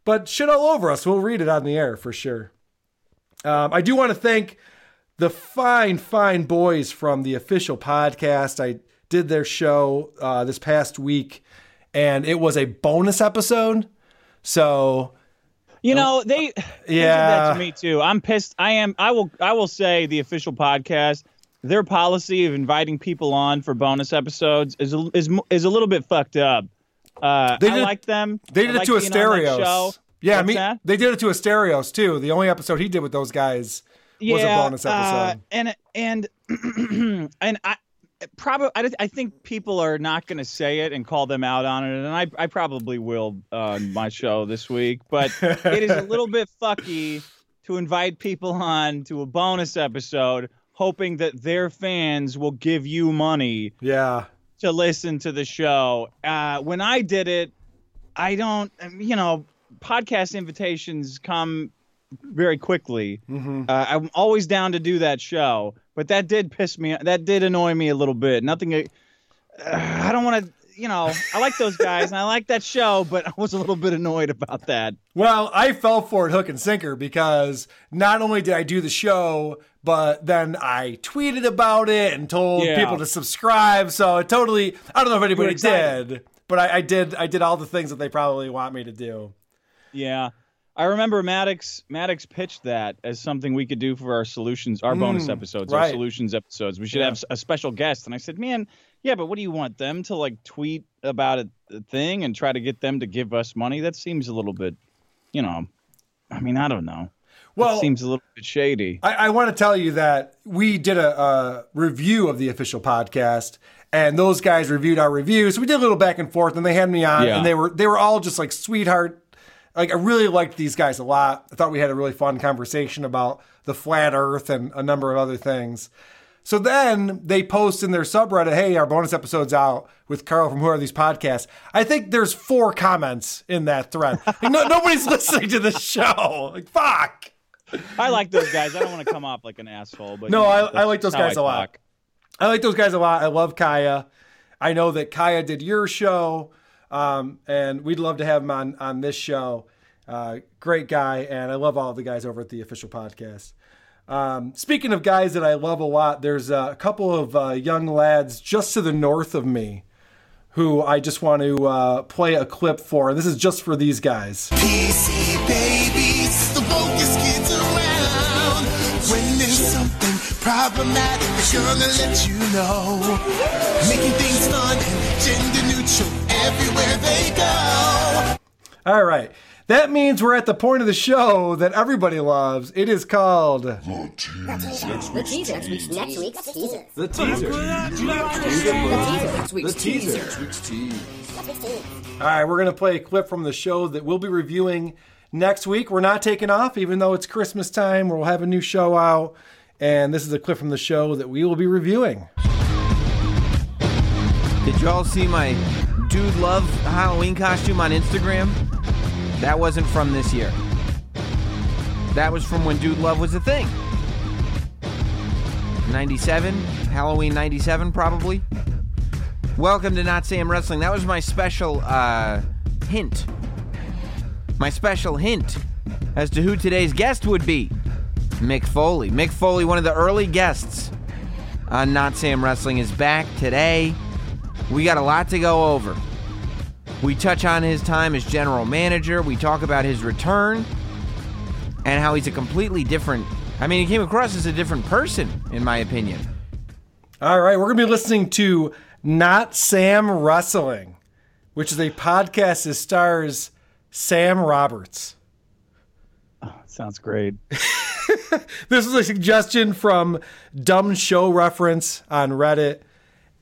But shit all over us. We'll read it on the air for sure. Um, I do want to thank the fine, fine boys from the official podcast. I did their show uh, this past week, and it was a bonus episode. So You know, they, Yeah. that to me too. I'm pissed. I am I will I will say the official podcast, their policy of inviting people on for bonus episodes is a, is is a little bit fucked up. Uh, They I did- like them. They I did it like to being on that Asterios. show. Yeah, I What's that? they did it to a Asterios too. The only episode he did with those guys was a bonus uh, episode. and and [clears throat] and I probably I, I think people are not going to say it and call them out on it, and I I probably will on my show this week. But [laughs] it is a little bit fucky to invite people on to a bonus episode, hoping that their fans will give you money. Yeah. To listen to the show. Uh, when I did it, I don't, you know, podcast invitations come very quickly. Mm-hmm. Uh, I'm always down to do that show, but that did piss me. That did annoy me a little bit. Nothing. Uh, I don't want to. You know, I like those guys and I like that show, but I was a little bit annoyed about that. Well, I fell for it hook and sinker because not only did I do the show, but then I tweeted about it and told Yeah. people to subscribe. So it totally, I don't know if anybody did, but I, I did. I did all the things that they probably want me to do. Yeah. I remember Maddox Maddox pitched that as something we could do for our solutions, our bonus Mm, episodes, our solutions episodes. We should Yeah. have a special guest. And I said, man, yeah, but what do you want them to like tweet about a, a thing and try to get them to give us money? That seems a little bit, you know, I mean, I don't know. Well- it seems a little bit shady. I, I want to tell you that we did a, a review of the official podcast, and those guys reviewed our reviews. So we did a little back and forth, and they had me on, Yeah. and they were they were all just like sweetheart. Like I really liked these guys a lot. I thought we had a really fun conversation about the flat Earth and a number of other things. So then they post in their subreddit, "Hey, our bonus episode's out with Carl from Who Are These Podcasts." I think there's four comments in that thread. Like, no, nobody's [laughs] listening to this show. Like fuck. I like those guys. I don't want to come off like an asshole, but No, you know, I, I like those guys I a lot. talk. I like those guys a lot. I love Kaya. I know that Kaya did your show, um, and we'd love to have him on on this show. Uh, great guy, and I love all the guys over at the official podcast. Um, speaking of guys that I love a lot, there's a couple of uh, young lads just to the north of me who I just want to uh, play a clip for. This is just for these guys. PC babies, the bogus kids around. When there's something problematic, they're gonna let you know. Making things fun and gender neutral everywhere they go. All right. That means we're at the point of the show that everybody loves. It is called The teaser. Next week's, next week's teaser. The teaser. The teaser. All right, we're going to play a clip from the show that we'll be reviewing next week. We're not taking off, even though it's Christmas time. We'll have a new show out. And this is a clip from the show that we will be reviewing. Did you all see my Dude Love Halloween costume on Instagram? That wasn't from this year. That was from when Dude Love was a thing. 97, Halloween 97, probably. Welcome to Not Sam Wrestling. That was my special uh, hint. My special hint as to who today's guest would be Mick Foley. Mick Foley, one of the early guests on Not Sam Wrestling, is back today. We got a lot to go over. We touch on his time as general manager. We talk about his return and how he's a completely different. I mean, he came across as a different person, in my opinion. All right, we're going to be listening to Not Sam Wrestling, which is a podcast that stars Sam Roberts. Oh, sounds great. [laughs] this is a suggestion from Dumb Show Reference on Reddit,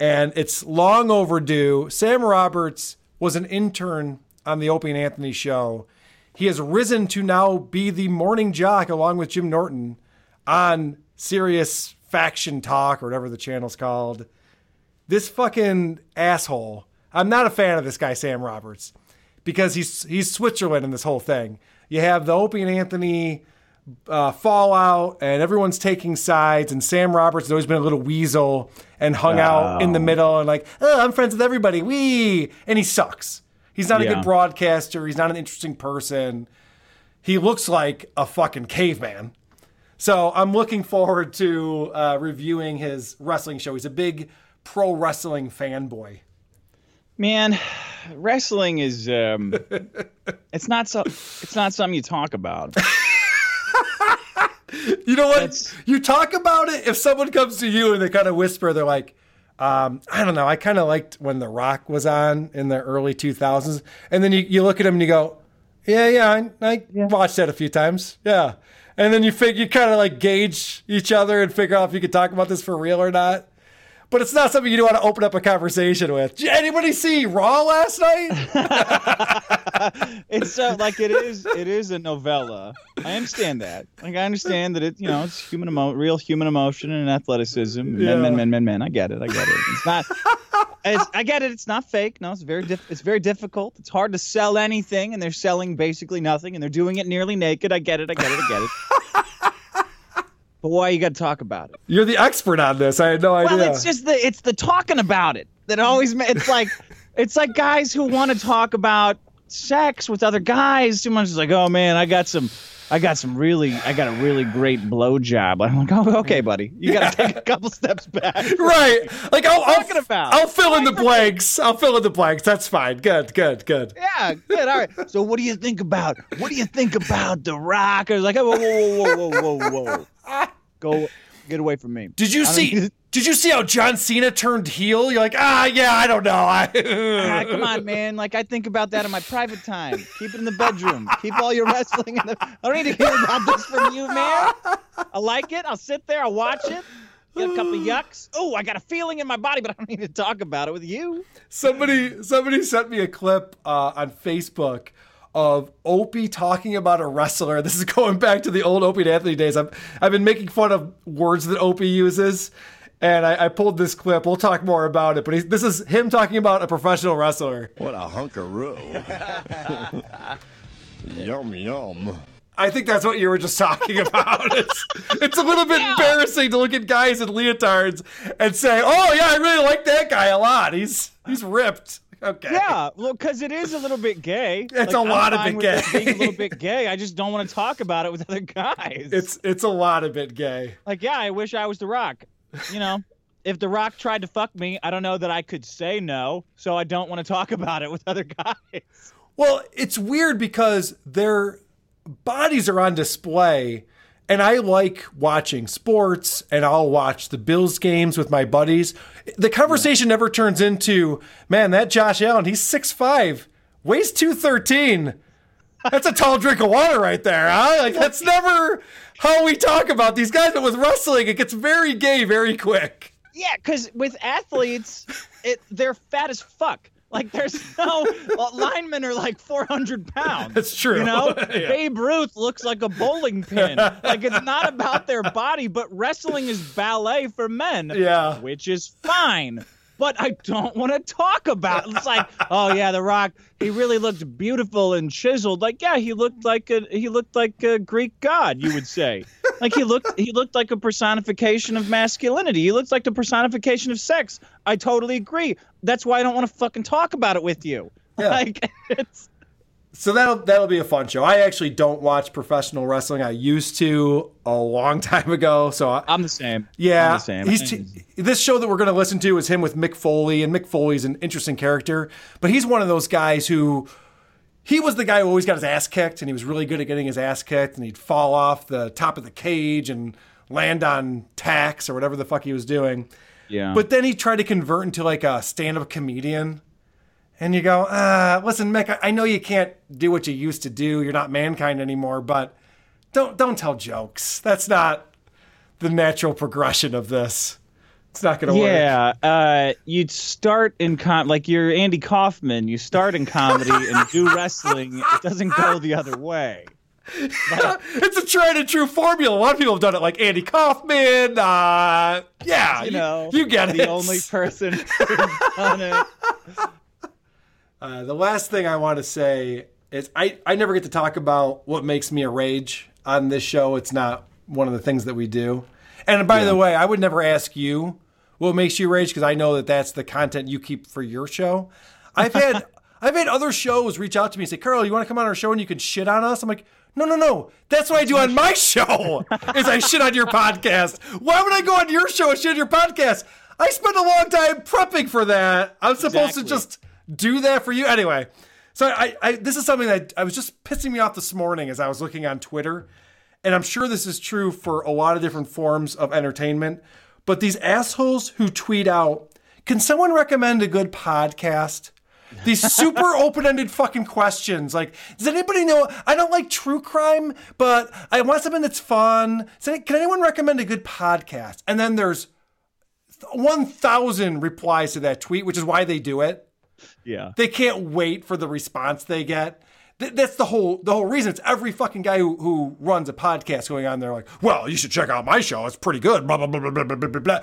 and it's long overdue. Sam Roberts was an intern on the Opie and Anthony show. He has risen to now be the morning jock along with Jim Norton on Sirius Faction Talk or whatever the channel's called. This fucking asshole. I'm not a fan of this guy, Sam Roberts, because he's he's Switzerland in this whole thing. You have the Opie and Anthony uh, fallout, and everyone's taking sides. And Sam Roberts has always been a little weasel and hung out in the middle and like, oh, I'm friends with everybody. Wee, and he sucks. He's not a good broadcaster. He's not an interesting person. He looks like a fucking caveman. So I'm looking forward to uh, reviewing his wrestling show. He's a big pro wrestling fanboy. Man, wrestling is um [laughs] it's not so it's not something you talk about. [laughs] [laughs] You know what? you talk about it if someone comes to you and they kind of whisper, they're like, um, I don't know. I kind of liked when The Rock was on in the early 2000s. And then you, you look at him and you go, Yeah, yeah, I, I watched that a few times. Yeah. And then you fig- you kind of like gauge each other and figure out if you could talk about this for real or not. But it's not something you want to open up a conversation with. Did anybody see Raw last night? [laughs] [laughs] it's uh, like it is it is a novella. I understand that. Like I understand that it you know it's human emo- real human emotion and athleticism. Men, Yeah. men, men, men, men. I get it. I get it. It's not. It's, I get it. It's not fake. No, it's very diff- it's very difficult. It's hard to sell anything, and they're selling basically nothing, and they're doing it nearly naked. I get it. I get it. I get it. [laughs] but why you got to talk about it? You're the expert on this. I had no idea. Well, it's just the it's the talking about it that always ma- it's like it's like guys who want to talk about sex with other guys too much. It's like, oh man, I got some, I got some really, I got a really great blowjob. I'm like, oh okay, mm. buddy, you got to take a couple steps back. [laughs] right. Like I'll, I'll, talking about? I'll fill in the blanks. I'll fill in the blanks. That's fine. Good, good, good. Yeah, good. All right. So, what do you think about? What do you think about the Rockers? Like, whoa, whoa, whoa, whoa, whoa, whoa, whoa. [laughs] Go, get away from me. Did you see? [laughs] Did you see how John Cena turned heel? You're like, ah, yeah, I don't know. I, [laughs] Ah, come on, man. Like I think about that in my private time. Keep it in the bedroom. Keep all your wrestling in the. I don't need to hear about this from you, man. I like it. I'll sit there. I'll watch it. Get a couple of yucks. Oh, I got a feeling in my body, but I don't need to talk about it with you. Somebody, somebody sent me a clip uh, on Facebook of Opie talking about a wrestler. This is going back to the old Opie and Anthony days. I've I've been making fun of words that Opie uses. And I, I pulled this clip. We'll talk more about it, but he's, this is him talking about a professional wrestler. What a hunkaroo. [laughs] yum, yum. I think that's what you were just talking about. [laughs] It's, it's a little bit embarrassing to look at guys in leotards and say, "Oh yeah, I really like that guy a lot. He's he's ripped." [laughs] Okay. Yeah, well, because it is a little bit gay. [laughs] It's Like, a lot of bit it Being a little bit [laughs] gay. I just don't want to talk about it with other guys. It's it's a lot of bit gay. like, yeah, I wish I was The Rock. You know, if The Rock tried to fuck me, I don't know that I could say no, so I don't want to talk about it with other guys. Well, it's weird because their bodies are on display, and I like watching sports, and I'll watch the Bills games with my buddies. The conversation never turns into, man, that Josh Allen, he's 6'5, weighs 213. That's a tall drink of water right there, huh? Like, that's never how we talk about these guys, but with wrestling, it gets very gay very quick. Yeah, because with athletes, it they're fat as fuck. Like there's no well, linemen are like 400 pounds. That's true. You know, [laughs] Yeah. Babe Ruth looks like a bowling pin. like it's not about their body, but wrestling is ballet for men. Yeah. which is fine. But I don't want to talk about. It. It's like, oh yeah, The Rock. He really looked beautiful and chiseled. Like, yeah, he looked like a he looked like a Greek god. You would say. Like he looked he looked like a personification of masculinity. He looked like the personification of sex. I totally agree. That's why I don't want to fucking talk about it with you. Like [laughs] it's So that'll that'll be a fun show. I actually don't watch professional wrestling. I used to a long [laughs] time ago. So I, I'm the same. Yeah, the same. He's t- this show that we're going to listen to is him with Mick Foley, and Mick Foley's an interesting character, but he's one of those guys who he was the guy who always got his ass kicked, and he was really good at getting his ass kicked, and he'd fall off the top of the cage and land on tacks or whatever the fuck he was doing. Yeah. But then he tried to convert into like a stand-up comedian. And you go, ah, listen, Mick, I- know you can't do what you used to do. You're not Mankind anymore, but don't don't tell jokes. That's not the natural progression of this. It's not going to work. Yeah, uh, you'd start in com like you're Andy Kaufman. You start in comedy and [laughs] do wrestling. It doesn't go the other way. [laughs] it's a tried and true formula. A lot of people have done it, like Andy Kaufman. Uh, yeah, You know, you get the it. only person who's done it. [laughs] Uh, the last thing I want to say is I, I never get to talk about what makes me a rage on this show. It's not one of the things that we do. And by the way, I would never ask you what makes you rage because I know that that's the content you keep for your show. I've had [laughs] I've had other shows reach out to me and say, Carl, you want to come on our show and you can shit on us? I'm like, no, no, no. That's what I do on my show. is I shit on your podcast. Why would I go on your show and shit on your podcast? I spent a long time prepping for that. I'm supposed to just do that for you anyway. So I, I this is something that I was just pissing me off this morning as I was looking on Twitter, and I'm sure this is true for a lot of different forms of entertainment. But these assholes who tweet out, "Can someone recommend a good podcast?" These super [laughs] open-ended fucking questions. Like, does anybody know? I don't like true crime, but I want something that's fun. So can anyone recommend a good podcast? And then there's 1,000 replies to that tweet, which is why they do it. Yeah. They can't wait for the response they get. Th- that's the whole the whole reason. It's every fucking guy who, who runs a podcast going on there like, well, you should check out my show. It's pretty good. Blah blah blah blah blah blah blah. blah.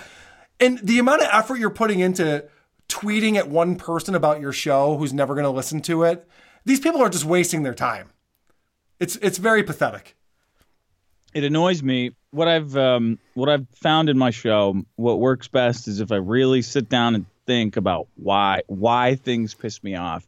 And the amount of effort you're putting into tweeting at one person about your show who's never going to listen to it, these people are just wasting their time. It's it's very pathetic. it annoys me. What I've um, what I've found in my show, what works best is if I really sit down and think about why why things piss me off.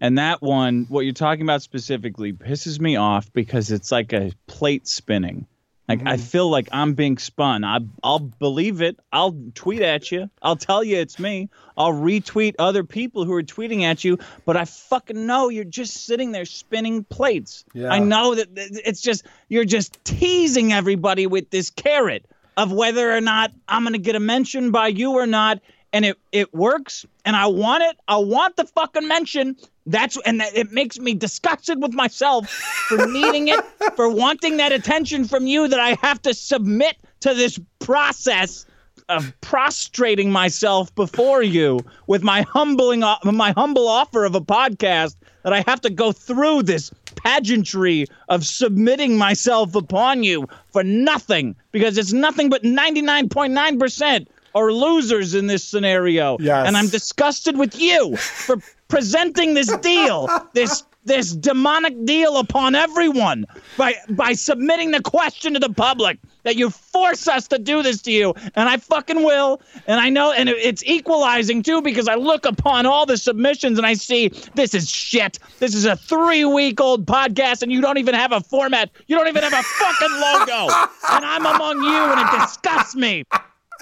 And that one, what you're talking about specifically, pisses me off because it's like a plate spinning. Like I mm-hmm. feel like I'm being spun. I, I'll believe it. I'll tweet at you. I'll tell you it's me. I'll retweet other people who are tweeting at you. But I fucking know you're just sitting there spinning plates. Yeah. I know that it's just you're just teasing everybody with this carrot of whether or not I'm gonna get a mention by you or not. And it it works, and I want it. I want the fucking mention. That's and that, it makes me disgusted with myself for [laughs] needing it, for wanting that attention from you. That I have to submit to this process of prostrating myself before you with my humbling uh, my humble offer of a podcast that I have to go through this pageantry of submitting myself upon you for nothing because it's nothing but 99.9% are losers in this scenario. Yes. and I'm disgusted with you for presenting this deal this this demonic deal upon everyone by by submitting the question to the public that you force us to do this to you. And I fucking will. And I know and it's equalizing too because I look upon all the submissions and I see this is shit. This is a 3 week old podcast and you don't even have a format. You don't even have a fucking logo. And I'm among you and it disgusts me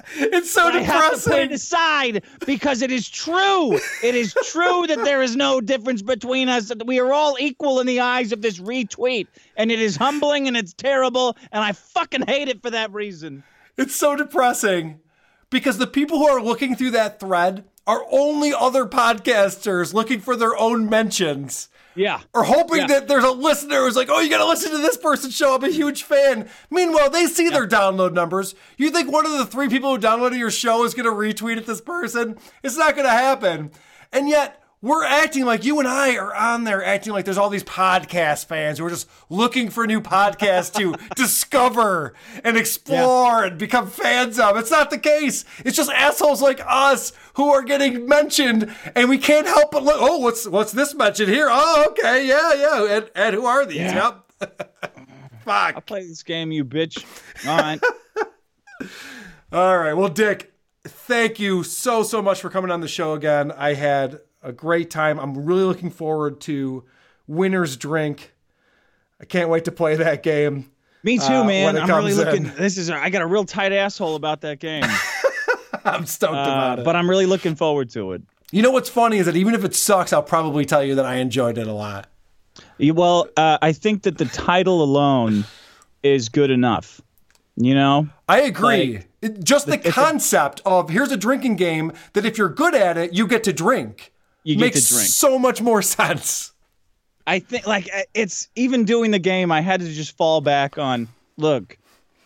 [laughs] It's so But I have to put depressing. it aside because it is true. It is true that there is no difference between us. That we are all equal in the eyes of this retweet, and it is humbling and it's terrible, and I fucking hate it for that reason. It's so depressing because the people who are looking through that thread are only other podcasters looking for their own mentions. Yeah. Or hoping Yeah. that there's a listener who's like, oh, you gotta listen to this person show. I'm a huge fan. Meanwhile, they see their download numbers. You think one of the three people who downloaded your show is gonna retweet at this person? It's not gonna happen. And yet, we're acting like you and I are on there acting like there's all these podcast fans who are just looking for new podcasts to [laughs] discover and explore and become fans of. It's not the case. It's just assholes like us who are getting mentioned and we can't help but look, oh, what's what's this mentioned here? Oh, okay, yeah, yeah. And, and who are these? Yeah. Yep. [laughs] Fuck. I'll play this game, you bitch. All right. [laughs] All right. Well, Dick, thank you so, so much for coming on the show again. I had a great time. I'm really looking forward to Winner's Drink. I can't wait to play that game. Me too, uh, man. I'm really comes in. looking. This is. I got a real tight asshole about that game. [laughs] I'm stoked Uh, about it. But I'm really looking forward to it. You know what's funny is that even if it sucks, I'll probably tell you that I enjoyed it a lot. Well, uh, I think that the title alone is good enough. You know, I agree. Like, It- just the a- concept of here's a drinking game that if you're good at it, you get to drink. You get makes to drink. so much more sense. I think like it's even doing the game. I had to just fall back on. Look,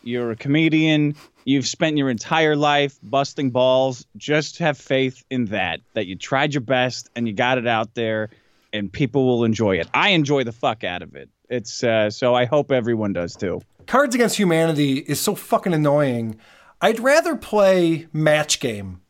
you're a comedian. You've spent your entire life busting balls. Just have faith in that. That you tried your best and you got it out there, and people will enjoy it. I enjoy the fuck out of it. It's uh, so I hope everyone does too. Cards Against Humanity is so fucking annoying. I'd rather play Match Game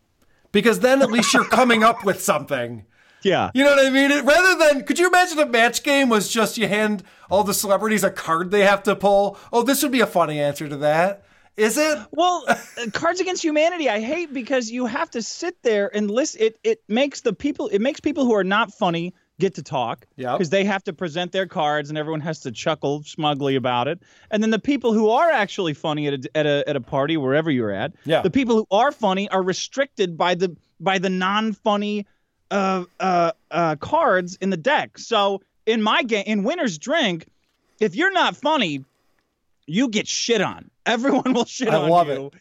because then at least you're coming up with something. Yeah. You know what I mean? It, rather than, could you imagine a match game was just you hand all the celebrities a card they have to pull? Oh, this would be a funny answer to that. Is it? Well, [laughs] uh, Cards Against Humanity, I hate because you have to sit there and listen. It it makes the people it makes people who are not funny get to talk Yep. because they have to present their cards and everyone has to chuckle smugly about it. And then the people who are actually funny at a at a at a party wherever you're at, Yeah. the people who are funny are restricted by the by the non-funny uh uh uh cards in the deck. So in my game in Winner's Drink, if you're not funny, you get shit on. [laughs] Everyone will shit I on love you. it.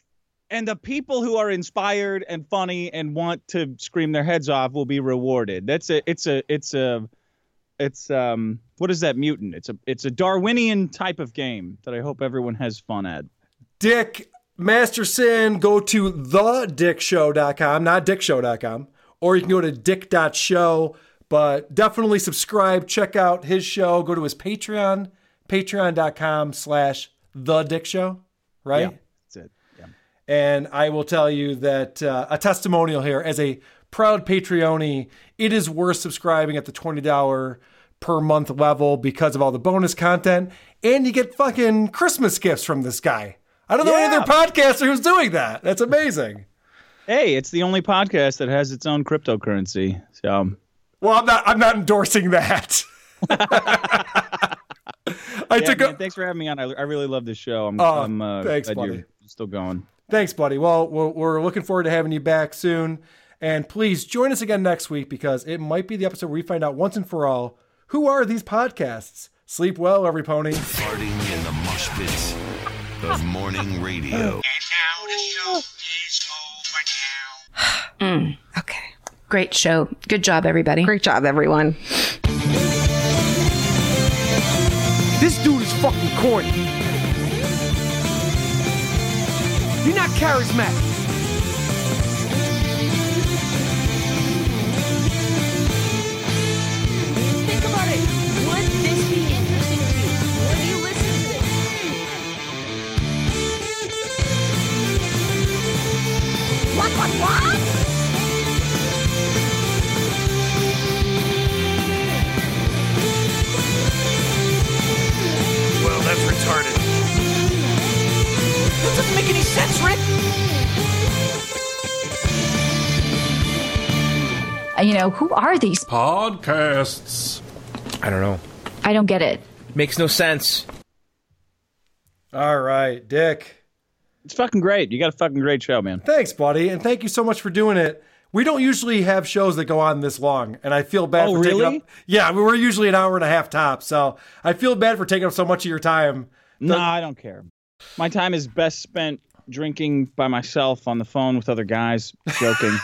And the people who are inspired and funny and want to scream their heads off will be rewarded. That's a it's a it's a it's um what is that mutant? It's a it's a Darwinian type of game that I hope everyone has fun at. Dick Masterson, go to thedickshow.com, not dickshow.com, or you can go to dick.show. But definitely subscribe, check out his show, go to his Patreon, patreon.com slash the dick show, right? Yeah, that's it. Yeah. And I will tell you that uh, a testimonial here as a proud Patreon, it is worth subscribing at the $20 per month level because of all the bonus content. And you get fucking Christmas gifts from this guy. I don't know any other podcaster who's doing that. That's amazing. Hey, it's the only podcast that has its own cryptocurrency. So Well, I'm not. I'm not endorsing that. [laughs] I yeah, took man, a, thanks for having me on. I, I really love this show. I'm, Oh, I'm uh, thanks, glad buddy. you're still going. Thanks, buddy. Well, we're, we're looking forward to having you back soon. And please join us again next week because it might be the episode where we find out once and for all who are these podcasts. Sleep well, every pony. Farting in the mosh pits of morning radio. [sighs] Mm, okay. Great show. Good job, everybody. Great job, everyone. This dude is fucking corny. You're not charismatic. That doesn't make any sense, Rick. Uh, You know, who are these? Podcasts. I don't know. I don't get it. Makes no sense. All right, Dick. It's fucking great. You got a fucking great show, man. Thanks, buddy, and thank you so much for doing it. We don't usually have shows that go on this long, and I feel bad Oh, for taking really? up. Yeah, we we're usually an hour and a half tops, so I feel bad for taking up so much of your time. No, I don't care. My time is best spent drinking by myself on the phone with other guys, joking. [laughs]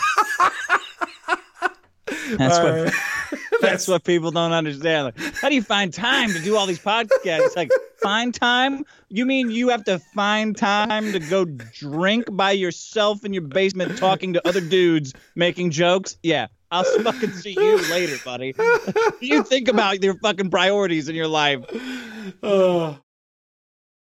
that's All what. right. [laughs] That's what people don't understand. Like, how do you find time to do all these podcasts? Like find time. You mean you have to find time to go drink by yourself in your basement, talking to other dudes, making jokes? Yeah, I'll fucking see you later, buddy. you think about your fucking priorities in your life. Oh. [laughs]